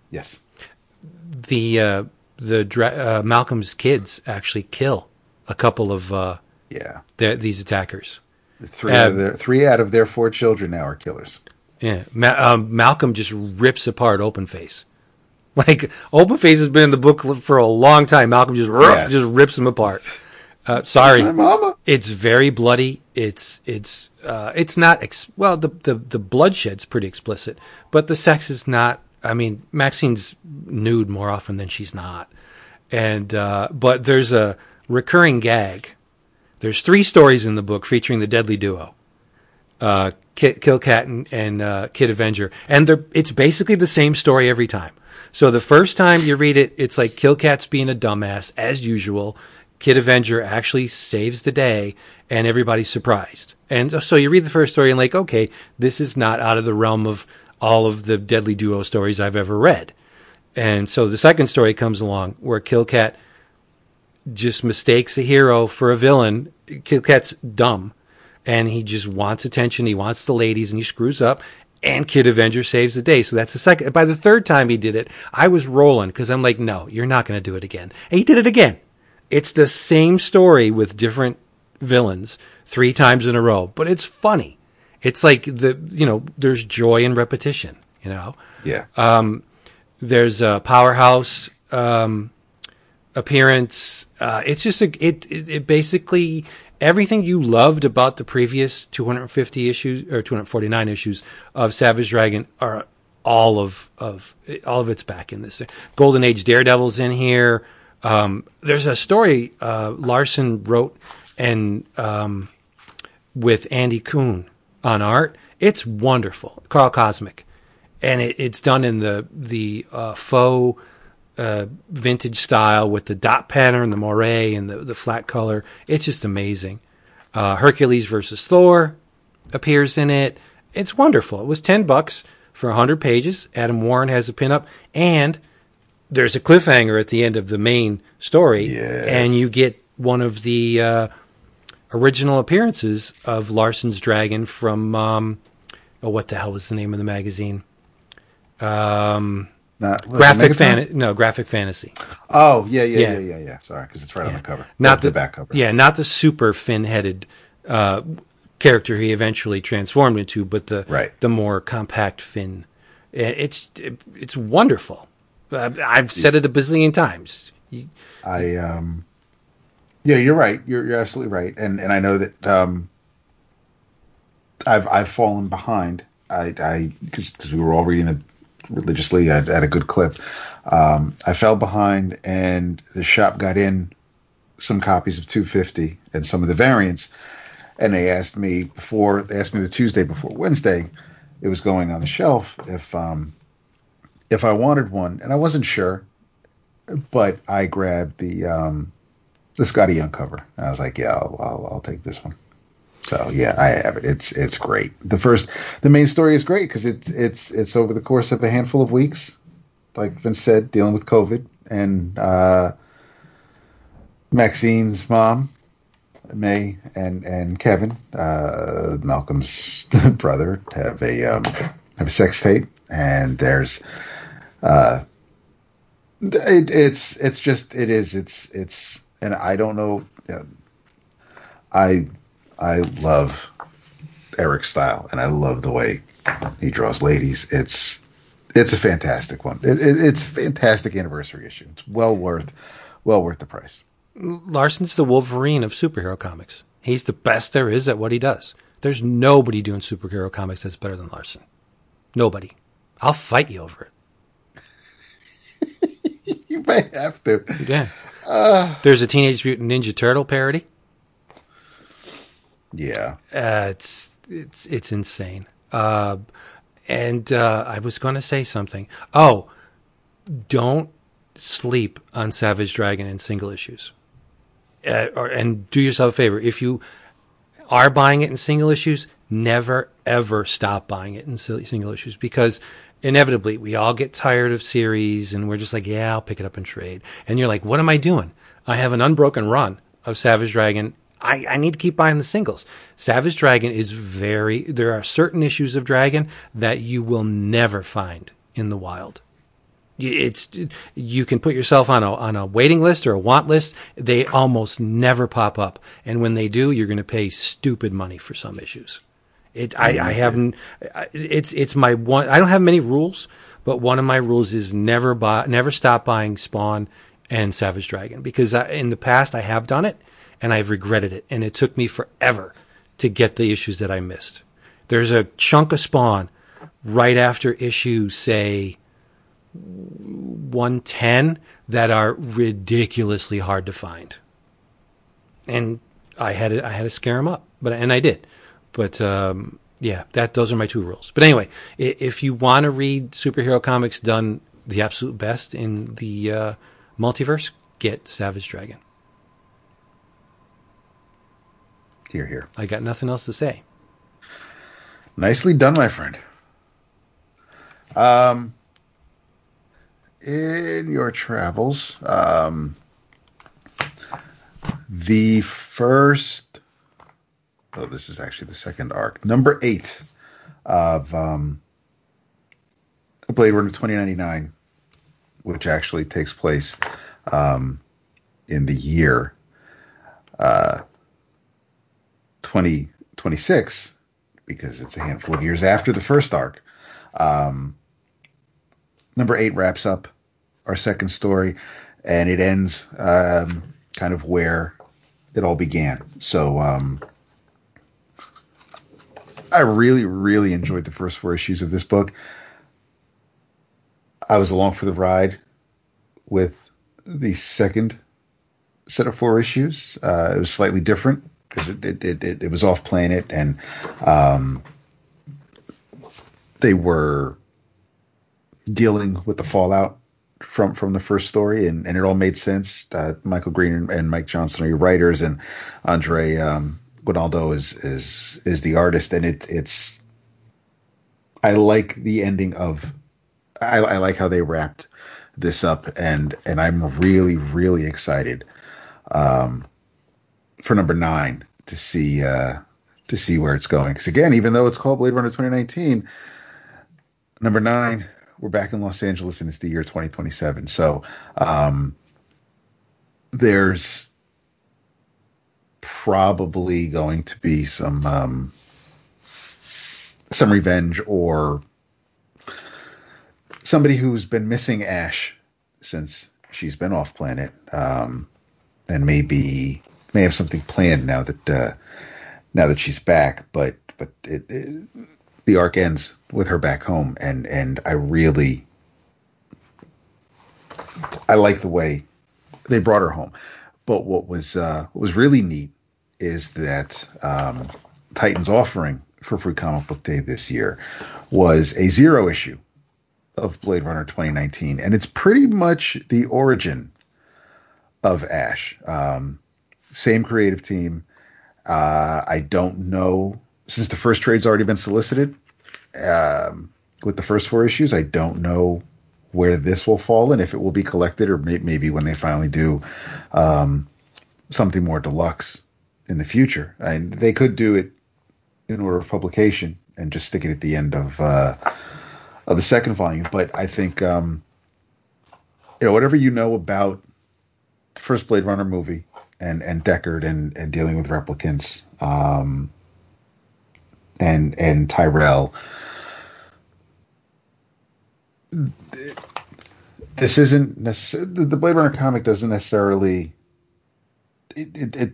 Yes. The uh, the dra- Malcolm's kids actually kill a couple of yeah these attackers. Three out, of their, three out of their four children now are killers. Yeah, Ma- um, Malcolm just rips apart Open Face. Like Open Face has been in the book for a long time. Malcolm just yes. just rips them apart. Uh, sorry, My mama. It's very bloody. It's it's uh, it's not ex- well. The, the the bloodshed's pretty explicit, but the sex is not. I mean, Maxine's nude more often than she's not, and uh, but there's a recurring gag. There's three stories in the book featuring the deadly duo uh, Kill Cat and, and uh, Kid Avenger, and it's basically the same story every time. So the first time you read it, it's like Kill Cat's being a dumbass as usual. Kid Avenger actually saves the day, and everybody's surprised. And so you read the first story and like, okay, this is not out of the realm of all of the Deadly Duo stories I've ever read. And so the second story comes along where Kill Cat just mistakes a hero for a villain. Kill Cat's dumb and he just wants attention. He wants the ladies and he screws up and Kid Avenger saves the day. So that's the second. By the third time he did it, I was rolling because I'm like, no, you're not going to do it again. And he did it again. It's the same story with different villains three times in a row, but it's funny. It's like the you know, there's joy in repetition. You know, Yeah. there's a powerhouse um, appearance. Uh, it's just a it, it it basically everything you loved about the previous 250 issues or 249 issues of Savage Dragon are all of of all of it's back in this. Golden Age Daredevil's in here. Um, there's a story uh, Larsen wrote and um, with Andy Kuhn on art. It's wonderful. Carl Cosmic, and it, it's done in the the uh, faux uh, vintage style with the dot pattern, the moire, and the the flat color. It's just amazing. Uh, Hercules versus Thor appears in it. It's wonderful. It was ten bucks for 100 pages. Adam Warren has a pinup, and there's a cliffhanger at the end of the main story, Yes. and you get one of the uh, original appearances of Larsen's Dragon from um, oh, what the hell was the name of the magazine? Um, Not, graphic fan, no, graphic fantasy. Oh yeah, yeah, Yeah. yeah, yeah, yeah. Sorry, because it's right on the cover. Not the, the, back cover. Yeah, not the super fin-headed uh, character he eventually transformed into, but the Right. the more compact fin. It- It's it's wonderful. I've said it a bazillion times. I um yeah, you're right. You're you're absolutely right. And and I know that um I've I've fallen behind. I I because we were all reading it religiously at, at a good clip. Um, I fell behind, and the shop got in some copies of 250 and some of the variants, and they asked me before they asked me the Tuesday before Wednesday, it was going on the shelf if um if I wanted one, and I wasn't sure but I grabbed the um, the Skottie Young cover. I was like, yeah, I'll, I'll, I'll take this one. So yeah, I have it. It's it's great. The first, the main story is great because it's it's it's over the course of a handful of weeks, like Vince said, dealing with COVID and uh, Maxine's mom, May and and Kevin, uh, Malcolm's brother, have a um, have a sex tape, and there's it, it's it's just it is it's it's and I don't know. uh, I I love Erik's style and I love the way he draws ladies. It's it's a fantastic one. It, it, it's fantastic anniversary issue. It's well worth well worth the price. Larsen's the Wolverine of superhero comics. He's the best there is at what he does. There's nobody doing superhero comics that's better than Larsen. Nobody. I'll fight you over it. You may have to. Yeah. There's a Teenage Mutant Ninja Turtle parody. Yeah. Uh, it's it's it's insane. Uh, and uh, I was going to say something. Oh, don't sleep on Savage Dragon in single issues. Uh, or, and do yourself a favor if you are buying it in single issues, never ever stop buying it in single issues because inevitably we all get tired of series and we're just like, yeah, I'll pick it up and trade. And you're like, what am I doing? I have an unbroken run of Savage Dragon. I, I need to keep buying the singles. Savage Dragon is very, there are certain issues of Dragon that you will never find in the wild it's you can put yourself on a on a waiting list or a want list. They almost never pop up, and when they do, you're going to pay stupid money for some issues. It I, I haven't. It's it's my one. I don't have many rules, but one of my rules is never buy, never stop buying Spawn and Savage Dragon because I, in the past I have done it and I've regretted it, and it took me forever to get the issues that I missed. There's a chunk of Spawn right after issue, say 110 that are ridiculously hard to find. And I had to, I had to scare them up, but and I did. But um, yeah, that those are my two rules. But anyway, if you want to read superhero comics done the absolute best in the uh, multiverse, get Savage Dragon. Here, here. I got nothing else to say. Nicely done, my friend. Um, in your travels, um, the first, oh, this is actually the second arc, number eight of um, Blade Runner 2099, which actually takes place um, in the year uh, 2026, because it's a handful of years after the first arc. Um, number eight wraps up our second story, and it ends um, kind of where it all began. So um, I really, really enjoyed the first four issues of this book. I was along for the ride with the second set of four issues. Uh, it was slightly different. It, it, it, it, it was off planet, and um, they were dealing with the fallout from from the first story, and, and it all made sense. Michael Green and, and, Mike Johnson are your writers, and Andre um, Guinaldo is is is the artist, and it it's. I like the ending of, I, I like how they wrapped this up, and and I'm really really excited, um, for number nine to see uh to see where it's going. Because again, even though it's called Blade Runner 2019, number nine we're back in Los Angeles and it's the year 2027. So um, there's probably going to be some um, some revenge or somebody who's been missing Ash since she's been off planet um, and maybe may have something planned now that uh, now that she's back. But but it, it the arc ends with her back home, and and I really I like the way they brought her home. But what was uh, what was really neat is that um, Titan's offering for Free Comic Book Day this year was a zero issue of Blade Runner 2019, and it's pretty much the origin of Ash. Um, same creative team. Uh, I don't know since the first trade's already been solicited um, with the first four issues. I don't know where this will fall and if it will be collected or may- maybe when they finally do um, something more deluxe in the future. And they could do it in order of publication and just stick it at the end of uh, of the second volume. But I think um, you know whatever you know about the first Blade Runner movie and and Deckard and and dealing with replicants um, and and Tyrell this isn't the Blade Runner comic doesn't necessarily. It, it, it,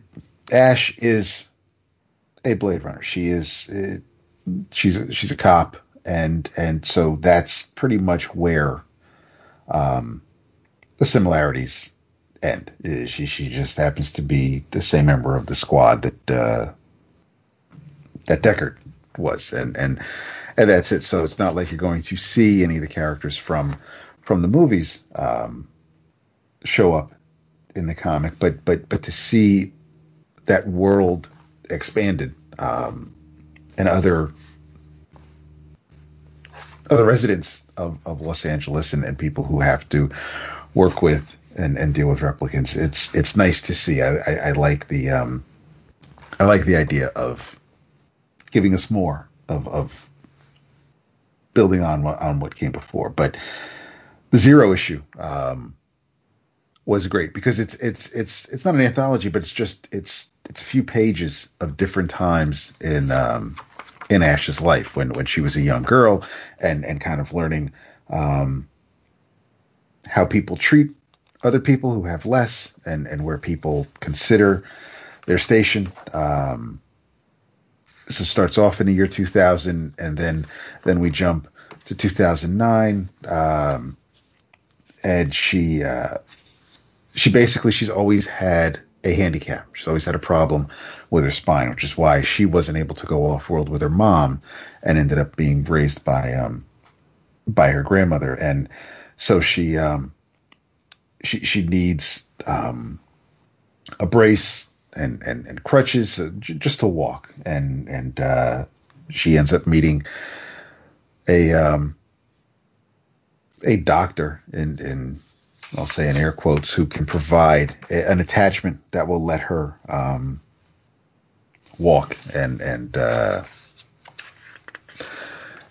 Ash is a Blade Runner. She is it, she's a, she's a cop, and and so that's pretty much where um, the similarities end. She she just happens to be the same member of the squad that uh, that Deckard was, and and and that's it. So it's not like you're going to see any of the characters from from the movies um, show up in the comic, but but but to see that world expanded um, and other other residents of, of Los Angeles and, and people who have to work with and, and deal with replicants. It's it's nice to see. I, I, I like the um, I like the idea of giving us more of, of building on on what came before. But the zero issue um, was great because it's it's it's it's not an anthology, but it's just it's it's a few pages of different times in um, in Ash's life when when she was a young girl and and kind of learning um, how people treat other people who have less and and where people consider their station. Um, so it starts off in the year 2000 and then then we jump to 2009 um, and she uh, she basically she's always had a handicap. She's always had a problem with her spine which is why she wasn't able to go off world with her mom and ended up being raised by um by her grandmother. And so she um she she needs um a brace and and, and crutches uh, j- just to walk, and and uh, she ends up meeting a um, a doctor in in I'll say in air quotes who can provide a, an attachment that will let her um, walk and and uh,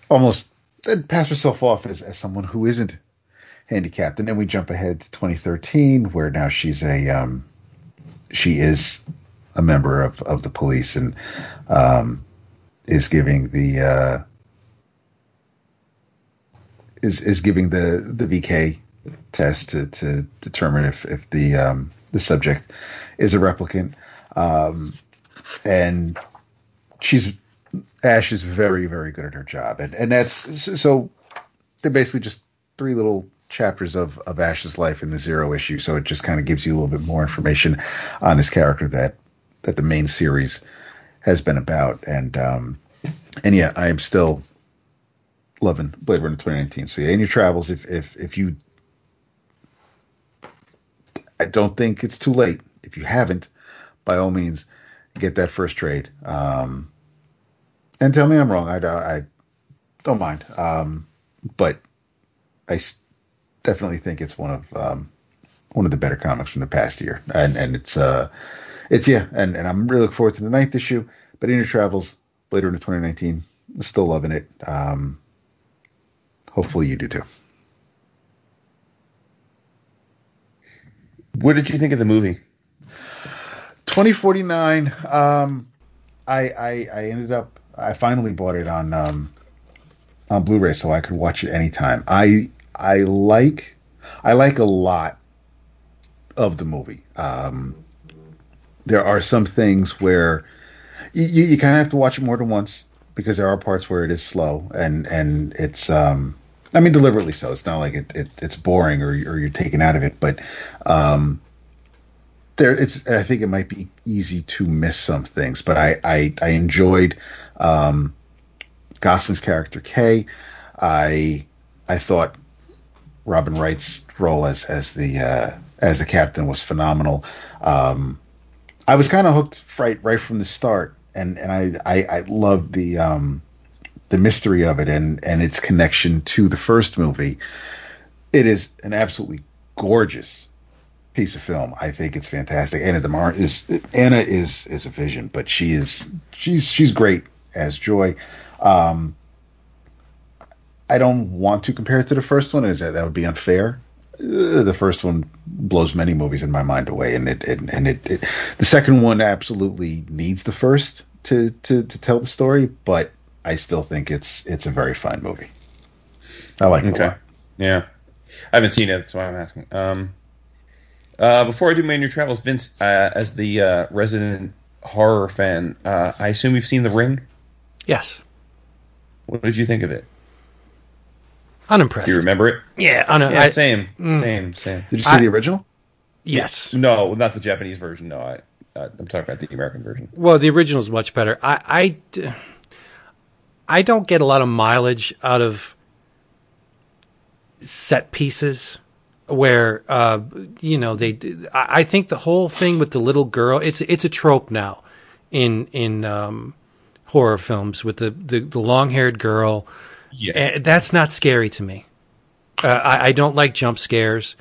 almost pass herself off as, as someone who isn't handicapped. And then we jump ahead to 2013, where now she's a um, she is a member of, of the police and um, is giving the uh, is is giving the the VK test to, to determine if if the um, the subject is a replicant, um, and she's Ash is very very good at her job, and and that's so they're basically just three little chapters of of Ash's life in the zero issue, so it just kind of gives you a little bit more information on his character that that the main series has been about, and um, and yeah, I am still loving Blade Runner 2019. So yeah, in your travels, if if if you, I don't think it's too late. If you haven't, by all means, get that first trade. Um, and tell me I'm wrong. I, I don't mind. Um, but I definitely think it's one of um, one of the better comics from the past year, and and it's uh, it's yeah, and and I'm really looking forward to the ninth issue. But in your travels, later in 2019, still loving it. Um, hopefully, you do too. What did you think of the movie? 2049. Um, I, I I ended up I finally bought it on um, on Blu-ray so I could watch it anytime. I I like I like a lot of the movie. Um, there are some things where you, you kind of have to watch it more than once because there are parts where it is slow and and it's um, I mean deliberately so. It's not like it, it it's boring or or you're taken out of it, but um, there it's I think it might be easy to miss some things, but I I, I enjoyed um, Gosling's character Kay. I I thought Robin Wright's role as as the uh, as the captain was phenomenal. Um, I was kind of hooked right right from the start, and and I I, I the um, the mystery of it and and its connection to the first movie. It is an absolutely gorgeous piece of film. I think it's fantastic. Ana de Armas Anna is is a vision, but she is she's she's great as Joy. Um, I don't want to compare it to the first one, Is that, that would be unfair. Uh, the first one blows many movies in my mind away, and it, it and it, it, the second one absolutely needs the first to, to to tell the story, but I still think it's it's a very fine movie. I like it Okay. Yeah. I haven't seen it, that's why I'm asking. Um, uh, before I do my new travels, Vince, uh, as the uh, resident horror fan, uh, I assume you've seen The Ring. Yes. What did you think of it? Unimpressed. Do you remember it? Yeah, un- Yeah, I- same, same, same. Did you see I- the original? yes. No, not the Japanese version. No, I, uh, I'm talking about the American version. Well, the original is much better. I, I, I don't get a lot of mileage out of set pieces where uh, you know they. I I think the whole thing with the little girl it's it's a trope now in in um, horror films with the the, the long haired girl. Yeah. Eh, that's not scary to me. Uh, I, I don't like jump scares.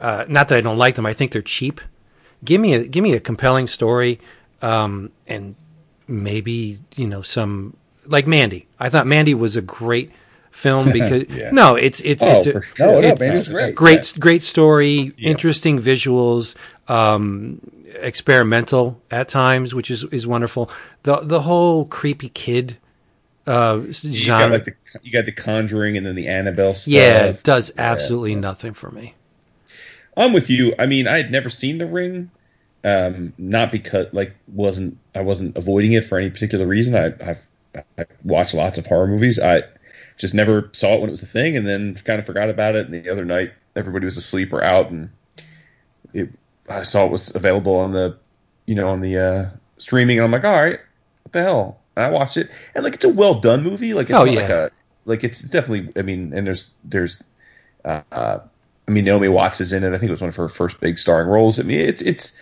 Uh, not that I don't like them. I think they're cheap. Give me a give me a compelling story, um, and maybe you know some like Mandy. I thought Mandy was a great film because Yeah. no, it's it's Oh, it's a, sure. No, no, it's Mandy great. great great story, Yeah. interesting visuals, um, experimental at times, which is is wonderful. The the whole creepy kid uh, You got, genre, like the, you got the Conjuring and then the Annabelle stuff. yeah, it does absolutely nothing for me. I'm with you. I mean, I had never seen The Ring, um, not because like wasn't I wasn't avoiding it for any particular reason. I, I've I watched lots of horror movies. I just never saw it when it was a thing, and then kind of forgot about it. And the other night, everybody was asleep or out, and it I saw it was available on the you know on the uh, streaming, and I'm like, all right, what the hell? I watched it, and like it's a well done movie. Like it's Oh, not yeah. like a like it's definitely. I mean, and there's there's. Uh, I mean, Naomi Watts is in it. I think it was one of her first big starring roles. I mean, it's it's,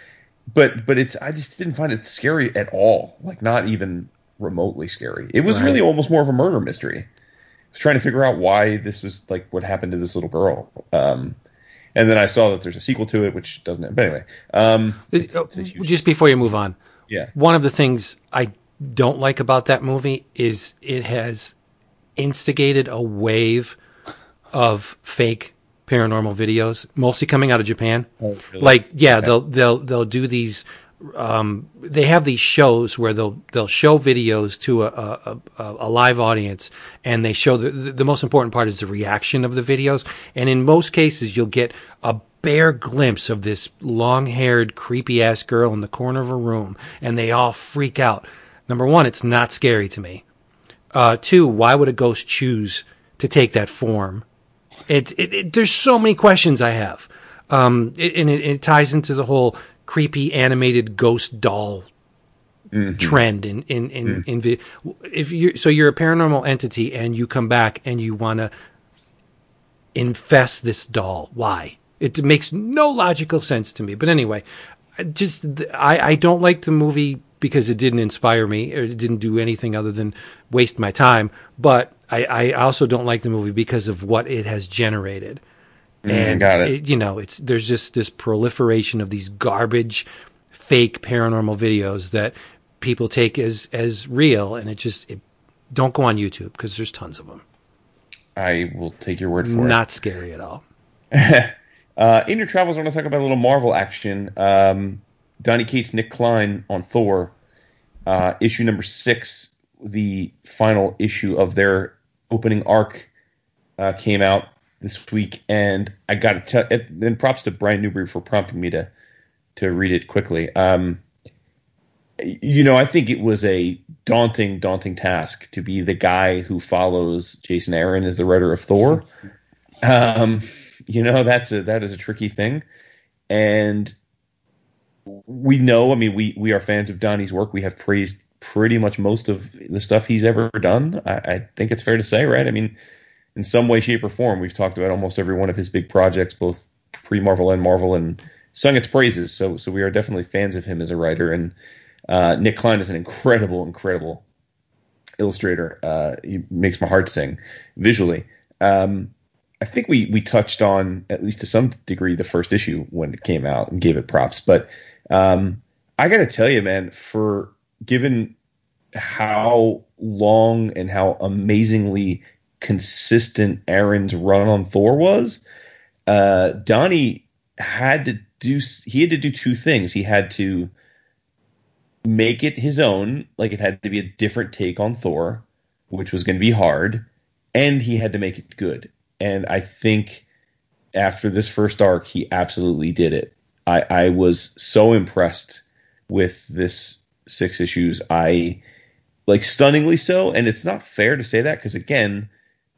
but but it's. I just didn't find it scary at all. Like not even remotely scary. It was Right. really almost more of a murder mystery. I was trying to figure out why this was like what happened to this little girl. Um, and then I saw that there's a sequel to it, which doesn't. But anyway, um, it's, Uh, it's huge, Just before you move on, yeah. one of the things I don't like about that movie is it has instigated a wave of fake paranormal videos, mostly coming out of Japan. Oh, really? Like, yeah, Okay. they'll they'll they'll do these. Um, they have these shows where they'll they'll show videos to a a, a, a live audience, and they show the the most important part is the reaction of the videos. And in most cases, you'll get a bare glimpse of this long haired, creepy ass girl in the corner of a room, and they all freak out. Number one, it's not scary to me. Uh, two, why would a ghost choose to take that form? It, it, it there's so many questions I have, um, it, and it, it ties into the whole creepy animated ghost doll trend in in in, in vi- if you so you're a paranormal entity and you come back and you want to infest this doll. Why? It makes no logical sense to me. But anyway, just I, I don't like the movie because it didn't inspire me or it didn't do anything other than waste my time. But I, I also don't like the movie because of what it has generated. And got it. you know, it's there's just this proliferation of these garbage, fake paranormal videos that people take as as real, and it just it, don't go on YouTube because there's tons of them. I will take your word for it. Not scary at all. Uh, in your travels, I want to talk about a little Marvel action. Um, Donny Cates, Nic Klein on Thor, uh, issue number six, the final issue of their opening arc, uh, came out this week, and I got to tell. it- Then props to Brian Newbury for prompting me to to read it quickly. Um, you know, I think it was a daunting, daunting task to be the guy who follows Jason Aaron as the writer of Thor. Um, you know, that's a that is a tricky thing, and we know. I mean, we we are fans of Donny's work. We have praised pretty much most of the stuff he's ever done. I, I think it's fair to say, right? I mean, in some way, shape, or form, we've talked about almost every one of his big projects, both pre Marvel and Marvel, and sung its praises. So, so we are definitely fans of him as a writer. And uh, Nic Klein is an incredible, incredible illustrator. Uh, he makes my heart sing visually. Um, I think we we touched on at least to some degree the first issue when it came out and gave it props. But um, I got to tell you, man, for given how long and how amazingly consistent Aaron's run on Thor was, uh, Donny had to do he had to do two things. He had to make it his own, like it had to be a different take on Thor, which was going to be hard, and he had to make it good. And I think after this first arc, he absolutely did it. I, I was so impressed with this six issues. I like stunningly so, and it's not fair to say that because again,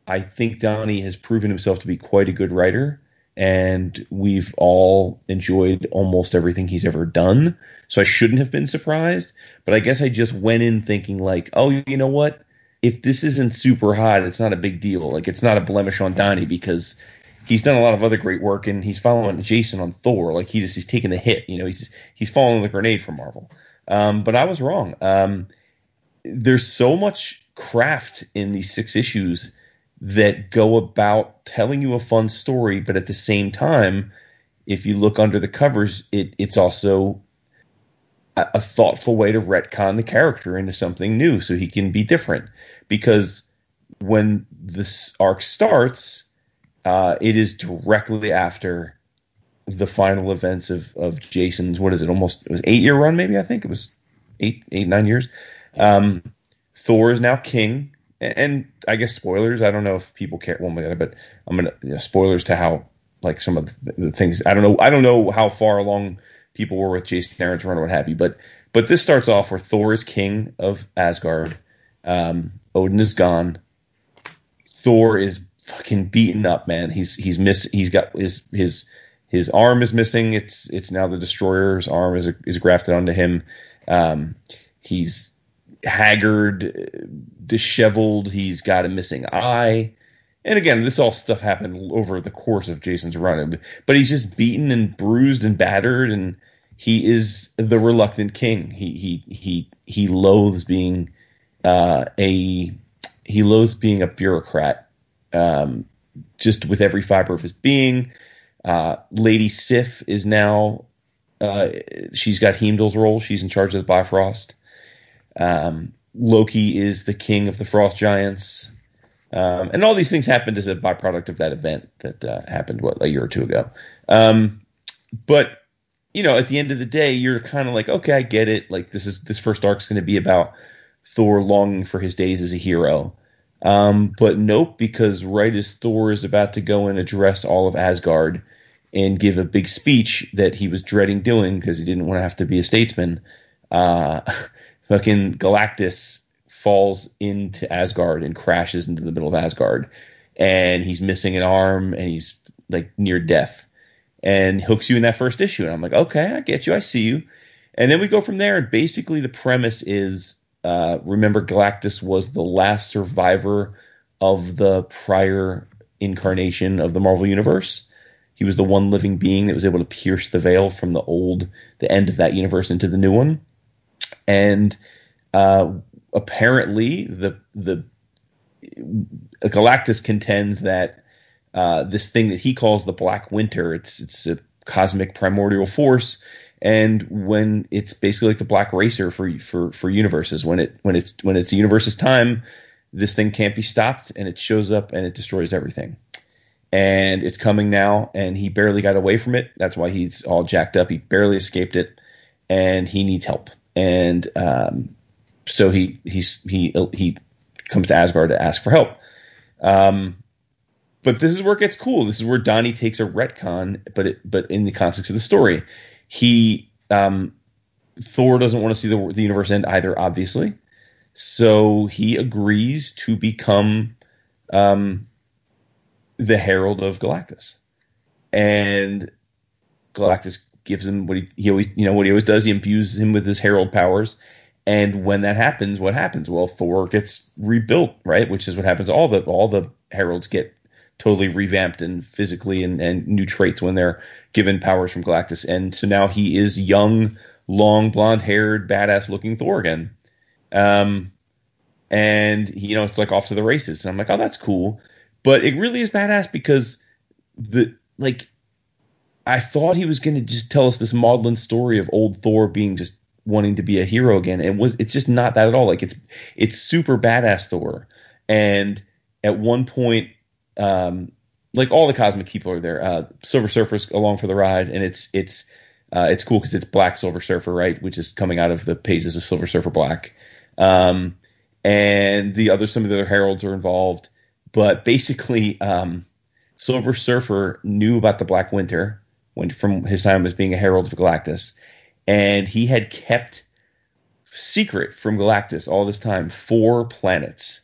I think Donny has proven himself to be quite a good writer, and we've all enjoyed almost everything he's ever done. So I shouldn't have been surprised, but I guess I just went in thinking like, oh, you know what? If this isn't super hot, it's not a big deal. Like it's not a blemish on Donny because he's done a lot of other great work and he's following Jason on Thor. Like he just he's taking the hit. You know, he's he's following the grenade from Marvel. Um, but I was wrong. Um, there's so much craft in these six issues that go about telling you a fun story, but at the same time, if you look under the covers, it it's also a, a thoughtful way to retcon the character into something new so he can be different. Because when this arc starts, uh, it is directly after the final events of, of Jason's what is it almost it was eight year run maybe I think it was eight eight nine years. Um, Thor is now king, and, and I guess spoilers. I don't know if people care one way or the other, but I'm gonna you know, spoilers to how like some of the, the things. I don't know. I don't know how far along people were with Jason Aaron's run or what have you, but but this starts off where Thor is king of Asgard. Um, Odin is gone. Thor is fucking beaten up, man. He's he's miss. He's got his his his arm is missing. It's it's now the destroyer's arm is is grafted onto him. Um, he's haggard, disheveled. He's got a missing eye. And again, this all stuff happened over the course of Jason's run, but he's just beaten and bruised and battered, and he is the reluctant king. He he he he loathes being uh, a he loathes being a bureaucrat, um, just with every fiber of his being. Uh, Lady Sif is now uh, she's got Heimdall's role. She's in charge of the Bifrost. Um, Loki is the king of the Frost Giants. Um, and all these things happened as a byproduct of that event that uh, happened what a year or two ago. Um, but you know, at the end of the day, you're kind of like, okay, I get it. Like this is this first arc's going to be about Thor longing for his days as a hero. Um, but nope, because right as Thor is about to go and address all of Asgard and give a big speech that he was dreading doing because he didn't want to have to be a statesman, uh, fucking Galactus falls into Asgard and crashes into the middle of Asgard, and he's missing an arm and he's like near death, and hooks you in that first issue. And I'm like, okay, I get you, I see you. And then we go from there, and basically the premise is, uh, remember, Galactus was the last survivor of the prior incarnation of the Marvel Universe. He was the one living being that was able to pierce the veil from the old, the end of that universe into the new one. And uh, apparently, the the Galactus contends that uh, this thing that he calls the Black Winter, it's it's a cosmic primordial force, and when it's basically like the Black Racer for for for universes. When it when it's when it's the universe's time, this thing can't be stopped, and it shows up and it destroys everything. And it's coming now, and he barely got away from it. That's why he's all jacked up. He barely escaped it, and he needs help. And um, so he he's he he comes to Asgard to ask for help. Um, but this is where it gets cool. This is where Donny takes a retcon, but it, but in the context of the story, he um, Thor doesn't want to see the, the universe end either, obviously. So he agrees to become um, the herald of Galactus, and Galactus gives him what he, he always you know what he always does. He imbues him with his herald powers, and when that happens, what happens? Well, Thor gets rebuilt, right? Which is what happens. All the all the heralds get totally revamped and physically and, and new traits when they're given powers from Galactus. And so now he is young, long, blonde haired, badass looking Thor again. Um, and you know, it's like off to the races. And I'm like, oh, that's cool. But it really is badass because the like I thought he was going to just tell us this maudlin story of old Thor being just wanting to be a hero again. It was it's just not that at all. Like it's it's super badass Thor. And at one point um, like all the cosmic people are there. Uh, Silver Surfer's along for the ride, and it's it's uh, it's cool because it's Black Silver Surfer, right, which is coming out of the pages of Silver Surfer Black. Um, and the other some of the other heralds are involved, but basically, um, Silver Surfer knew about the Black Winter when from his time as being a herald of Galactus, and he had kept secret from Galactus all this time four planets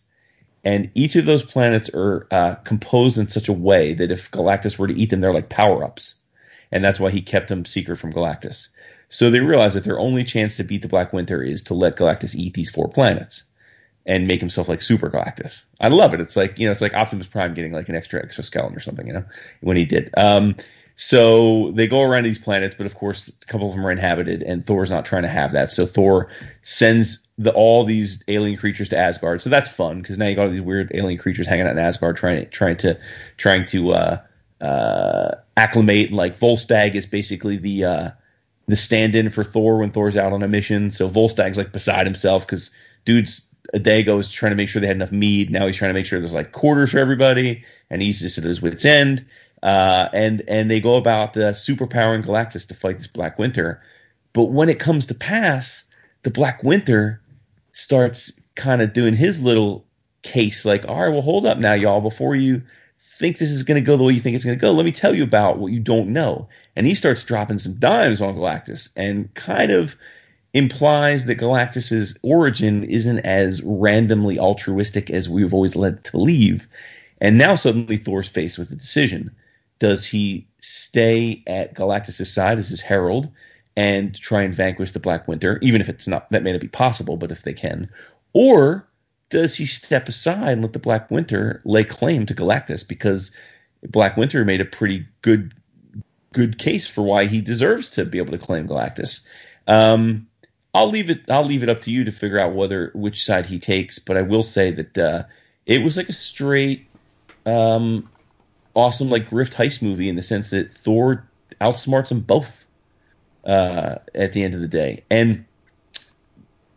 and each of those planets are uh, composed in such a way that if Galactus were to eat them, they're like power ups, and that's why he kept them secret from Galactus. So they realize that their only chance to beat the Black Winter is to let Galactus eat these four planets and make himself like Super Galactus. I love it. It's like you know, it's like Optimus Prime getting like an extra exoskeleton or something, you know, when he did. Um, so they go around these planets, but of course, a couple of them are inhabited, and Thor's not trying to have that. So Thor sends the, all these alien creatures to Asgard. So that's fun because now you got all these weird alien creatures hanging out in Asgard, trying trying to trying to uh, uh, acclimate. Like Volstagg is basically the uh, the stand-in for Thor when Thor's out on a mission. So Volstagg's like beside himself because dude's a day ago was trying to make sure they had enough mead. Now he's trying to make sure there's like quarters for everybody, and he's just at his wits' end. Uh, and and they go about uh, superpowering Galactus to fight this Black Winter. But when it comes to pass, the Black Winter starts kind of doing his little case like, all right, well, hold up now, y'all, before you think this is going to go the way you think it's going to go, let me tell you about what you don't know. And he starts dropping some dimes on Galactus and kind of implies that Galactus's origin isn't as randomly altruistic as we've always led to believe. And now suddenly Thor's faced with a decision. Does he stay at Galactus's side as his herald and try and vanquish the Black Winter, even if it's not that may not be possible, but if they can, or does he step aside and let the Black Winter lay claim to Galactus because Black Winter made a pretty good good case for why he deserves to be able to claim Galactus. Um, I'll leave it. I'll leave it up to you to figure out whether which side he takes. But I will say that uh, it was like a straight, um, awesome like Grift heist movie in the sense that Thor outsmarts them both uh, at the end of the day. And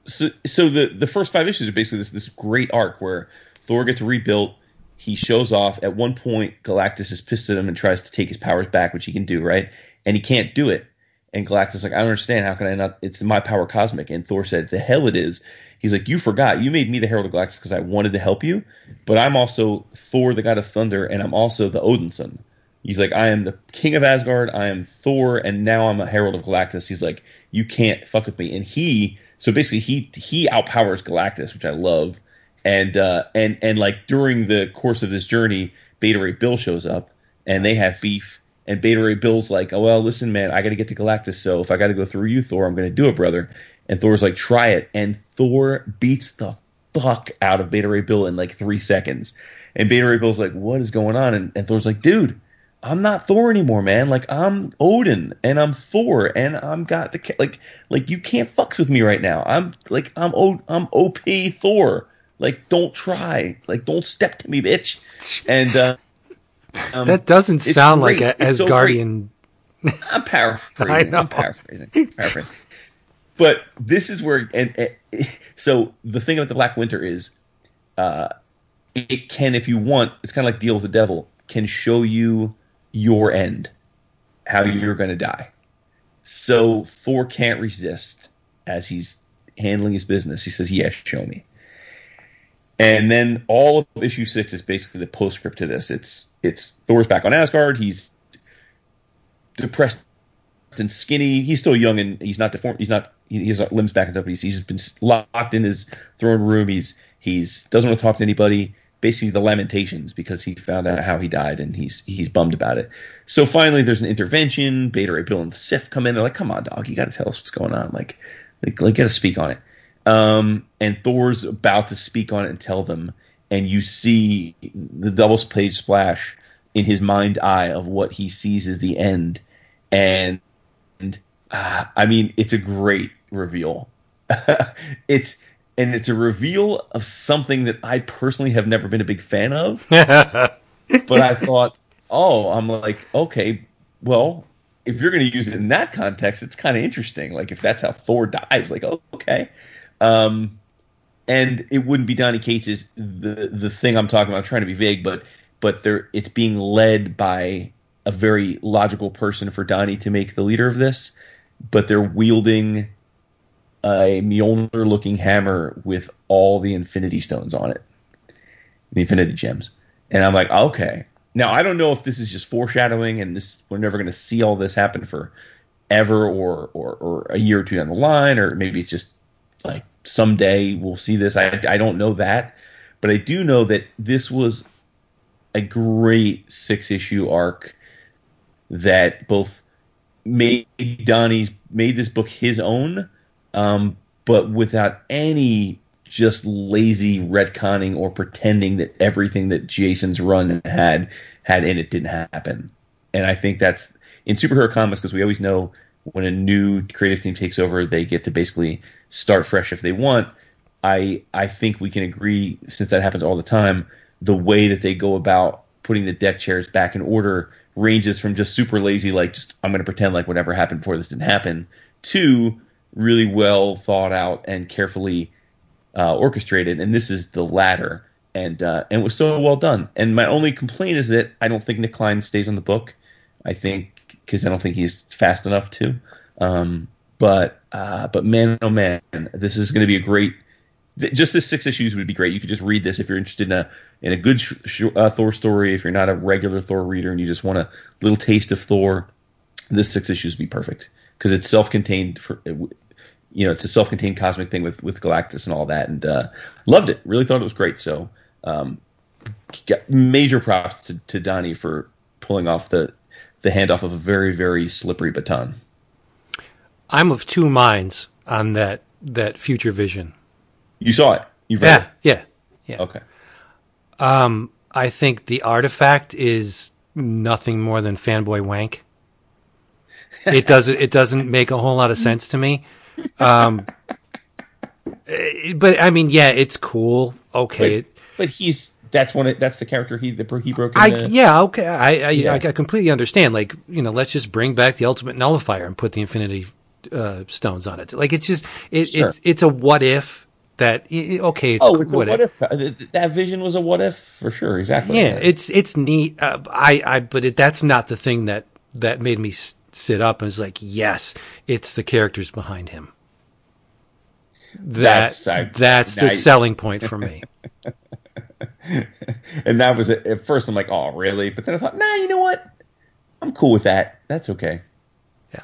so, so the the first five issues are basically this this great arc where Thor gets rebuilt. he shows off. At one point, Galactus is pissed at him and tries to take his powers back, which he can do, right? And he can't do it. And Galactus is like, I don't understand. How can I not? It's my power cosmic. And Thor said, The hell it is. He's like, You forgot. You made me the Herald of Galactus because I wanted to help you, but I'm also Thor, the god of thunder, and I'm also the Odinson. He's like, I am the king of Asgard. I am Thor, and now I'm a Herald of Galactus. He's like, You can't fuck with me. And he, so basically, he he outpowers Galactus, which I love. And uh, and and like during the course of this journey, Beta Ray Bill shows up, and they have beef. And Beta Ray Bill's like, oh, well, listen, man, I got to get to Galactus. So if I got to go through you, Thor, I'm going to do it, brother. And Thor's like, try it. And Thor beats the fuck out of Beta Ray Bill in like three seconds. And Beta Ray Bill's like, what is going on? And, and Thor's like, dude, I'm not Thor anymore, man. Like I'm Odin and I'm Thor and I'm got the like like you can't fucks with me right now. I'm like I'm o, I'm OP Thor. Like don't try. Like don't step to me, bitch. And uh, um, that doesn't sound like great. a It's so Asgardian. I'm paraphrasing. I. I'm paraphrasing. paraphrasing. But this is where, and, and so the thing about the Black Winter is, uh, it can, if you want, it's kind of like Deal with the Devil, can show you your end, how you're going to die. So Thor can't resist as he's handling his business. He says, "Yes, show me." And then all of issue six is basically the postscript to this. It's it's Thor's back on Asgard. He's depressed and skinny. He's still young and he's not deformed. He's not. Has limbs back and stuff. He's, he's been locked in his throne room. He's he's doesn't want to talk to anybody. Basically, the lamentations because he found out how he died and he's he's bummed about it. So finally, there's an intervention. Beta Ray Bill and Sif come in. They're like, "Come on, dog, you got to tell us what's going on. Like, like, like, get to speak on it." Um, and Thor's about to speak on it and tell them, and you see the double page splash in his mind eye of what he sees as the end, and uh, I mean, it's a great reveal. it's and it's a reveal of something that I personally have never been a big fan of. but I thought, oh, I'm like, okay, well, if you're going to use it in that context, it's kind of interesting. Like if that's how Thor dies, like oh, okay. Um, and it wouldn't be Donny Cates's the the thing I'm talking about. I'm trying to be vague, but but there it's being led by a very logical person for Donny to make the leader of this, but they're wielding a Mjolnir looking hammer with all the Infinity Stones on it, the Infinity Gems, and I'm like, okay. Now I don't know if this is just foreshadowing, and this we're never going to see all this happen for ever, or or or a year or two down the line, or maybe it's just like someday we'll see this. I I don't know that, but I do know that this was a great six issue arc that both made Donny's made this book his own, um, but without any just lazy retconning or pretending that everything that Jason's run had had in it didn't happen. And I think that's in superhero comics because we always know when a new creative team takes over, they get to basically start fresh if they want. I I think we can agree since that happens all the time. The way that they go about putting the deck chairs back in order ranges from just super lazy, like just I'm going to pretend like whatever happened before this didn't happen, to really well thought out and carefully uh, orchestrated. And this is the latter, and uh, and was so well done. And my only complaint is that I don't think Nic Klein stays on the book. I think because I don't think he's fast enough to. Um, but uh, but man, oh man, this is going to be a great. Just this six issues would be great. You could just read this if you're interested in a in a good sh- sh- uh, Thor story. If you're not a regular Thor reader and you just want a little taste of Thor, this six issues would be perfect because it's self-contained. For you know, it's a self-contained cosmic thing with with Galactus and all that, and uh, loved it. Really thought it was great. So, um, major props to, to Donny for pulling off the the handoff of a very very slippery baton. I'm of two minds on that that future vision. You saw it. You Yeah, it. yeah, yeah. Okay. Um, I think the artifact is nothing more than fanboy wank. It doesn't. It doesn't make a whole lot of sense to me. Um, but I mean, yeah, it's cool. Okay, But, but he's that's one. Of, that's the character he the he broke. In I the, yeah okay I I, Yeah. I completely understand. Like you know, let's just bring back the ultimate nullifier and put the Infinity uh, Stones on it. Like it's just it, Sure. it's it's a what if that i- i- okay, it's Oh, it's a what what if. if. That vision was a what if for sure. Exactly. Yeah, it's it's neat. Uh, I I but it, that's not the thing that that made me sit up and was like, yes, it's the characters behind him. That That's- I- that's the I- selling point for me. and that was it. At first, I'm like, oh, really? But then I thought, nah, you know what? I'm cool with that. That's okay. Yeah.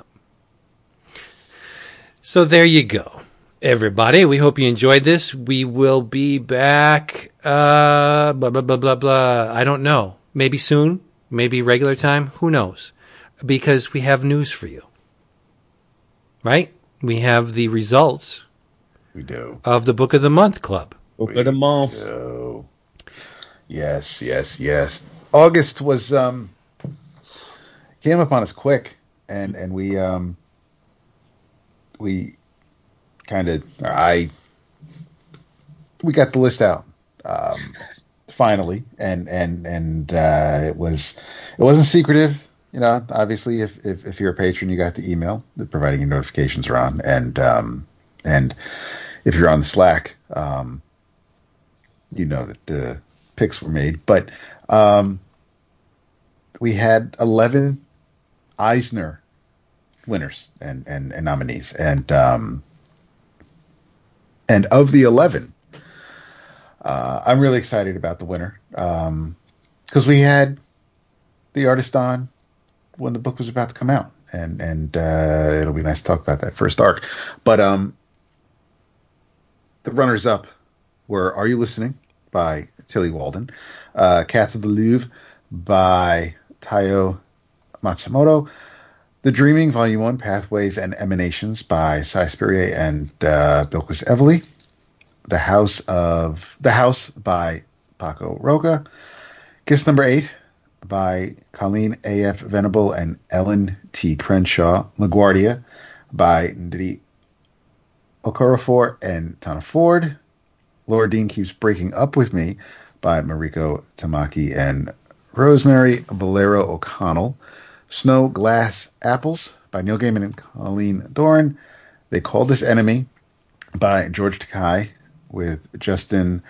So there you go, everybody. We hope you enjoyed this. We will be back. Uh, blah blah blah blah blah. I don't know. Maybe soon. Maybe regular time. Who knows? Because we have news for you. Right? We have the results We do. of the Book of the Month Club. Book of the month. Oh. Yes, yes, yes. August was um came upon us quick and and we um we kind of I we got the list out um finally and and and uh it was it wasn't secretive you know obviously if if, if you're a patron you got the email providing your notifications are on and um and if you're on the slack um you know that the picks were made, but um, we had 11 Eisner winners and, and, and nominees. And, um, and of the 11, uh, I'm really excited about the winner. Um, cause we had the artist on when the book was about to come out and, and, uh, it'll be nice to talk about that first arc, but, um, the runners up were Are You Listening? by Tillie Walden, uh, Cats of the Louvre by Taiyo Matsumoto, The Dreaming, Volume 1, Pathways and Emanations by Si Spurrier and uh, Bilquis Evely, The House of The House by Paco Roca, Kiss Number 8 by Colleen A.F. Venable and Ellen T. Crenshaw, LaGuardia by Nnedi Okorafor and Tana Ford, Laura Dean Keeps Breaking Up With Me by Mariko Tamaki and Rosemary Valero O'Connell. Snow Glass Apples by Neil Gaiman and Colleen Doran. They Called This Enemy by George Takei with Justin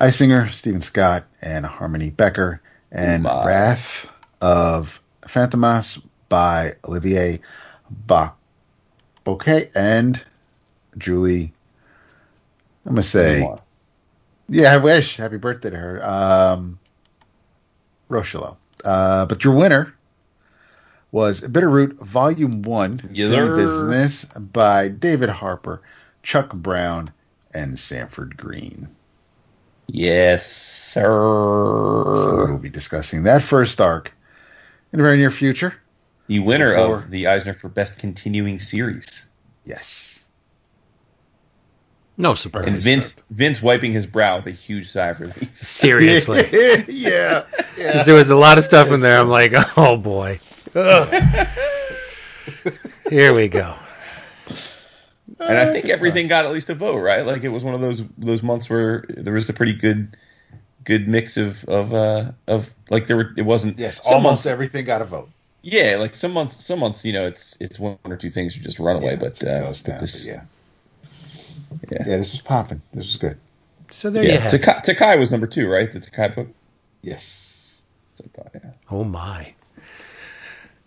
Eisinger, Steven Scott, and Harmony Becker. And. Wrath of Fantômas by Olivier Bach. Bouquet and Julie. I'm gonna say, yeah, I wish. Happy birthday to her, um, Rocheleau. Uh, but your winner was Bitter Root Volume One, Yes, Business by David Harper, Chuck Brown, and Sanford Greene. Yes, So sir. we'll be discussing that first arc in the very near future. The winner Before- of the Eisner for Best Continuing Series. Yes. No surprise. And Vince. Vince wiping his brow with a huge sigh of relief. Seriously. yeah. 'Cause there was a lot of stuff in there. I'm like, oh boy. Here we go. And I think everything got at least a vote, right? Like it was one of those those months where there was a pretty good good mix of of uh of like there were it wasn't Yes, almost months everything got a vote. yeah like some months some months you know it's it's one or two things you just run away Yeah, but uh but down, this but yeah. Yeah. yeah, this was popping. This was good. So there you yeah have. Takei, Takei was number two right the Takei book Yes. I thought, yeah. Oh my.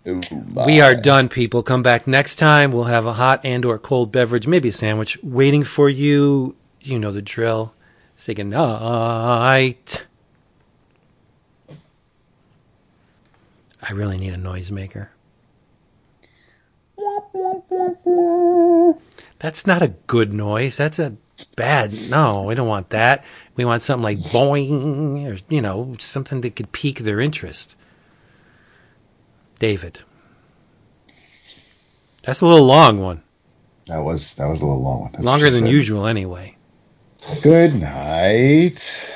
Ooh, We are done, people. Come back next time. We'll have a hot and or cold beverage, maybe a sandwich, waiting for you. You know the drill. Say goodnight. I really need a noisemaker. That's not a good noise. That's a bad. No, we don't want that. We want something like boing, or you know, something that could pique their interest. David. That's a little long one. That was that was a little long one. That's Longer than said. usual, anyway. Good night.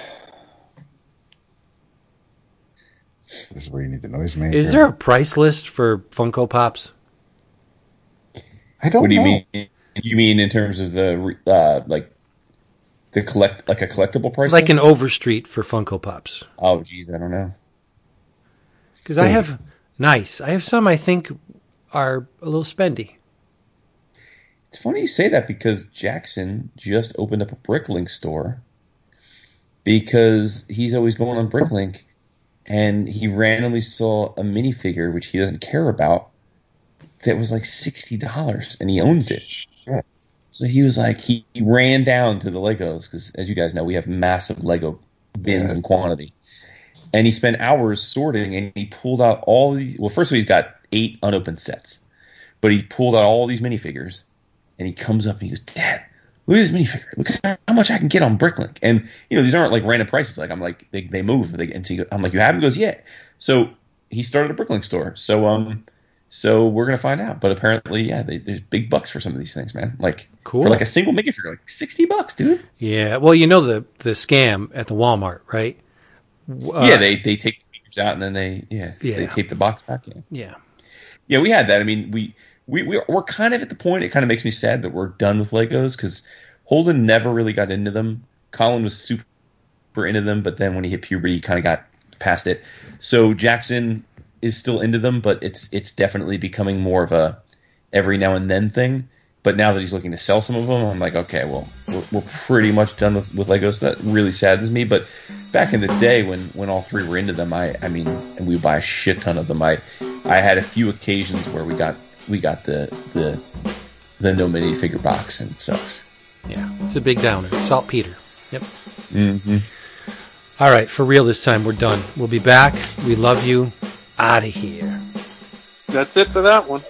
This is where you need the noise noisemaker. Is there a price list for Funko Pops? I don't what do you know. mean you mean in terms of the uh like the collect like a collectible price Like an? Overstreet for Funko Pops? oh geez I don't know Because I have nice. I have some I think are a little spendy. It's funny you say that because Jackson just opened up a Bricklink store because he's always going on Bricklink and he randomly saw a minifigure which he doesn't care about that was like sixty dollars and he owns it. So he was like, he, he ran down to the Legos because, as you guys know, we have massive Lego bins in quantity, and he spent hours sorting and he pulled out all these. Well, first of all, he's got eight unopened sets, but he pulled out all these minifigures, and he comes up and he goes, "Dad, look at this minifigure. Look at how much I can get on Bricklink." And you know, these aren't like random prices. Like I'm like they they move. They, and so he, I'm like, "You have?" He goes, "Yeah." So he started a Bricklink store. So um. So we're gonna find out, but apparently, yeah, they, there's big bucks for some of these things, man. Like Cool. for like a single minifigure, like sixty bucks, dude. Yeah. Well, you know the the scam at the Walmart, right? Uh, yeah, they they take the figures out and then they yeah, Yeah. they tape the box back in. Yeah. Yeah, we had that. I mean, we we we we're kind of at the point. It kind of makes me sad that we're done with Legos because Holden never really got into them. Colin was super into them, but then when he hit puberty, he kind of got past it. So Jackson is still into them, but it's it's definitely becoming more of a every now and then thing. But now that he's looking to sell some of them, I'm like, okay, well, we're, we're pretty much done with, with Legos. That really saddens me. But back in the day when, when all three were into them, I, I mean, and we buy a shit ton of them. I I had a few occasions where we got we got the the the no minifigure box, and it sucks. Yeah. It's a big downer. Saltpeter. Yep. Mm-hmm. All right. For real this time, we're done. We'll be back. We love you. Out of here. That's it for that one.